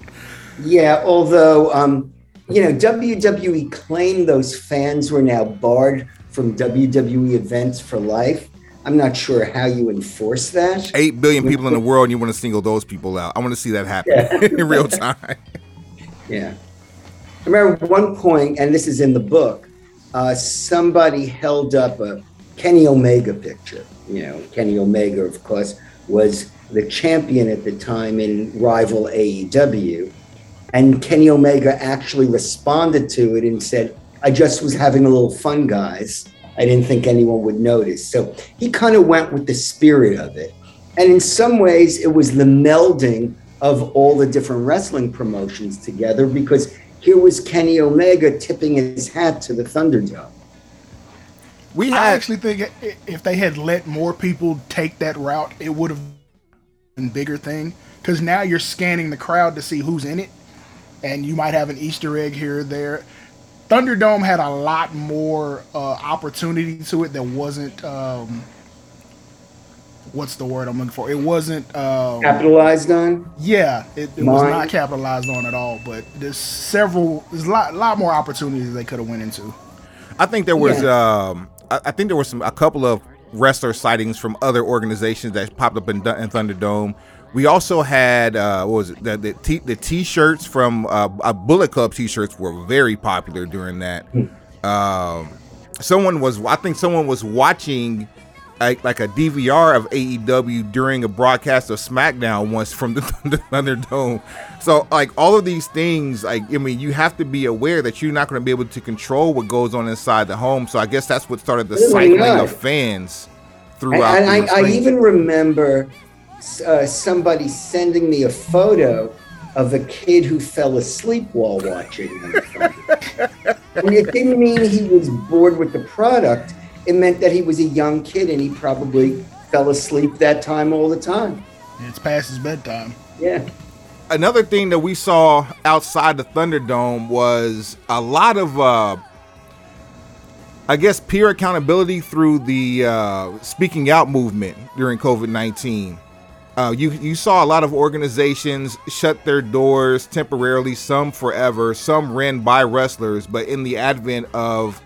Yeah, although um, you know WWE claimed those fans were now barred from WWE events for life. I'm not sure how you enforce that. Eight billion people in the world, and you want to single those people out. I want to see that happen in real time. Yeah. I remember one point, and this is in the book, uh, somebody held up a Kenny Omega picture. You know, Kenny Omega, of course, was the champion at the time in rival AEW. And Kenny Omega actually responded to it and said, I just was having a little fun, guys. I didn't think anyone would notice. So he kind of went with the spirit of it. And in some ways, it was the melding of all the different wrestling promotions together because here was Kenny Omega tipping his hat to the Thunderdome. We I actually think if they had let more people take that route, it would have been a bigger thing. Because now you're scanning the crowd to see who's in it, and you might have an Easter egg here or there. Thunderdome had a lot more uh, opportunity to it that wasn't. Um, what's the word I'm looking for? It wasn't um, capitalized on. Yeah, it, it was not capitalized on at all. But there's several, there's a lot, lot more opportunities they could have went into. I think there was, yeah. um, I, I, think there was some a couple of wrestler sightings from other organizations that popped up in, in Thunderdome. We also had uh, what was it the the, t- the t-shirts from uh, uh, Bullet Club t-shirts were very popular during that. Um, someone was I think someone was watching like, like a DVR of AEW during a broadcast of SmackDown once from the Thunderdome. So like all of these things, like I mean, you have to be aware that you're not going to be able to control what goes on inside the home. So I guess that's what started the cycling of fans throughout. And I, I, even remember uh, somebody sending me a photo of a kid who fell asleep while watching. and it didn't mean he was bored with the product it meant that he was a young kid and he probably fell asleep that time all the time. It's past his bedtime. Yeah. Another thing that we saw outside the Thunderdome was a lot of, uh, I guess, peer accountability through the uh, speaking out movement during COVID 19. Uh, you you saw a lot of organizations shut their doors temporarily, some forever, some ran by wrestlers. But in the advent of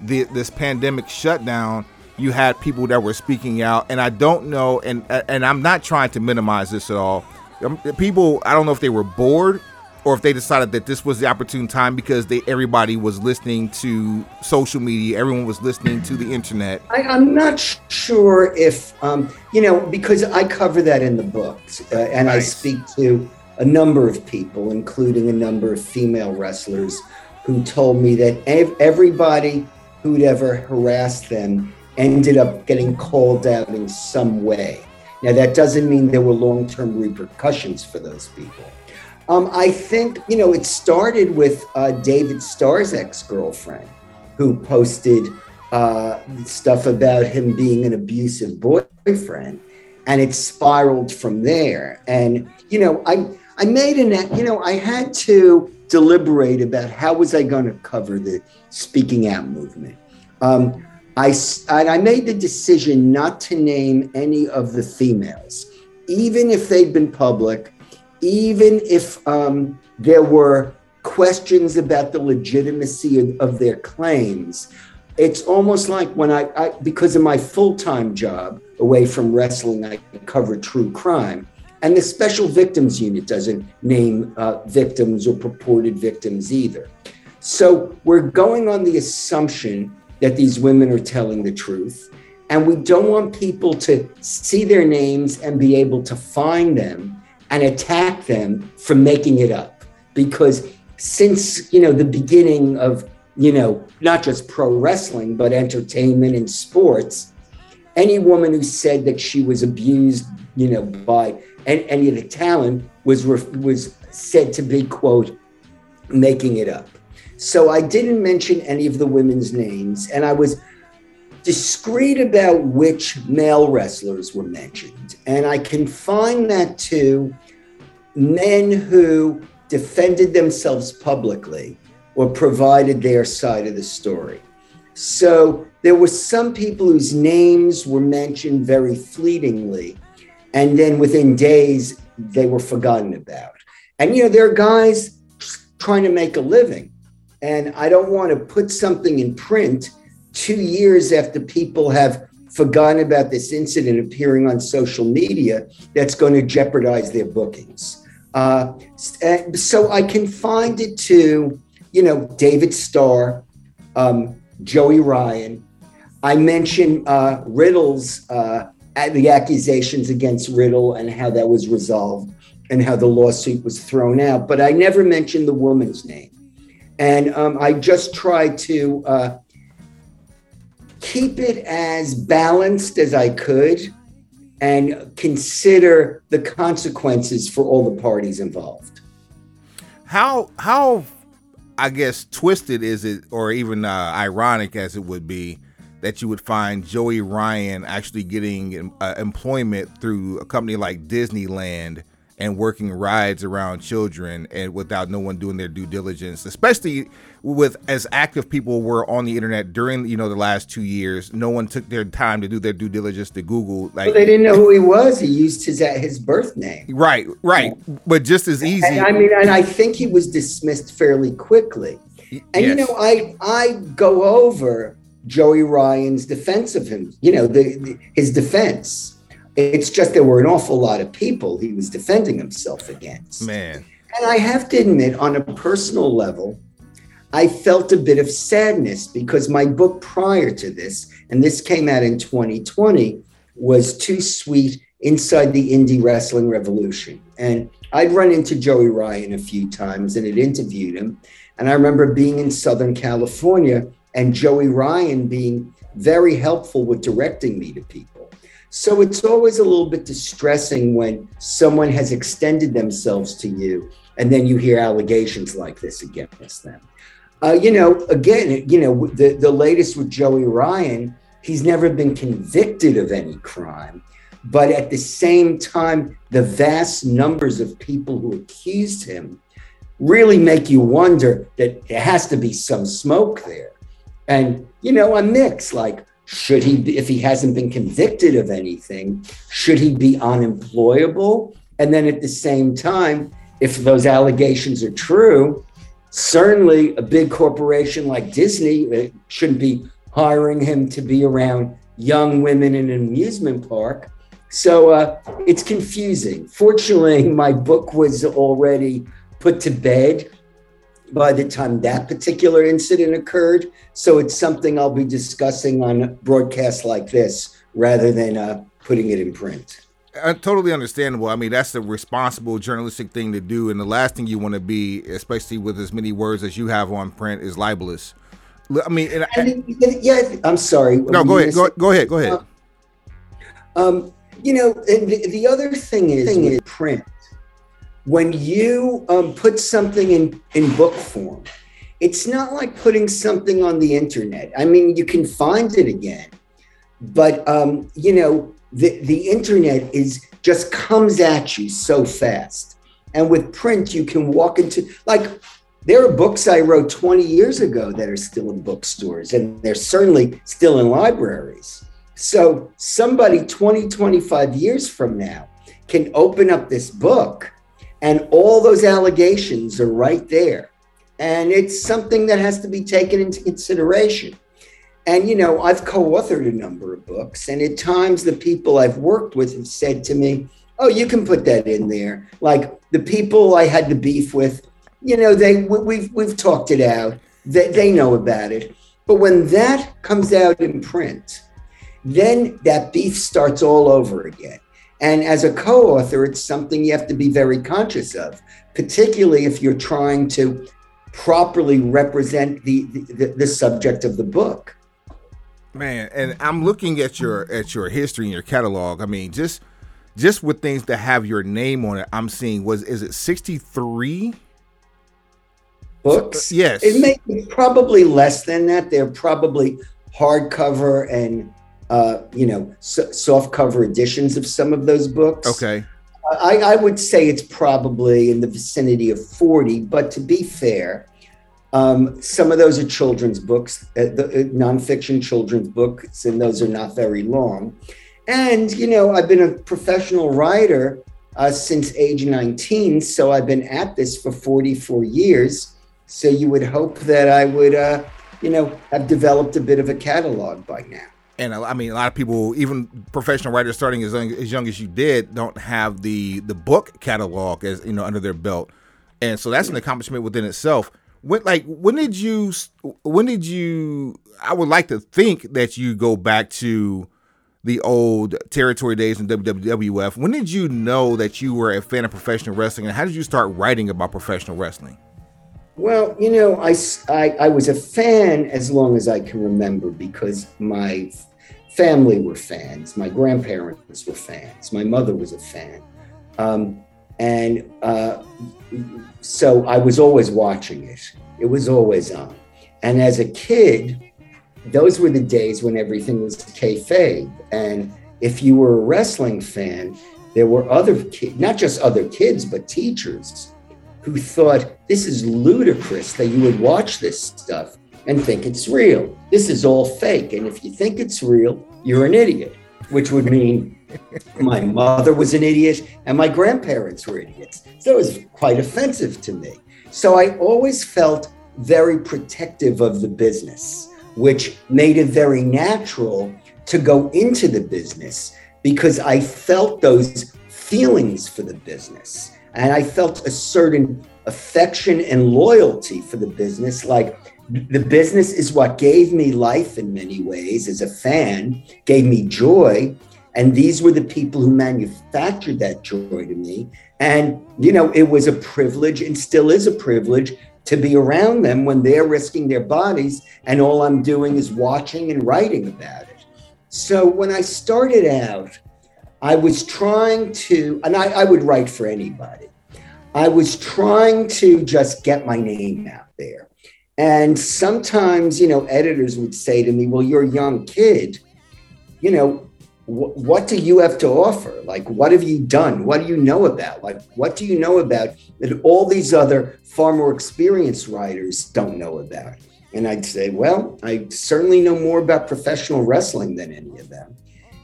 the, this pandemic shutdown, you had people that were speaking out, and I don't know, and and I'm not trying to minimize this at all. Um, people, I don't know if they were bored or if they decided that this was the opportune time because they everybody was listening to social media, everyone was listening to the internet. I, am not sure if um, you know because I cover that in the book, uh, and nice. I speak to a number of people, including a number of female wrestlers, who told me that ev- everybody who'd ever harassed them ended up getting called out in some way. Now, that doesn't mean there were long term repercussions for those people. Um, I think, you know, it started with uh, David Starr's ex girlfriend who posted uh, stuff about him being an abusive boyfriend. And it spiraled from there. And, you know, I, I made an, you know, I had to deliberate about how was I going to cover the speaking out movement. Um, I, I made the decision not to name any of the females, even if they'd been public, even if um, there were questions about the legitimacy of, of, their claims. It's almost like when I, I because of my full time job away from wrestling, I cover true crime. And the special victims unit doesn't name uh, victims or purported victims either. So we're going on the assumption that these women are telling the truth. And we don't want people to see their names and be able to find them and attack them for making it up. Because since, you know, the beginning of, you know, not just pro wrestling, but entertainment and sports, any woman who said that she was abused, you know, by any of the talent was was said to be quote making it up. So I didn't mention any of the women's names, and I was discreet about which male wrestlers were mentioned. And I confined that to men who defended themselves publicly or provided their side of the story. So there were some people whose names were mentioned very fleetingly, and then within days, they were forgotten about. And, you know, there are guys trying to make a living. And I don't want to put something in print two years after people have forgotten about this incident appearing on social media that's going to jeopardize their bookings. Uh, so I confined it to, you know, David Starr, um, Joey Ryan. I mentioned uh, Riddle's, uh, the accusations against Riddle and how that was resolved and how the lawsuit was thrown out, but I never mentioned the woman's name. And um, I just tried to uh, keep it as balanced as I could and consider the consequences for all the parties involved. How how I guess twisted is it, or even uh, ironic as it would be, that you would find Joey Ryan actually getting uh, employment through a company like Disneyland and working rides around children and without no one doing their due diligence, especially with as active people were on the internet during you know the last two years. No one took their time to do their due diligence to Google. Like well, they didn't know who he was. He used his uh, his birth name. Right, right. But just as easy. And, I mean, and I think he was dismissed fairly quickly. And yes. you know, I I go over Joey Ryan's defense of him. You know, the, the his defense it's just there were an awful lot of people he was defending himself against. Man. And I have to admit, on a personal level, I felt a bit of sadness because my book prior to this, and this came out in 2020, was Too Sweet Inside the Indie Wrestling Revolution. And I'd run into Joey Ryan a few times and had interviewed him. And I remember being in Southern California and Joey Ryan being very helpful with directing me to people. So it's always a little bit distressing when someone has extended themselves to you and then you hear allegations like this against them. Uh, you know, again, you know, the, the latest with Joey Ryan, he's never been convicted of any crime. But at the same time, the vast numbers of people who accused him really make you wonder that there has to be some smoke there. And, you know, I'm mixed. Like, should he, be, if he hasn't been convicted of anything, should he be unemployable? And then at the same time, if those allegations are true, certainly a big corporation like Disney uh, shouldn't be hiring him to be around young women in an amusement park. So uh, it's confusing. Fortunately, my book was already put to bed by the time that particular incident occurred. So it's something I'll be discussing on broadcasts like this rather than uh, putting it in print. Uh, totally understandable. I mean, that's the responsible journalistic thing to do. And the last thing you want to be, especially with as many words as you have on print, is libelous. I mean, and I, yeah, I'm sorry. No, go ahead. Go, go, ahead. Go ahead. Uh, um, you know, and the, the other thing is, thing is print when you um, put something in, in book form, it's not like putting something on the internet. I mean, you can find it again, but um, you know, the, the internet is just comes at you so fast. And with print, you can walk into like there are books I wrote 20 years ago that are still in bookstores, and they're certainly still in libraries. So somebody 20, 25 years from now can open up this book and all those allegations are right there. And it's something that has to be taken into consideration. And, you know, I've co authored a number of books, and at times the people I've worked with have said to me, Oh, you can put that in there. Like the people I had the beef with, you know, they we've we've talked it out. They, they know about it. But when that comes out in print, then that beef starts all over again. And as a co author, it's something you have to be very conscious of, particularly if you're trying to properly represent the, the, the subject of the book. Man, and I'm looking at your at your history and your catalog. I mean, just just with things that have your name on it, I'm seeing was is it 63 books? Yes. It may be probably less than that. They're probably hardcover and uh, you know, so, soft cover editions of some of those books. Okay. I, I, would say it's probably in the vicinity of 40, but to be fair, um, some of those are children's books, uh, the uh, nonfiction children's books, and those are not very long. And, you know, I've been a professional writer uh, since age 19, so I've been at this for 44 years. So you would hope that I would, uh, you know, have developed a bit of a catalog by now and I mean, a lot of people, even professional writers starting as young, as young as you did, don't have the the book catalog as you know under their belt, and so that's an accomplishment within itself. When like when did you when did you? I would like to think that you go back to the old territory days in WWF. When did you know that you were a fan of professional wrestling, and how did you start writing about professional wrestling? Well, you know, I, I, I was a fan as long as I can remember because my family were fans. My grandparents were fans. My mother was a fan. Um, and uh, so I was always watching it. It was always on. And as a kid, those were the days when everything was kayfabe. And if you were a wrestling fan, there were other kids, not just other kids, but teachers who thought this is ludicrous that you would watch this stuff and think it's real. This is all fake. And if you think it's real, you're an idiot, which would mean my mother was an idiot and my grandparents were idiots. So it was quite offensive to me. So I always felt very protective of the business, which made it very natural to go into the business because I felt those feelings for the business. And I felt a certain affection and loyalty for the business. Like the business is what gave me life in many ways as a fan, gave me joy. And these were the people who manufactured that joy to me. And, you know, it was a privilege and still is a privilege to be around them when they're risking their bodies. And all I'm doing is watching and writing about it. So when I started out, I was trying to, and I, I would write for anybody. I was trying to just get my name out there. And sometimes, you know, editors would say to me, Well, you're a young kid. You know, wh- what do you have to offer? Like, what have you done? What do you know about? Like, what do you know about that all these other far more experienced writers don't know about? And I'd say, Well, I certainly know more about professional wrestling than any of them.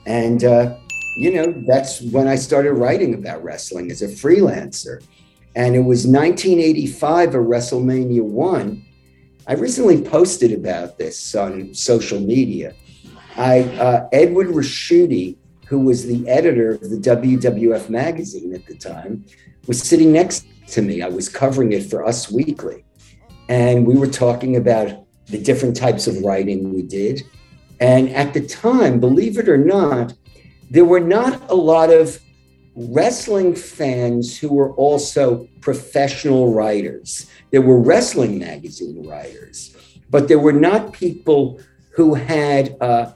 And, uh, you know, that's when I started writing about wrestling as a freelancer. And it was 1985 a WrestleMania 1. I recently posted about this on social media. I uh, Edward Ricciuti, who was the editor of the WWF magazine at the time, was sitting next to me. I was covering it for Us Weekly. And we were talking about the different types of writing we did. And at the time, believe it or not, there were not a lot of wrestling fans who were also professional writers. There were wrestling magazine writers, but there were not people who had uh,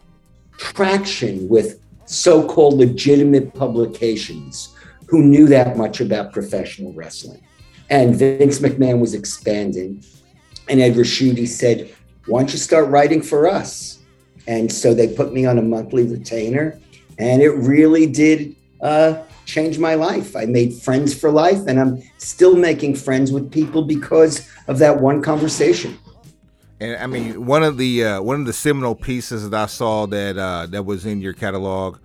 traction with so called legitimate publications who knew that much about professional wrestling. And Vince McMahon was expanding. And Ed Ricciuti said, Why don't you start writing for us? And so they put me on a monthly retainer. And it really did uh, changed my life. I made friends for life, and I'm still making friends with people because of that one conversation. And I mean, one of the uh, one of the seminal pieces that I saw that uh, that was in your catalog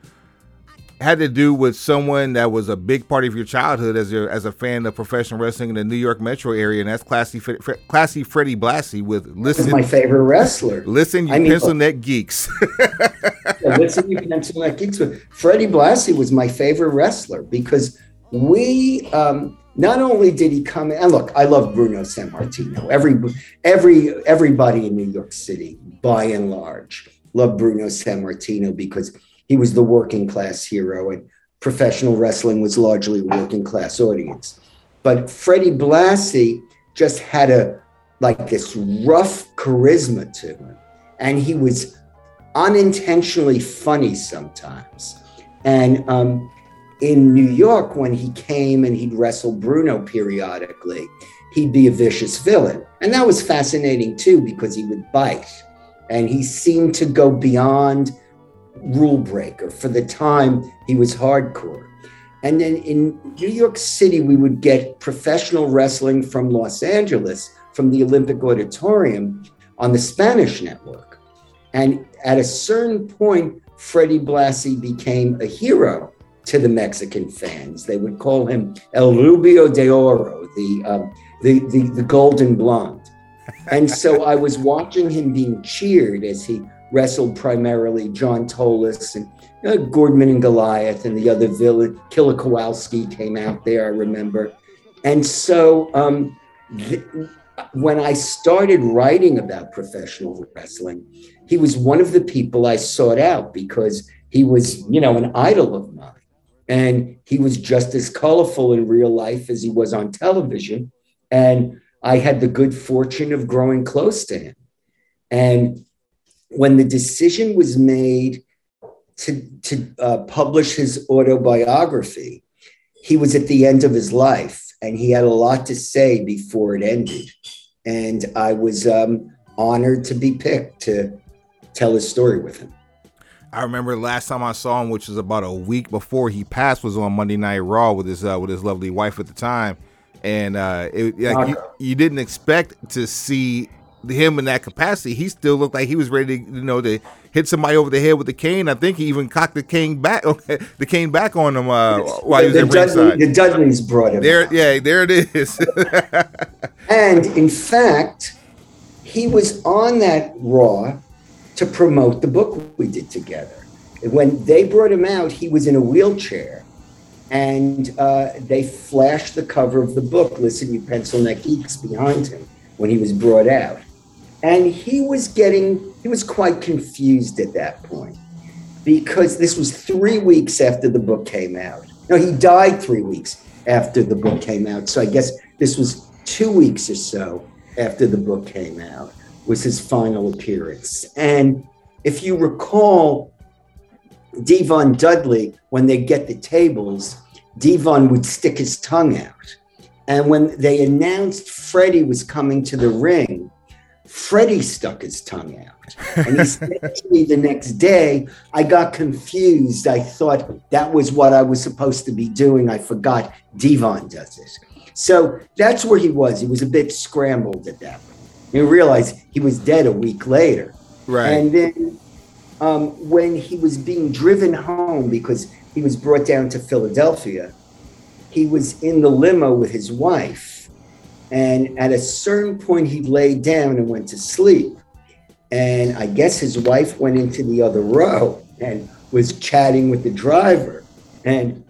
had to do with someone that was a big part of your childhood as a as a fan of professional wrestling in the New York metro area, and that's classy classy Freddie Blassie with listen. my favorite wrestler. Listen, you I mean, pencil neck geeks. yeah, listen, you pencil neck geeks. Freddie Blassie was my favorite wrestler because we. Um, not only did he come in, and look, I love Bruno Sammartino. Every every everybody in New York City, by and large, love Bruno Sammartino because he was the working class hero, and professional wrestling was largely a working class audience. But Freddie Blassie just had a like this rough charisma to him, and he was unintentionally funny sometimes. And um, in New York, when he came and he'd wrestle Bruno periodically, he'd be a vicious villain. And that was fascinating too, because he would bite. And he seemed to go beyond rule breaker. For the time, he was hardcore. And then in New York City, we would get professional wrestling from Los Angeles, from the Olympic Auditorium on the Spanish network. And at a certain point, Freddie Blassie became a hero to the Mexican fans. They would call him El Rubio de Oro, the, um, the, the, the golden blonde. And so I was watching him being cheered as he wrestled primarily John Tolos and uh, Gordman and Goliath and the other villain. Killer Kowalski came out there, I remember. And so um, th- when I started writing about professional wrestling, he was one of the people I sought out because he was, you know, an idol of mine. And he was just as colorful in real life as he was on television. And I had the good fortune of growing close to him. And when the decision was made to to uh, publish his autobiography, he was at the end of his life, and he had a lot to say before it ended. And I was um, honored to be picked to tell his story with him. I remember last time I saw him, which was about a week before he passed, was on Monday Night Raw with his uh, with his lovely wife at the time, and uh, it, like, you, you didn't expect to see him in that capacity. He still looked like he was ready to, you know, to hit somebody over the head with the cane. I think he even cocked the cane back, the cane back on him uh, while he was the, Dudley, ringside. the Dudleys brought him. There, yeah, there it is. And in fact, he was on that Raw to promote the book we did together. When they brought him out, he was in a wheelchair. And uh, they flashed the cover of the book, Listen, You Pencil Neck Geeks, behind him when he was brought out. And he was getting, he was quite confused at that point because this was three weeks after the book came out. No, he died three weeks after the book came out. So I guess this was two weeks or so after the book came out was his final appearance. And if you recall, Devon Dudley, when they get the tables, Devon would stick his tongue out. And when they announced Freddie was coming to the ring, Freddie stuck his tongue out. And he said to me the next day, I got confused. I thought that was what I was supposed to be doing. I forgot Devon does it. So that's where he was. He was a bit scrambled at that point. You realized he was dead a week later. right. And then um, when he was being driven home because he was brought down to Philadelphia, he was in the limo with his wife. And at a certain point, he laid down and went to sleep. And I guess his wife went into the other row and was chatting with the driver. And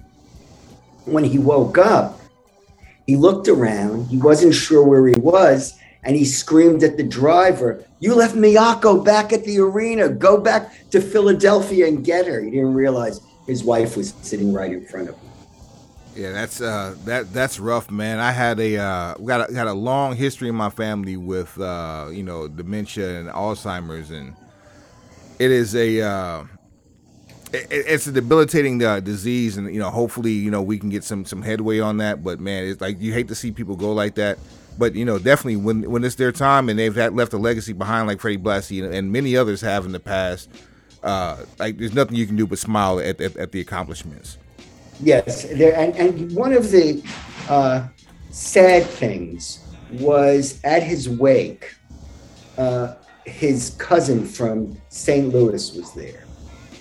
when he woke up, he looked around. He wasn't sure where he was. And he screamed at the driver, You left Miyako back at the arena. Go back to Philadelphia and get her. He didn't realize his wife was sitting right in front of him. Yeah, that's uh that that's rough, man. I had a uh got a, got a long history in my family with uh you know dementia and Alzheimer's, and it is a uh it, it's a debilitating uh, disease, and you know hopefully you know we can get some some headway on that. But man, it's like you hate to see people go like that. But you know definitely when when it's their time and they've had, left a legacy behind like Freddie Blassie and, and many others have in the past, uh like there's nothing you can do but smile at at, at the accomplishments. Yes, there and, and one of the uh, sad things was at his wake, uh, his cousin from St. Louis was there,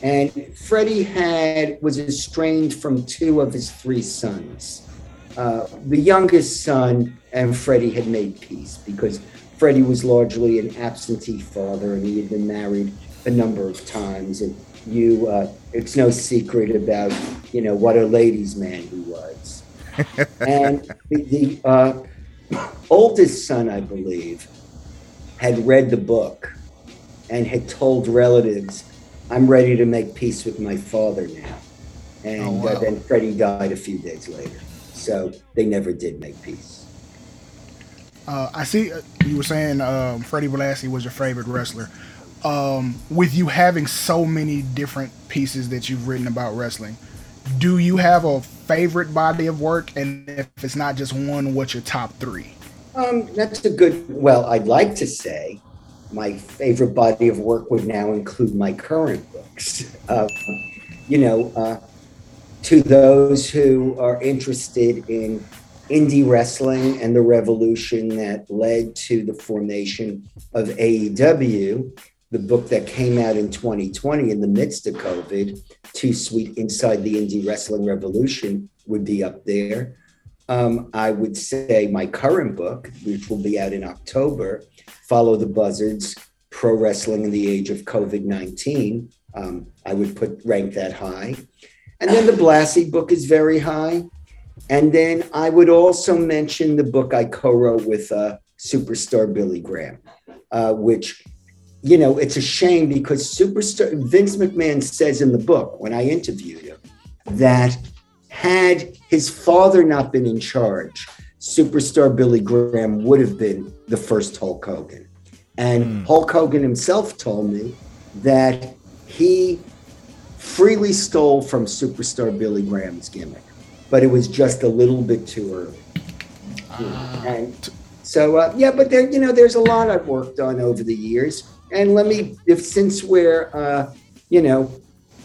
and Freddie had was estranged from two of his three sons. Uh, the youngest son and Freddie had made peace because Freddie was largely an absentee father and he had been married a number of times and you uh, it's no secret about you know what a ladies man he was and the, the uh, oldest son i believe had read the book and had told relatives i'm ready to make peace with my father now and Oh, wow. uh, then freddie died a few days later so they never did make peace Uh, I see uh, you were saying um, Freddie Blassie was your favorite wrestler. Um, with you having so many different pieces that you've written about wrestling, do you have a favorite body of work? And if it's not just one, what's your top three? Um, that's a good. Well, I'd like to say my favorite body of work would now include my current books. Uh, you know, uh, to those who are interested in indie wrestling and the revolution that led to the formation of AEW, the book that came out in 2020 in the midst of COVID, Too Sweet Inside the Indie Wrestling Revolution, would be up there. Um, I would say my current book, which will be out in October, Follow the Buzzards Pro Wrestling in the Age of COVID 19. Um, I would put rank that high. And then the Blassie book is very high. And then I would also mention the book I co wrote with uh, superstar Billy Graham, uh, which, you know, it's a shame because superstar Vince McMahon says in the book when I interviewed him that had his father not been in charge, superstar Billy Graham would have been the first Hulk Hogan. And Hulk Hogan himself told me that he freely stole from superstar Billy Graham's gimmick, but it was just a little bit too early. Know, And so, uh, yeah, but there, you know, there's a lot I've worked on over the years. And let me, if since we're, uh, you know,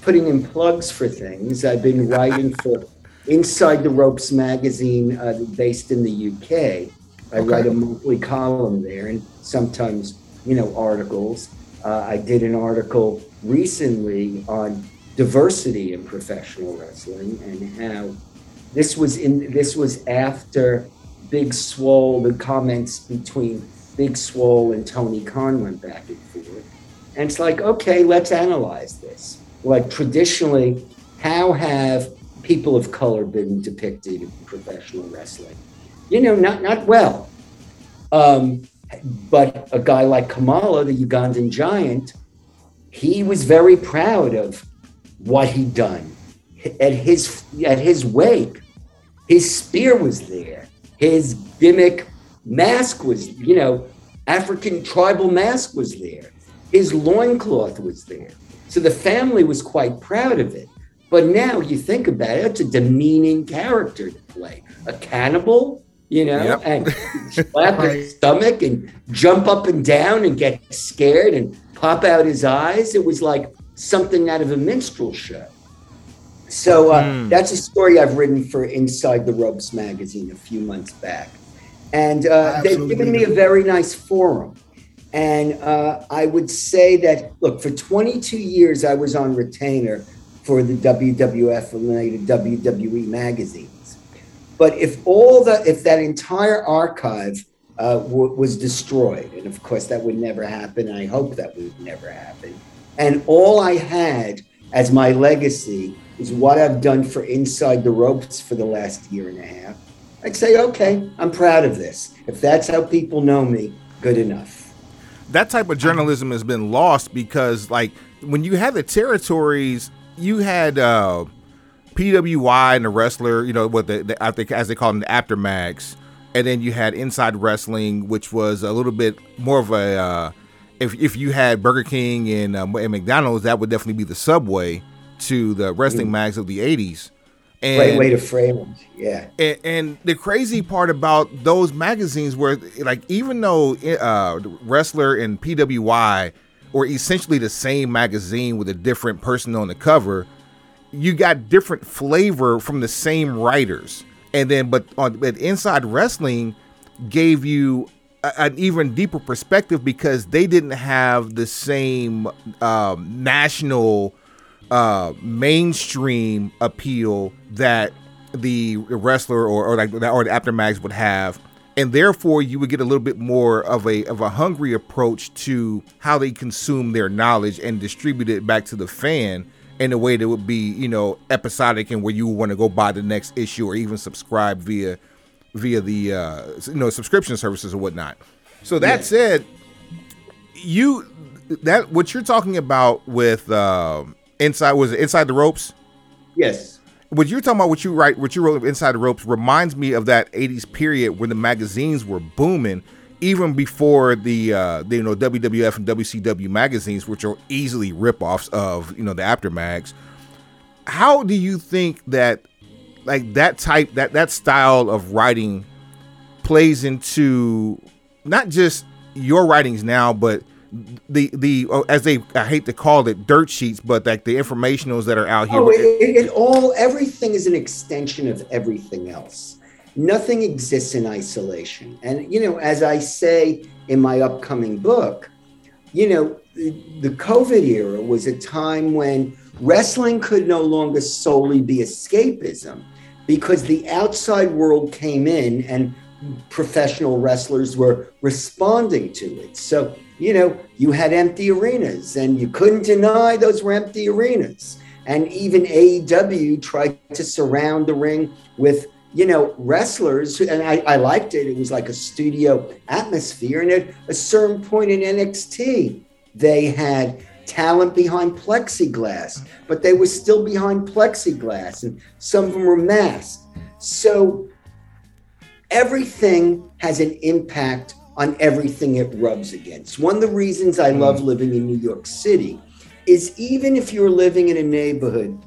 putting in plugs for things, I've been writing for Inside the Ropes magazine uh, based in the UK. I write a monthly column there and sometimes, you know, articles. Uh, I did an article recently on diversity in professional wrestling and how this was in this was after Big Swole, the comments between Big Swole and Tony Khan went back and. And it's like, okay, let's analyze this. Like traditionally, how have people of color been depicted in professional wrestling? You know, not not well. Um, but a guy like Kamala, the Ugandan giant, he was very proud of what he'd done. At his at his wake, his spear was there. His gimmick mask was, you know, African tribal mask was there. His loincloth was there. So the family was quite proud of it. But now you think about it, it's a demeaning character to play. A cannibal, you know, Yep. and slap his stomach and jump up and down and get scared and pop out his eyes. It was like something out of a minstrel show. So uh, that's a story I've written for Inside the Ropes magazine a few months back. And uh, they've given me a very nice forum. And uh, I would say that, look, for 22 years, I was on retainer for the WWF related WWE magazines. But if all the, if that entire archive uh, w- was destroyed, and of course that would never happen, I hope that would never happen, and all I had as my legacy is what I've done for Inside the Ropes for the last year and a half, I'd say, okay, I'm proud of this. If that's how people know me, good enough. That type of journalism has been lost because like when you had the territories you had uh pwi and the wrestler you know what the, the I think as they call them the Apter mags. And then you had inside wrestling which was a little bit more of a uh if, if you had burger king and, um, and mcdonald's that would definitely be the subway to the wrestling mags of the 80s and Great way to frame it. Yeah. and, and the crazy part about those magazines were like even though uh wrestler and pwi were essentially the same magazine with a different person on the cover you got different flavor from the same writers and then but on but inside wrestling gave you a, an even deeper perspective because they didn't have the same um, national uh, mainstream appeal that the wrestler or, or like or the Apter mags would have. And therefore you would get a little bit more of a of a hungry approach to how they consume their knowledge and distribute it back to the fan in a way that would be you know episodic and where you want to go buy the next issue or even subscribe via via the uh, you know subscription services or whatnot. So that said you that what you're talking about with um inside was it inside the ropes Yes. what you're talking about what you write what you wrote inside the ropes reminds me of that 80s period when the magazines were booming even before the uh the, you know WWF and WCW magazines which are easily ripoffs of you know the Apter mags how do you think that like that type that that style of writing plays into not just your writings now but the the oh, as they I hate to call it dirt sheets but like the informationals that are out here Oh, it, it, all, everything is an extension of everything else. Nothing exists in isolation. And, you know, as I say in my upcoming book, you know, the COVID era was a time when wrestling could no longer solely be escapism because the outside world came in and professional wrestlers were responding to it. So, you know, you had empty arenas and you couldn't deny those were empty arenas. And even AEW tried to surround the ring with, you know, wrestlers. And I, I liked it. It was like a studio atmosphere. And at a certain point in NXT, they had talent behind plexiglass, but they were still behind plexiglass. And some of them were masked. So everything has an impact on everything it rubs against. One of the reasons I love hmm. living in New York City is even if you're living in a neighborhood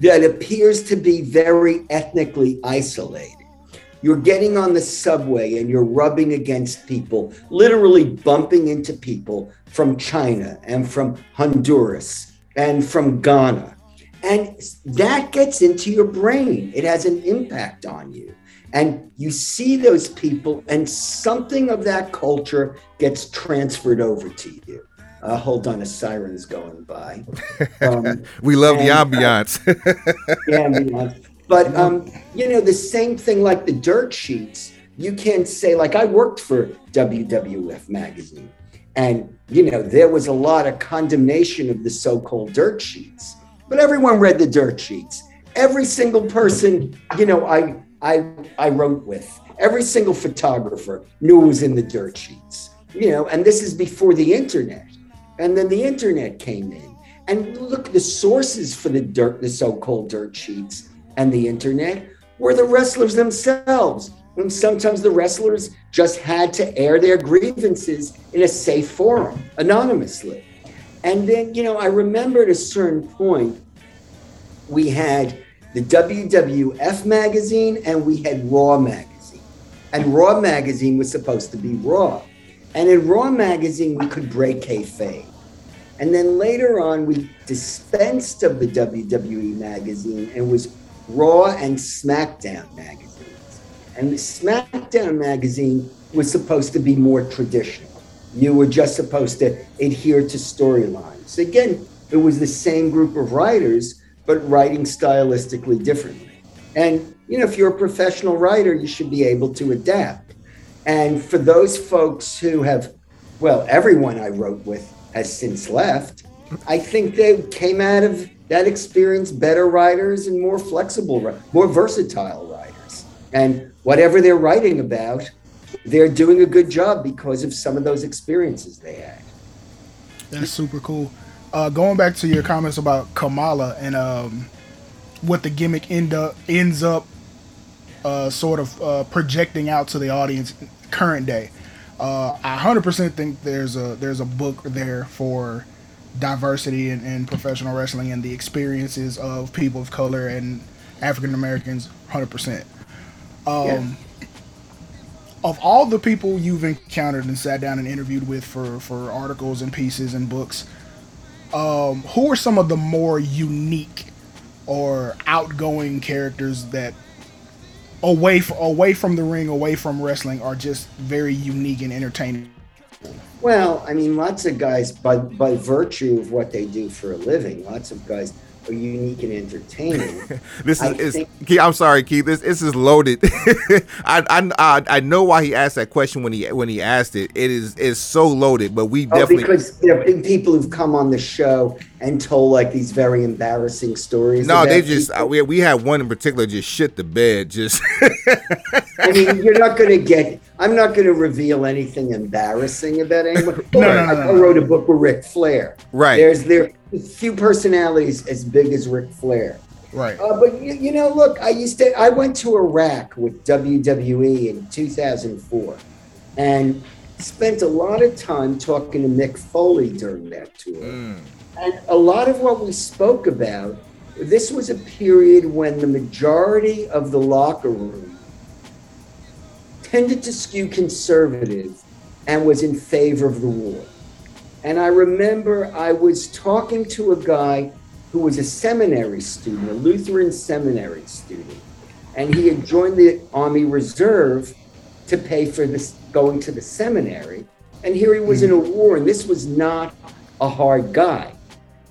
that appears to be very ethnically isolated, you're getting on the subway and you're rubbing against people, literally bumping into people from China and from Honduras and from Ghana. And that gets into your brain. It has an impact on you. And you see those people, and something of that culture gets transferred over to you. Uh, hold on, a siren's going by. Um, we love the and, uh, ambiance. the ambiance. But um, you know, the same thing like the dirt sheets. You can't say like I worked for WWF magazine, and you know there was a lot of condemnation of the so-called dirt sheets. But everyone read the dirt sheets. Every single person, you know, I I I wrote with, every single photographer knew it was in the dirt sheets. You know, and this is before the internet. And then the internet came in. And look, the sources for the dirt, the so-called dirt sheets and the internet were the wrestlers themselves. And sometimes the wrestlers just had to air their grievances in a safe forum, anonymously. And then, you know, I remember at a certain point, we had the WWF magazine and we had Raw magazine. And Raw magazine was supposed to be Raw. And in Raw magazine, we could break kayfabe. And then later on, we dispensed of the WWE magazine and it was Raw and SmackDown magazines. And the SmackDown magazine was supposed to be more traditional. You were just supposed to adhere to storylines. Again, it was the same group of writers, but writing stylistically differently. And, you know, if you're a professional writer, you should be able to adapt. And for those folks who have, well, everyone I wrote with has since left, I think they came out of that experience better writers and more flexible, more versatile writers. And whatever they're writing about, they're doing a good job because of some of those experiences they had. That's super cool. Uh, going back to your comments about Kamala and um, what the gimmick end up ends up uh, sort of uh, projecting out to the audience current day. Uh, I 100% think there's a there's a book there for diversity in, in professional wrestling and the experiences of people of color and African Americans. 100%. Um, Yeah. Of all the people you've encountered and sat down and interviewed with for for articles and pieces and books, um, who are some of the more unique or outgoing characters that away from away from the ring, away from wrestling, are just very unique and entertaining? Well, I mean, lots of guys, by by virtue of what they do for a living, lots of guys are unique and entertaining. This is think- Keith, I'm sorry, Keith. This this is loaded. I, I I I know why he asked that question when he when he asked it. It is is so loaded, but we Oh, definitely because there have been people who've come on the show and told like these very embarrassing stories. no. They just people. uh, we we had one in particular just shit the bed. Just I mean, you're not going to get. I'm not going to reveal anything embarrassing about anyone. No, no, no, I no, no. wrote a book with Ric Flair. Right. There's there few personalities as big as Ric Flair. Right. Uh, but you, you know, look, I used to. I went to Iraq with WWE in 2004, and spent a lot of time talking to Mick Foley during that tour. And a lot of what we spoke about, this was a period when the majority of the locker room tended to skew conservative and was in favor of the war. And I remember I was talking to a guy who was a seminary student, a Lutheran seminary student, and he had joined the Army Reserve to pay for this going to the seminary. And here he was in a hmm. war, and this was not a hard guy.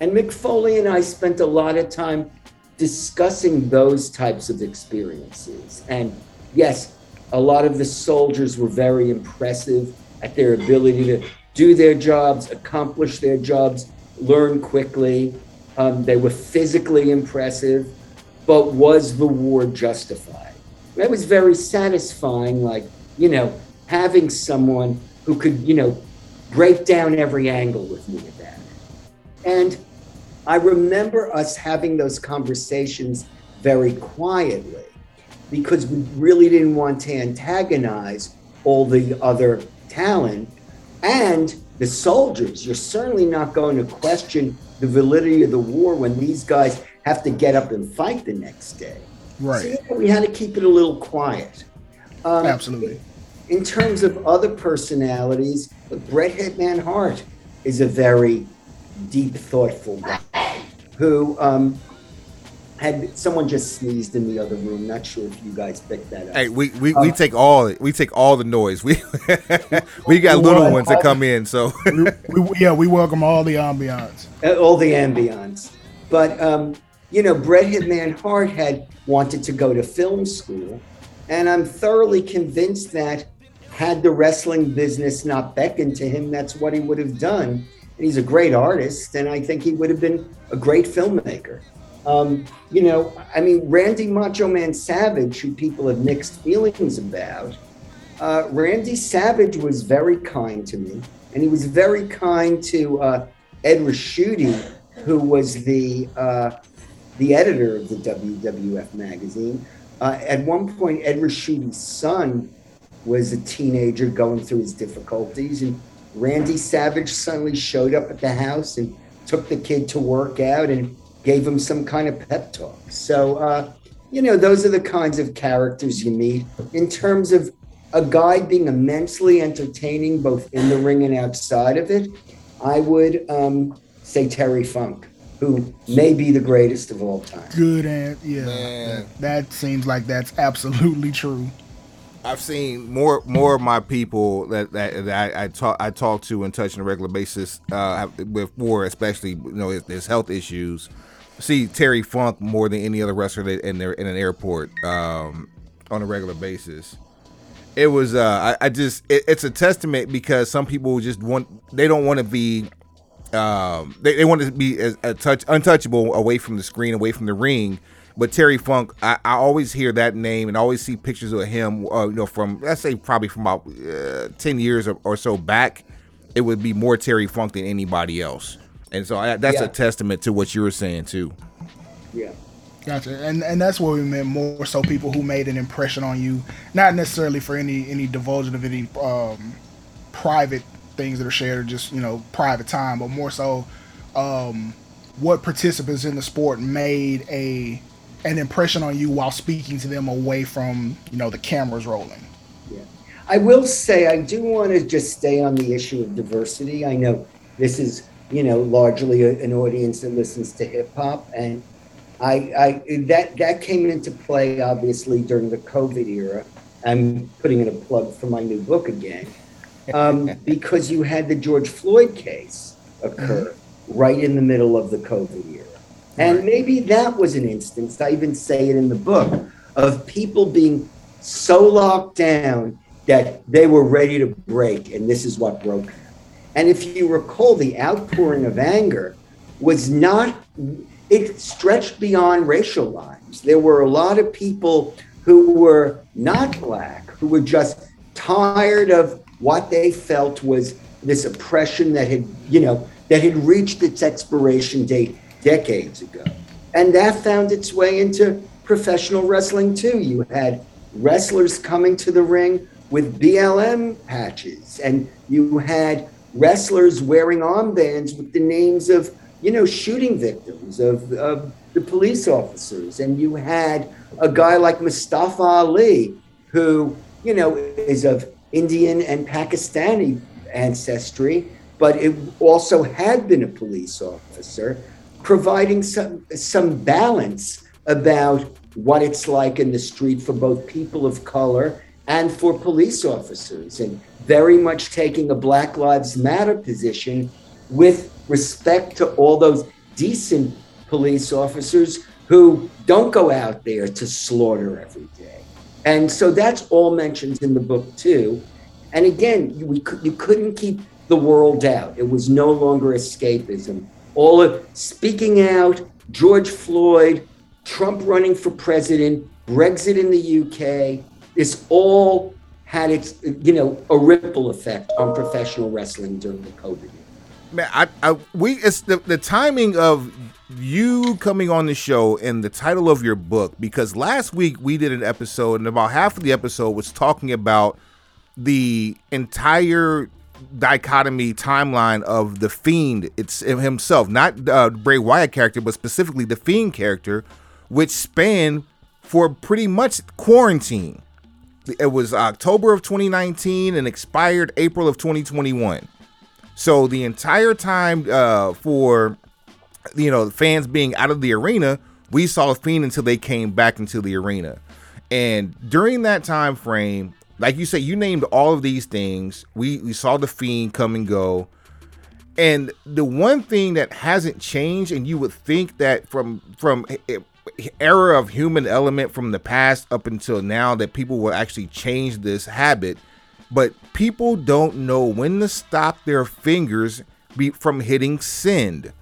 And Mick Foley and I spent a lot of time discussing those types of experiences. And yes, a lot of the soldiers were very impressive at their ability to do their jobs, accomplish their jobs, learn quickly. Um, they were physically impressive, but was the war justified? That was very satisfying, like, you know, having someone who could, you know, break down every angle with me about it. And I remember us having those conversations very quietly because we really didn't want to antagonize all the other talent. And the soldiers. You're certainly not going to question the validity of the war when these guys have to get up and fight the next day. Right. So, know, we had to keep it a little quiet. Um, Absolutely. In terms of other personalities, Bret Hitman Hart is a very deep, thoughtful guy who um, had someone just sneezed in the other room. Not sure if you guys picked that up. Hey, we, we, we take all we take all the noise. We we got little ones that come in, so we, we- yeah, we welcome all the ambiance. All the ambience. But um, you know, Bret Hitman Hart had wanted to go to film school, and I'm thoroughly convinced that had the wrestling business not beckoned to him, that's what he would have done. And he's a great artist, and I think he would have been a great filmmaker. Um, you know, I mean, Randy Macho Man Savage, who people have mixed feelings about, uh, Randy Savage was very kind to me, and he was very kind to uh, Ed Ricciuti, who was the uh, the editor of the WWF magazine. Uh, at one point, Ed Ricciuti's son was a teenager going through his difficulties, and Randy Savage suddenly showed up at the house and took the kid to work out and gave him some kind of pep talk. So, uh, you know, those are the kinds of characters you meet in terms of a guy being immensely entertaining both in the ring and outside of it. I would um, say Terry Funk, who may be the greatest of all time. Good and yeah, Man. that, that seems like that's absolutely true. I've seen more more of my people that that, that I, I talk I talk to and touch on a regular basis uh, with war, especially you know his, health issues. See Terry Funk more than any other wrestler in there in an airport um, on a regular basis. It was uh, I, I just it, it's a testament because some people just want they don't want to be um, they, they want to be as a touch untouchable away from the screen, away from the ring. But Terry Funk, I, I always hear that name and always see pictures of him. Uh, you know, from let's say probably from about uh, ten years or, or so back, it would be more Terry Funk than anybody else. And so I, that's Yeah. a testament to what you were saying too. Yeah. Gotcha, and and that's what we meant more so people who made an impression on you, not necessarily for any any divulging of any um, private things that are shared or just you know private time, but more so um, what participants in the sport made a an impression on you while speaking to them away from you know the cameras rolling. Yeah. I will say I do want to just stay on the issue of diversity. I know this is, you know, largely a, an audience that listens to hip hop and I, I that that came into play obviously during the COVID era. I'm putting in a plug for my new book again. Um, because you had the George Floyd case occur right in the middle of the COVID era. And maybe that was an instance, I even say it in the book, of people being so locked down that they were ready to break, and this is what broke them. And if you recall, the outpouring of anger was not, it stretched beyond racial lines. There were a lot of people who were not black, who were just tired of what they felt was this oppression that had, you know, that had reached its expiration date decades ago. And that found its way into professional wrestling too. You had wrestlers coming to the ring with BLM patches, and you had wrestlers wearing armbands with the names of, you know, shooting victims, of, of the police officers. And you had a guy like Mustafa Ali, who, you know, is of Indian and Pakistani ancestry, but it also had been a police officer, providing some some balance about what it's like in the street for both people of color and for police officers, and very much taking a Black Lives Matter position with respect to all those decent police officers who don't go out there to slaughter every day. And so that's all mentioned in the book too. And again, we you couldn't keep the world out. It was no longer escapism. All of speaking out, George Floyd, Trump running for president, Brexit in the UK, this all had its, you know, a ripple effect on professional wrestling during the COVID. Man, I, I we it's the, the timing of you coming on the show and the title of your book because last week we did an episode and about half of the episode was talking about the entire dichotomy timeline of the fiend it's himself not uh, bray wyatt character but specifically the fiend character which spanned for pretty much quarantine. It was october of 2019 and expired april of 2021 so the entire time uh, for you know fans being out of the arena we saw fiend until they came back into the arena. And during that time frame like you said, you named all of these things. We we saw the fiend come and go. And the one thing that hasn't changed, and you would think that from from era of human element from the past up until now, that people will actually change this habit. But people don't know when to stop their fingers be, from hitting send.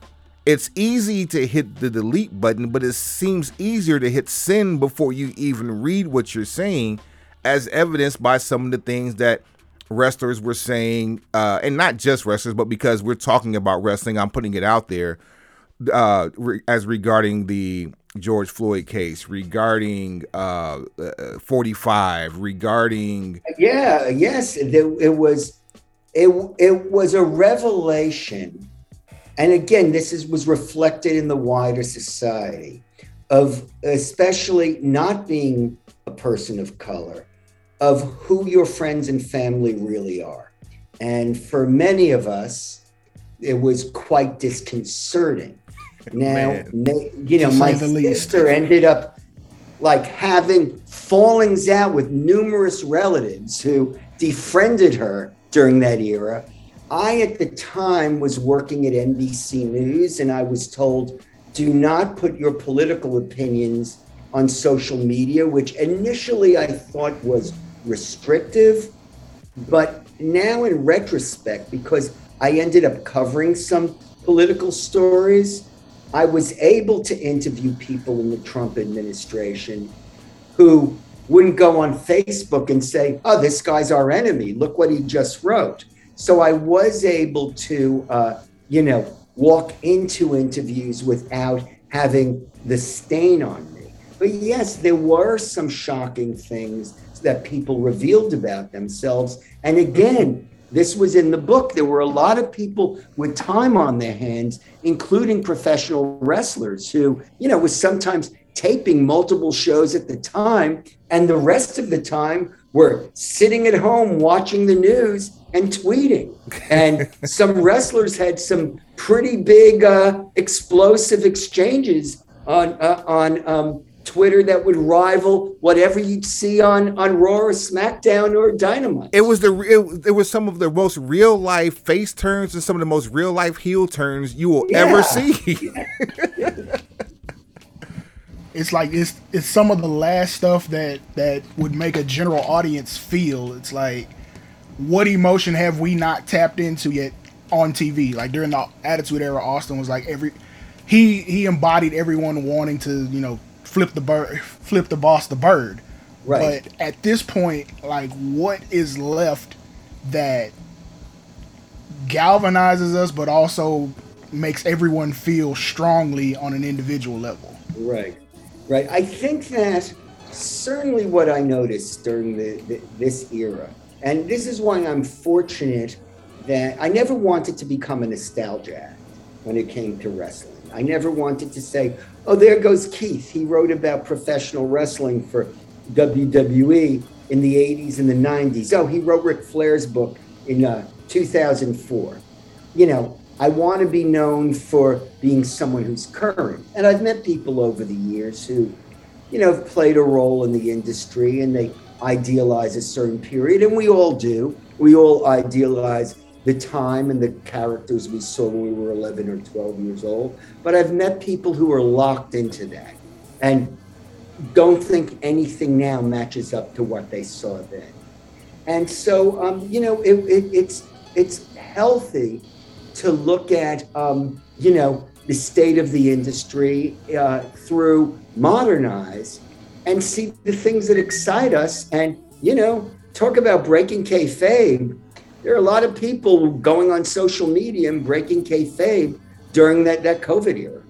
It's easy to hit the delete button, but it seems easier to hit send before you even read what you're saying as evidenced by some of the things that wrestlers were saying, uh, and not just wrestlers, but because we're talking about wrestling, I'm putting it out there uh, re- as regarding the George Floyd case, regarding uh, uh 45, regarding yeah, yes, it was it it was a revelation, and again, this is was reflected in the wider society of especially not being a person of color of who your friends and family really are. And for many of us, it was quite disconcerting. Now, you know, my sister ended up like having fallings out with numerous relatives who defriended her during that era. I, at the time, was working at NBC News, and I was told, do not put your political opinions on social media, which initially I thought was restrictive. But now, in retrospect, because I ended up covering some political stories, I was able to interview people in the Trump administration who wouldn't go on Facebook and say, oh, this guy's our enemy. Look what he just wrote. So I was able to, uh, you know, walk into interviews without having the stain on me. But yes, there were some shocking things that people revealed about themselves. And again, this was in the book. There were a lot of people with time on their hands, including professional wrestlers who, you know, was sometimes taping multiple shows at the time. And the rest of the time were sitting at home watching the news and tweeting. And some wrestlers had some pretty big uh, explosive exchanges on, uh, on um, Twitter that would rival whatever you'd see on on Raw or SmackDown or Dynamite. It was the it, it was some of the most real life face turns and some of the most real life heel turns you will yeah. ever see. it's like it's it's some of the last stuff that that would make a general audience feel. It's like what emotion have we not tapped into yet on TV? Like during the Attitude Era, Austin was like every he he embodied everyone wanting to you know flip the bird, flip the boss the bird. Right. But at this point, like, what is left that galvanizes us, but also makes everyone feel strongly on an individual level? Right. Right. I think that certainly what I noticed during the, the, this era, and this is why I'm fortunate that I never wanted to become a nostalgia when it came to wrestling. I never wanted to say, oh, there goes Keith. He wrote about professional wrestling for WWE in the 80s and the 90s. Oh, he wrote Ric Flair's book in uh, 2004. You know, I want to be known for being someone who's current. And I've met people over the years who, you know, have played a role in the industry and they idealize a certain period, and we all do. We all idealize the time and the characters we saw when we were 11 or 12 years old. But I've met people who are locked into that and don't think anything now matches up to what they saw then. And so, um, you know, it, it, it's it's healthy to look at, um, you know, the state of the industry uh, through modernize and see the things that excite us. And you know, talk about breaking kayfabe there are a lot of people going on social media and breaking kayfabe during that that COVID era.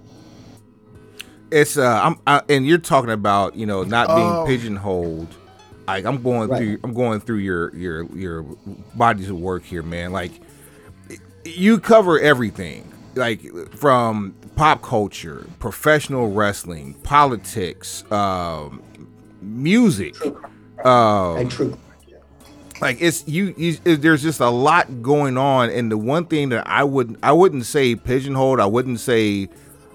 It's uh, I'm I, and you're talking about you know not being oh. pigeonholed Like I'm going Right. through I'm going through your your your bodies of work here, man. Like you cover everything. Like from pop culture, professional wrestling, politics, um, music. Um, and true. Like it's you, you it- there's just a lot going on and the one thing that i would i wouldn't say pigeonholed i wouldn't say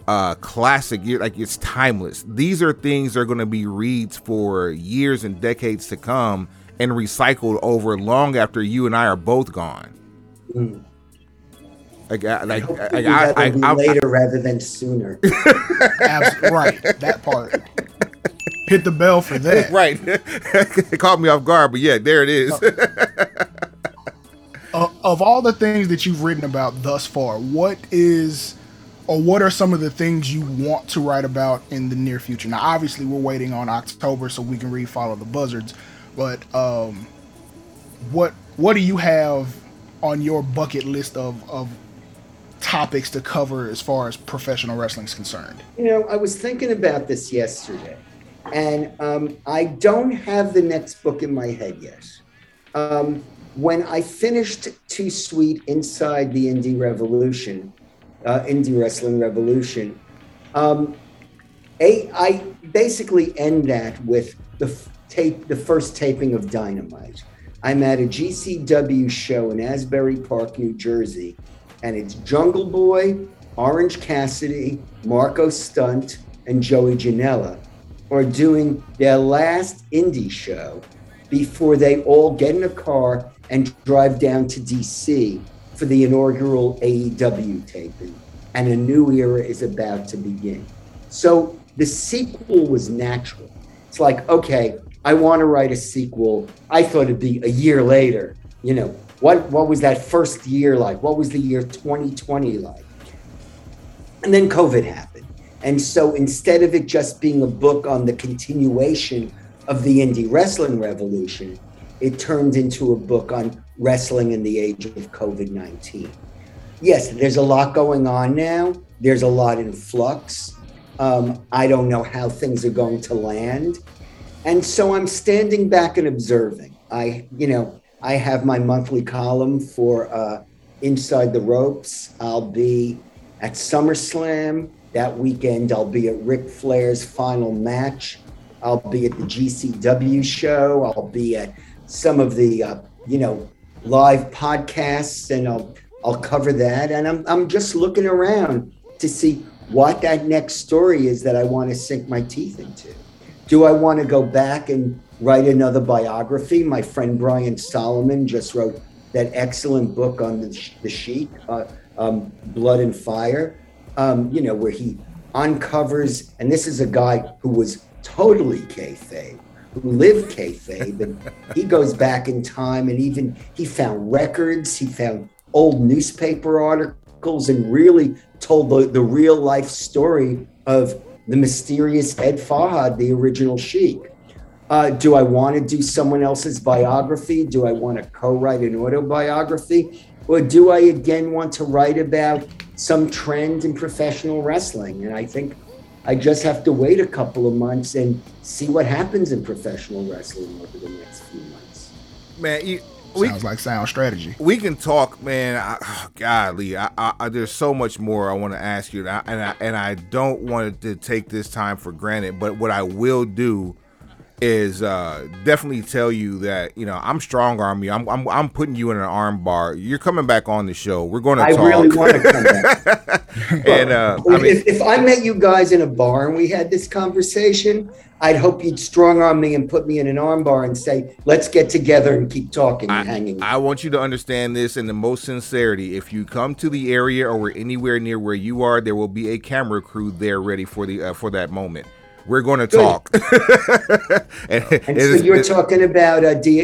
uh classic you like it's timeless these are things that are going to be reads for years and decades to come and recycled over long after you and i are both gone like I, like, Hopefully like, I, that'll I, I, later rather than sooner. Abs- right, that part. Hit the bell for that. right it caught me off guard but yeah there it is Uh, of all the things that you've written about thus far, what is or what are some of the things you want to write about in the near future? Now, obviously, we're waiting on October so we can read Follow the Buzzards, but um, what what do you have on your bucket list of of topics to cover as far as professional wrestling is concerned? You know, I was thinking about this yesterday, and um, I don't have the next book in my head yet. Um, when I finished Too Sweet Inside the Indie Revolution, uh, Indie Wrestling Revolution, um, a, I basically end that with the f- tape, the first taping of Dynamite. I'm at a GCW show in Asbury Park, New Jersey, and it's Jungle Boy, Orange Cassidy, Marko Stunt, and Joey Janela are doing their last indie show before they all get in a car and drive down to DC for the inaugural AEW taping. And a new era is about to begin. So the sequel was natural. It's like, okay, I want to write a sequel. I thought it'd be a year later. You know, what what was that first year like? What was the year 2020 like? And then COVID happened. And so instead of it just being a book on the continuation of the indie wrestling revolution, it turned into a book on wrestling in the age of COVID 19. Yes, there's a lot going on now, there's a lot in flux. Um, I don't know how things are going to land. And so I'm standing back and observing. I, you know, I have my monthly column for uh, Inside the Ropes. I'll be at SummerSlam that weekend. I'll be at Ric Flair's final match. I'll be at the GCW show. I'll be at some of the, uh, you know, live podcasts, and I'll I'll cover that. And I'm I'm just looking around to see what that next story is that I want to sink my teeth into. Do I want to go back and write another biography? My friend Brian Solomon just wrote that excellent book on the, the sheet, uh, um, Blood and Fire, um, you know, where he uncovers, and this is a guy who was totally kayfabe, who lived kayfabe, and he goes back in time and even he found records, he found old newspaper articles, and really told the, the real life story of the mysterious Ed Farhat, the original Sheik. Uh, do I want to do someone else's biography? Do I want to co write an autobiography? Or do I again want to write about some trend in professional wrestling? And I think I just have to wait a couple of months and see what happens in professional wrestling over the next few months. man you, we, Sounds like sound strategy. we can talk, man. I, oh, godly, I, I, I, there's so much more I want to ask you, and I, and I and I don't want to take this time for granted. But what I will do is uh, definitely tell you that you know I'm strong arm you. I'm, I'm I'm putting you in an arm bar. You're coming back on the show. We're going to I talk. really want to come back. and uh, I mean, if, if I met you guys in a bar and we had this conversation, I'd hope you'd strong arm me and put me in an arm bar and say, let's get together and keep talking and hanging. I want you to understand this in the most sincerity. If you come to the area or anywhere near where you are, there will be a camera crew there ready for the uh, for that moment. We're going to talk. and, and so it's- you're talking about uh, D-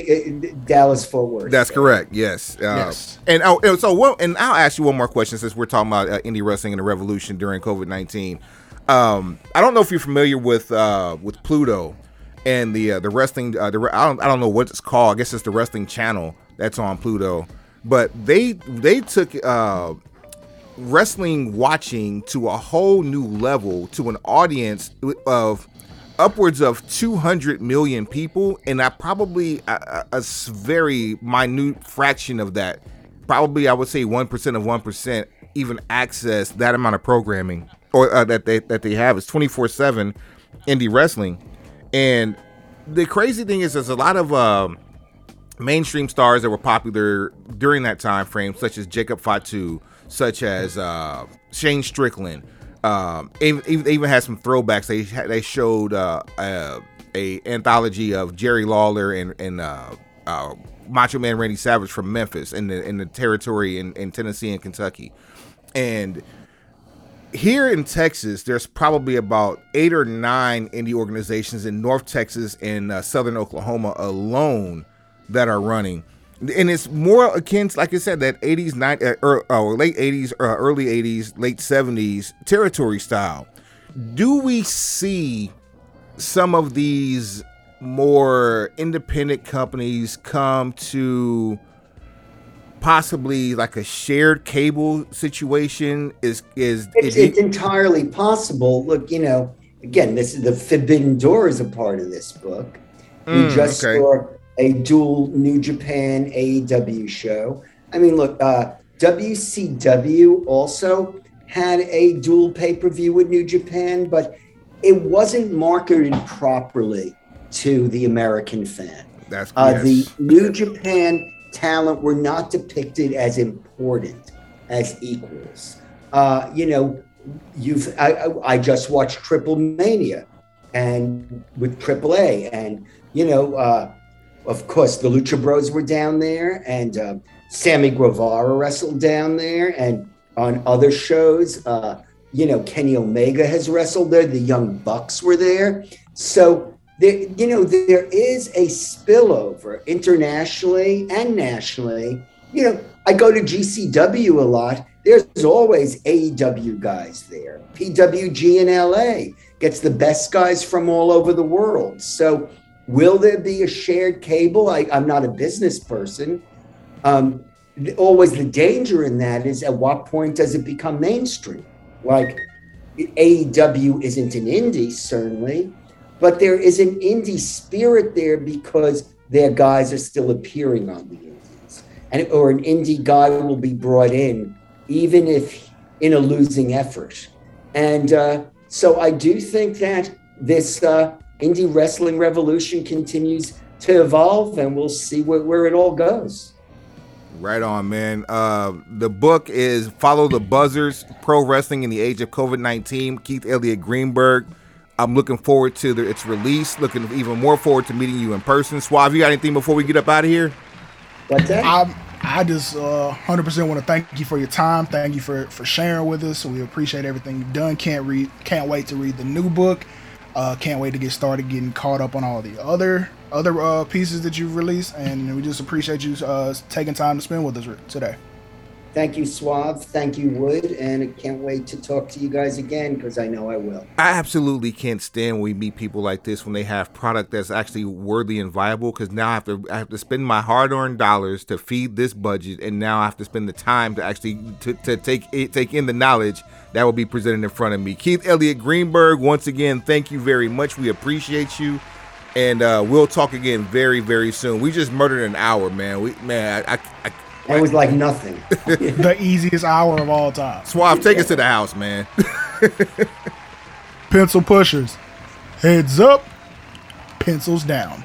uh, Dallas Fort. Worth. That's correct. Yes. Uh, Yes. And oh, and so one, and I'll ask you one more question since we're talking about uh, indie wrestling and the revolution during COVID nineteen. Um, I don't know if you're familiar with uh, with Pluto and the uh, the wrestling. Uh, the I don't I don't know what it's called. I guess it's the wrestling channel that's on Pluto. But they they took uh, wrestling watching to a whole new level to an audience of upwards of 200 million people, and I probably a very minute fraction of that, probably I would say one percent of one percent, even access that amount of programming or uh, that they that they have. is 24 seven indie wrestling, and the crazy thing is, there's a lot of. Um, mainstream stars that were popular during that time frame, such as Jacob Fatu, such as uh, Shane Strickland. Um, even, they even had some throwbacks. They they showed uh, uh, a anthology of Jerry Lawler and and uh, uh, Macho Man Randy Savage from Memphis in the in the territory in, in Tennessee and Kentucky, and here in Texas, there's probably about eight or nine indie organizations in North Texas and uh, Southern Oklahoma alone that are running. And it's more akin, to, like I said, that 80s, 90s, uh, or, or late 80s, or early 80s, late 70s territory style. Do we see some of these more independent companies come to possibly like a shared cable situation is is, It's, is it's entirely possible. Look, you know, again, this is the Forbidden Door is a part of this book. we Mm, just okay. saw a dual New Japan AEW show. I mean, look, uh, WCW also had a dual pay per view with New Japan, but it wasn't marketed properly to the American fan. that's Uh, yes. The New Japan talent were not depicted as important as equals. Uh, you know, you've I, I, just watched Triple Mania, and with Triple A, and you know, uh, of course, the Lucha Bros were down there, and uh, Sammy Guevara wrestled down there, and on other shows, uh, you know, Kenny Omega has wrestled there. The Young Bucks were there, so there, you know, there is a spillover internationally and nationally. You know, I go to GCW a lot. There's always AEW guys there. PWG in LA gets the best guys from all over the world. So, will there be a shared cable? I, I'm not a business person. Um, always the danger in that is at what point does it become mainstream? Like AEW isn't an indie, certainly, but there is an indie spirit there because their guys are still appearing on the indies, and or an indie guy will be brought in, even if in a losing effort. And uh, so I do think that this uh, indie wrestling revolution continues to evolve, and we'll see where, where it all goes. Right on, man. Uh, the book is Follow the Buzzards Pro Wrestling in the Age of COVID 19. Keith Elliot Greenberg. I'm looking forward to the, its release. Looking even more forward to meeting you in person. Suave, you got anything before we get up out of here? What's that? I I just uh, 100% want to thank you for your time. Thank you for for sharing with us. We appreciate everything you've done. Can't read, can't wait to read the new book. Uh, can't wait to get started getting caught up on all the other other uh, pieces that you've released, and we just appreciate you uh, taking time to spend with us today. Thank you, Suave. Thank you, Wood. And I can't wait to talk to you guys again because I know I will. I absolutely can't stand when we meet people like this when they have product that's actually worthy and viable. Because now I have to I have to spend my hard-earned dollars to feed this budget, and now I have to spend the time to actually to, to take it, take in the knowledge that will be presented in front of me. Keith Elliot Greenberg, once again, thank you very much. We appreciate you, and uh, we'll talk again very very soon. We just murdered an hour, man. We man, I, I, I That was like nothing. The easiest hour of all time. Suave, take us to the house, man. Pencil pushers, heads up, pencils down.